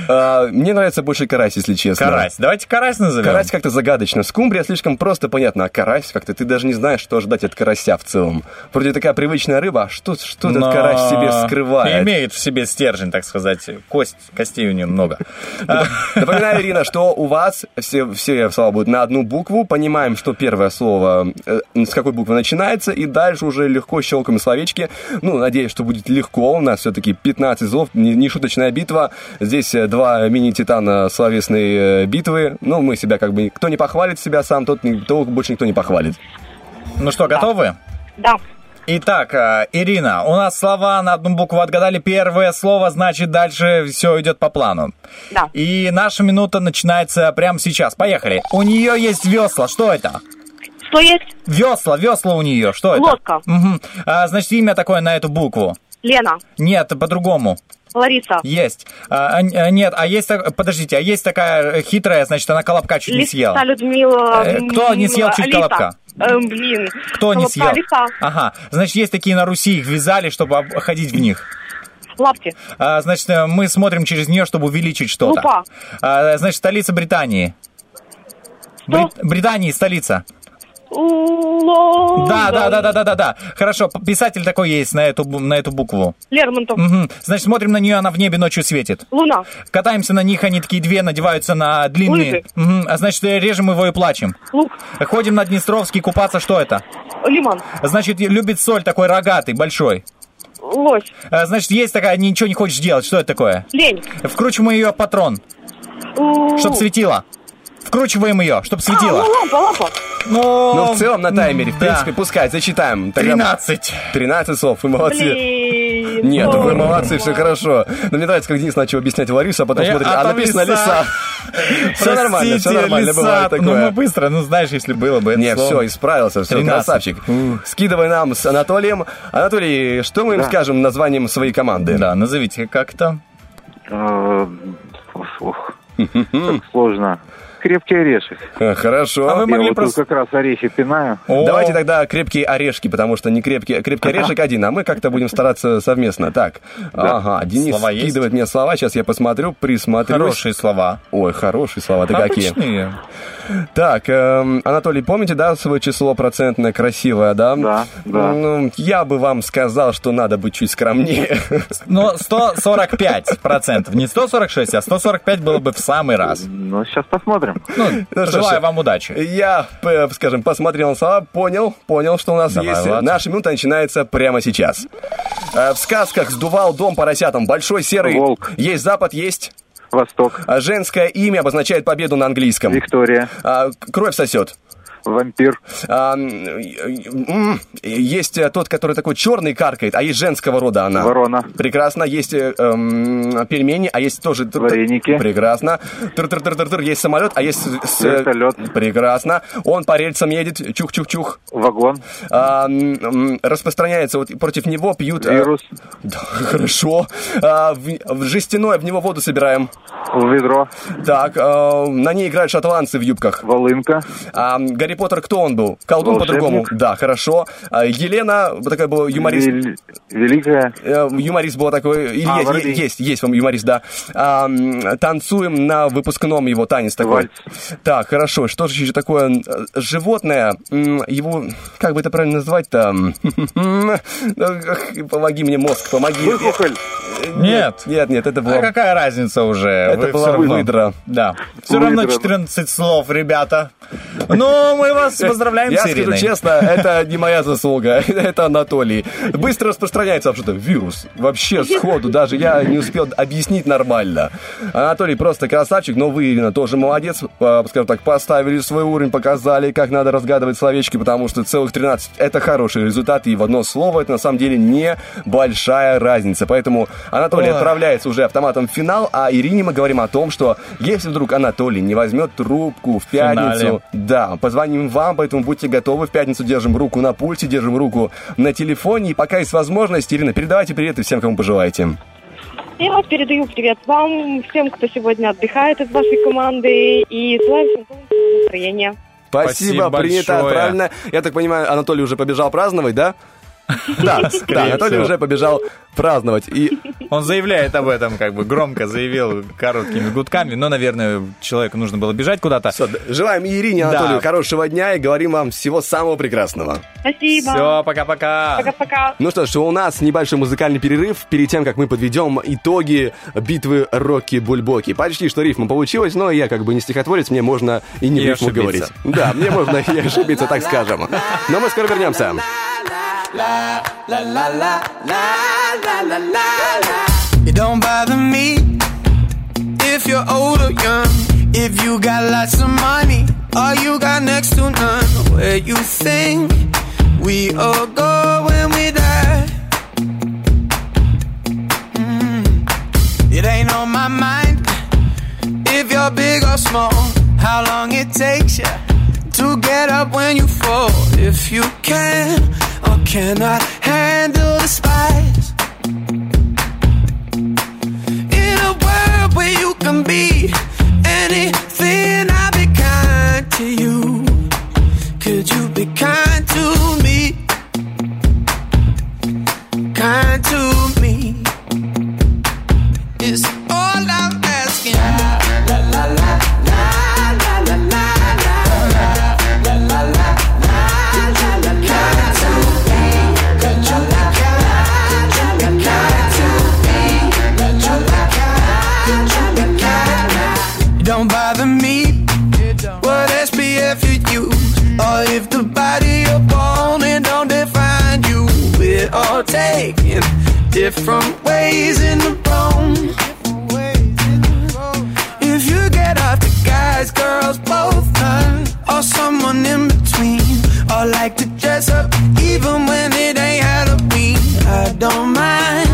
A: Э, Мне нравится больше карась, если честно.
B: Карась. Давайте карась назовем.
A: Карась как-то загадочно. Скумбрия слишком просто понятно, а карась как-то ты даже не знаешь, что ожидать от карася в целом. Вроде такая привычная рыба, а что, что этот карась себе скрывает?
B: Имеет в себе стержень, так сказать. Кость, костей у нее много. А,
A: Напоминаю, Ирина, что у вас все, все слова будут на одну букву. Понимаем, что первое слово э, с какой буквы начинается, и дальше уже легко щелкаем словечки. Ну, надеюсь, что будет легко. У нас все-таки 15 слов, не, не шуточная битва. Здесь э, два мини-титана словесной э, битвы. Ну, мы себя как бы... Кто не похвалит себя сам, тот того больше никто не похвалит.
B: Ну что, готовы?
J: Да.
B: Итак, э, Ирина, у нас слова на одну букву отгадали. Первое слово, значит, дальше все идет по плану.
J: Да.
B: И наша минута начинается прямо сейчас. Поехали. У нее есть весла. Что это?
J: Что есть?
B: Весла, весла у нее. Что это?
J: Лодка.
B: Мгм. А, значит, имя такое на эту букву.
J: Лена.
B: Нет, по-другому.
J: Лариса.
B: Есть. А, а, а, нет, а есть... Подождите, а есть такая э, хитрая, значит, она колобка чуть не съела.
J: Лиса Людмила.
B: Э, кто не съел чуть
J: Алиса.
B: колобка?
J: Эм, блин.
B: Кто не
J: Колобка
B: съел?
J: Лиса.
B: Ага. Значит, есть такие на Руси, их вязали, чтобы об- ходить в них.
J: Лапти.
B: А, значит, э, мы смотрим через нее, чтобы увеличить что-то.
J: Лупа.
B: А, значит, столица Британии. Бри- Британии столица.
Q: Лондон.
B: Да, да, да, да, да, да, да. Хорошо, писатель такой есть на эту, на эту букву.
Q: Лермонтов.
B: Мгм. Значит, смотрим на нее, она в небе ночью светит.
Q: Луна.
B: Катаемся на них, они такие две надеваются на длинные.
Q: Лыжи.
B: Мгм. А значит, э, режем его и плачем.
Q: Лук.
B: Ходим на Днестровский купаться, что это?
Q: Лимон.
B: Значит, любит соль такой рогатый, большой.
Q: Лось.
B: А, Значит, есть такая, ничего не хочешь делать. Что это такое?
Q: Лень.
B: Вкручиваем ее патрон, чтоб светило. Вкручиваем ее, чтоб светило.
Q: А, ну, лампа, лампа.
B: Ну,
A: Ну, в целом на таймере, в
B: да.
A: принципе, пускай, зачитаем. Тогда-
B: 13.
A: 13 слов, вы молодцы.
Q: Блин.
A: Нет,
Q: ой,
A: вы молодцы, все хорошо. Но мне нравится, как Денис начал объяснять Ларису, а потом
B: Э,
A: смотрит,
B: а
A: а написано
B: лиса.
A: Все нормально, все нормально, бывает
B: Ну, мы
A: такое.
B: быстро, ну, знаешь, если было бы это
A: Не, все, исправился, все,
B: 13.
A: красавчик. Скидывай нам с Анатолием. Анатолий, что мы им скажем названием своей команды?
B: Да, назовите как то
R: Э, ох, как сложно. Крепкий орешек.
A: Э, Хорошо.
B: А вы
R: Я
B: могли
R: вот тут
B: просто...
R: как раз орехи пинаю.
B: О,
A: Давайте тогда крепкие орешки, потому что не крепкий, крепкий орешек один, а мы как-то будем стараться совместно. Так, ага, Денис
B: Слова есть?
A: скидывает мне слова, сейчас я посмотрю, присмотрюсь.
B: Хорошие слова.
A: Ой, хорошие слова, ты какие. Так, эм, Анатолий, помните, да, свое число процентное красивое, да?
R: Да, да.
A: Ну, я бы вам сказал, что надо быть чуть скромнее.
B: Но 145 процентов. Не 146, а 145 было бы в самый раз.
R: Ну, сейчас посмотрим.
B: Ну,
A: Ну что
B: желаю вам удачи.
A: Я, скажем, посмотрел на слова, понял, понял, что у нас
B: Давай,
A: есть.
B: Влад.
A: Наша минута начинается прямо сейчас. Э, В сказках сдувал дом поросятам. Большой серый.
R: Волк.
A: Есть запад, есть.
R: Восток.
A: Женское имя обозначает победу на английском.
R: Виктория.
A: А, Кровь сосет.
R: Вампир.
A: А, есть э, тот, который такой черный каркает, а есть женского рода она.
R: Ворона.
A: Прекрасно. Есть э, эм, пельмени, а есть тоже...
R: Вареники.
A: Прекрасно. Тр-тр-тр-тр-тр. Есть самолет, а есть... с-
R: Вертолет.
A: Прекрасно. Он по рельсам едет. Чух-чух-чух.
R: Вагон.
A: А, распространяется, вот против него пьют... э,
R: Вирус.
A: да, хорошо. А, в, в жестяное, в него воду собираем.
R: Ведро.
A: Так, а, на ней играют шотландцы в юбках.
R: Волынка.
A: А, Гарри Поттер кто он был? Колдун по-другому. Да, хорошо. А, Елена, вот такая была юморист.
R: Вел- Великая.
A: Э, Юморист был такой. Или
R: А,
A: есть, есть, есть вам юморист, да. А, танцуем на выпускном его танец такой.
R: Вальс.
A: Так, хорошо. Что же еще такое? Животное. Его, как бы это правильно назвать-то? Помоги мне, мозг, помоги.
R: Выхухоль.
A: Нет, нет, нет, это
B: А
A: было...
B: какая разница уже?
A: Это
B: Вы
A: была выдра.
B: Да. Все равно
R: Выдра.
B: 14 слов, ребята. Ну, мы вас поздравляем
A: Я
B: с
A: скажу
B: Ириной.
A: честно, это не моя заслуга, это Анатолий. Быстро распространяется вообще-то вирус. Вообще сходу, даже я не успел объяснить нормально. Анатолий просто красавчик, но вы, Ирина, тоже молодец. А, Скажем так, поставили свой уровень, показали, как надо разгадывать словечки, потому что целых 13 это хороший результат, и в одно слово это на самом деле не большая разница. Поэтому Анатолий
B: Ой.
A: отправляется уже автоматом в финал, а Ирине мы говорим о том, что если вдруг Анатолий не возьмет трубку в пятницу,
B: финале.
A: да, позвоним вам, поэтому будьте готовы. В пятницу держим руку на пульсе, держим руку на телефоне. И пока есть возможность, Ирина, передавайте привет и всем, кому пожелаете.
Q: Я передаю привет вам, всем, кто сегодня отдыхает из вашей команды, и желаю всем настроения.
A: Спасибо,
B: Спасибо
A: принято,
B: большое.
A: правильно. Я так понимаю, Анатолий уже побежал праздновать, да? Да, да, Анатолий уже побежал праздновать. И
B: Он заявляет об этом, как бы громко заявил короткими гудками, но, наверное, человеку нужно было бежать куда-то.
A: всё, желаем Ирине, и
B: Да.
A: Анатолию хорошего дня и говорим вам всего самого прекрасного.
Q: Спасибо.
B: Все, пока-пока.
Q: Пока-пока.
A: Ну что ж, у нас небольшой музыкальный перерыв перед тем, как мы подведем итоги битвы Рокки-Бульбоки. Почти что рифма получилась, но я как бы не стихотворец, мне можно и не в
B: И
A: рифму
B: ошибиться.
A: говорить. Да, мне можно и ошибиться, так скажем. Но мы скоро вернемся.
H: It don't bother me if you're old or young. If you got lots of money or you got next to none. Where you think we all go when we die. Mm. It ain't on my mind if you're big or small. How long it takes you to get up when you fall. If you can or cannot handle the spice. In a world where you can be anything, I'll be kind to you. Could you be kind to me? Kind to me. It's taking different ways in the room. If you get off the guys, girls, both none, or someone in between, or like to dress up even when it ain't Halloween. I don't mind.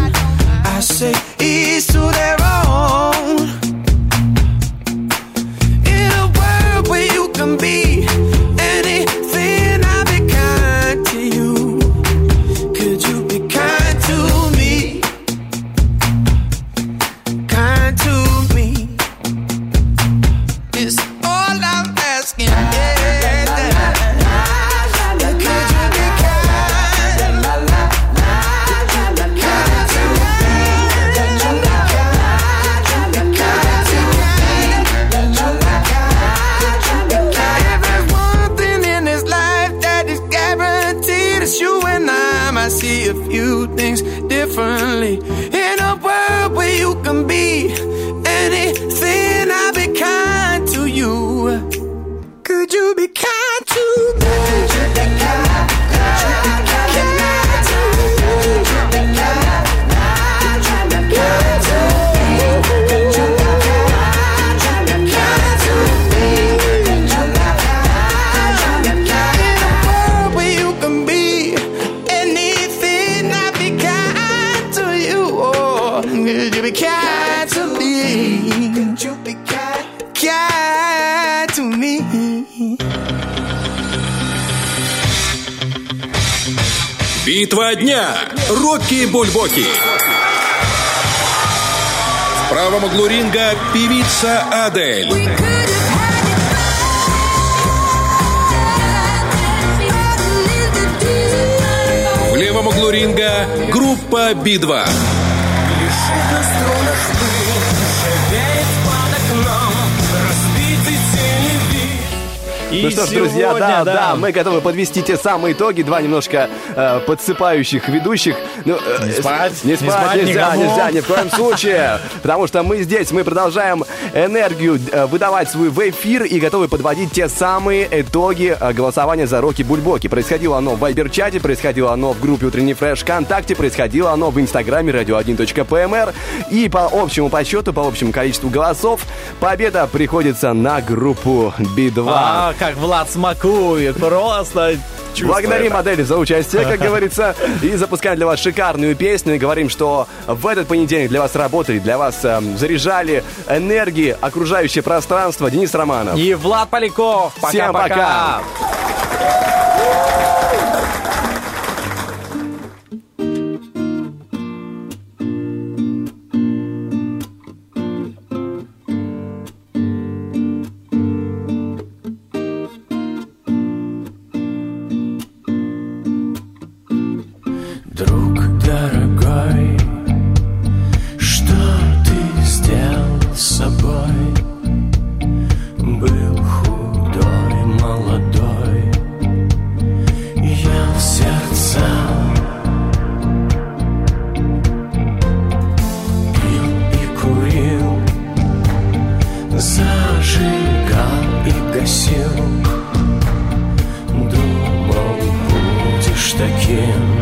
I: Рокки Бульбоки. В правом углу ринга певица Адель. В левом углу ринга группа Би-2.
A: Ну что ж, друзья, да,
B: да.
A: да, мы готовы подвести те самые итоги. Два немножко э, подсыпающих ведущих. Ну, э,
B: Не спать,
A: не
B: не
A: спать,
B: спать
A: нельзя,
B: никому.
A: нельзя, ни в коем случае. Потому что мы здесь, мы продолжаем энергию э, выдавать свою в эфир и готовы подводить те самые итоги э, голосования за Роки Бульбоки. Происходило оно в Вайбер-чате, происходило оно в группе Утренний Фреш ВКонтакте, происходило оно в Инстаграме radio1.pmr. И по общему подсчету, по общему количеству голосов, победа приходится на группу Би-2.
B: А, как Влад смакует, просто чувствует.
A: Благодарим модели за участие, как говорится, и запускаем для вас шикарную песню и говорим, что в этот понедельник для вас работали, для вас эм, заряжали энергии окружающее пространство Денис Романов.
B: И Влад Поляков.
A: Всем
B: Пока-пока.
A: пока.
H: Будешь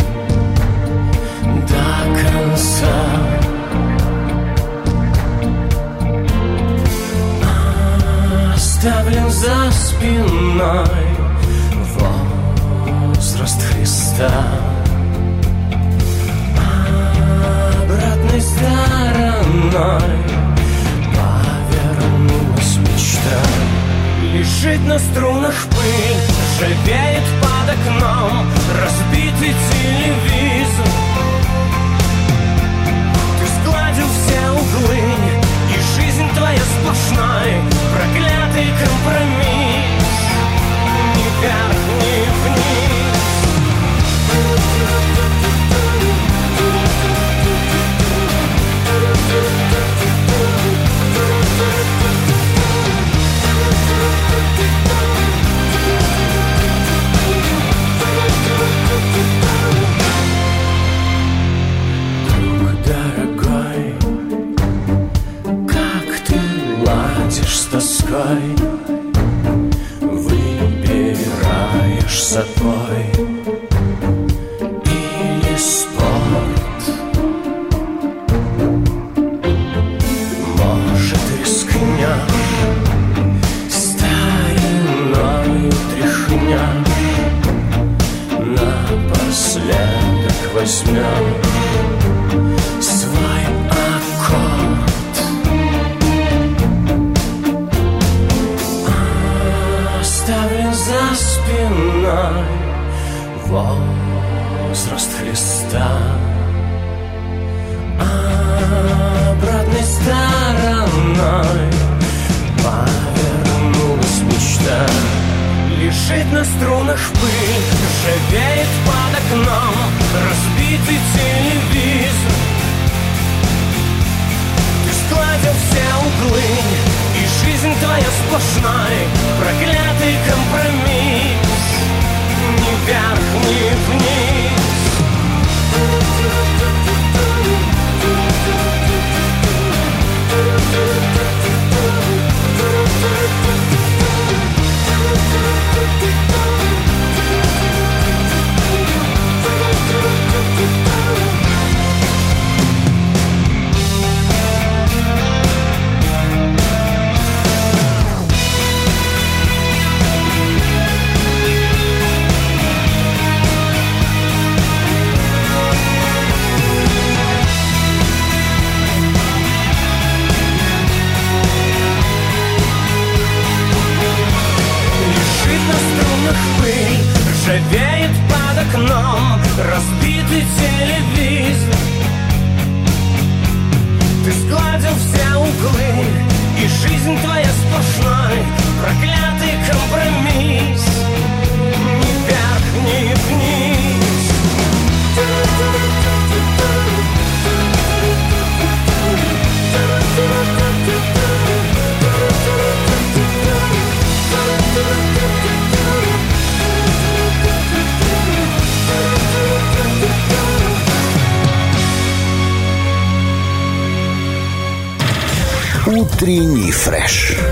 D: Утренний фреш.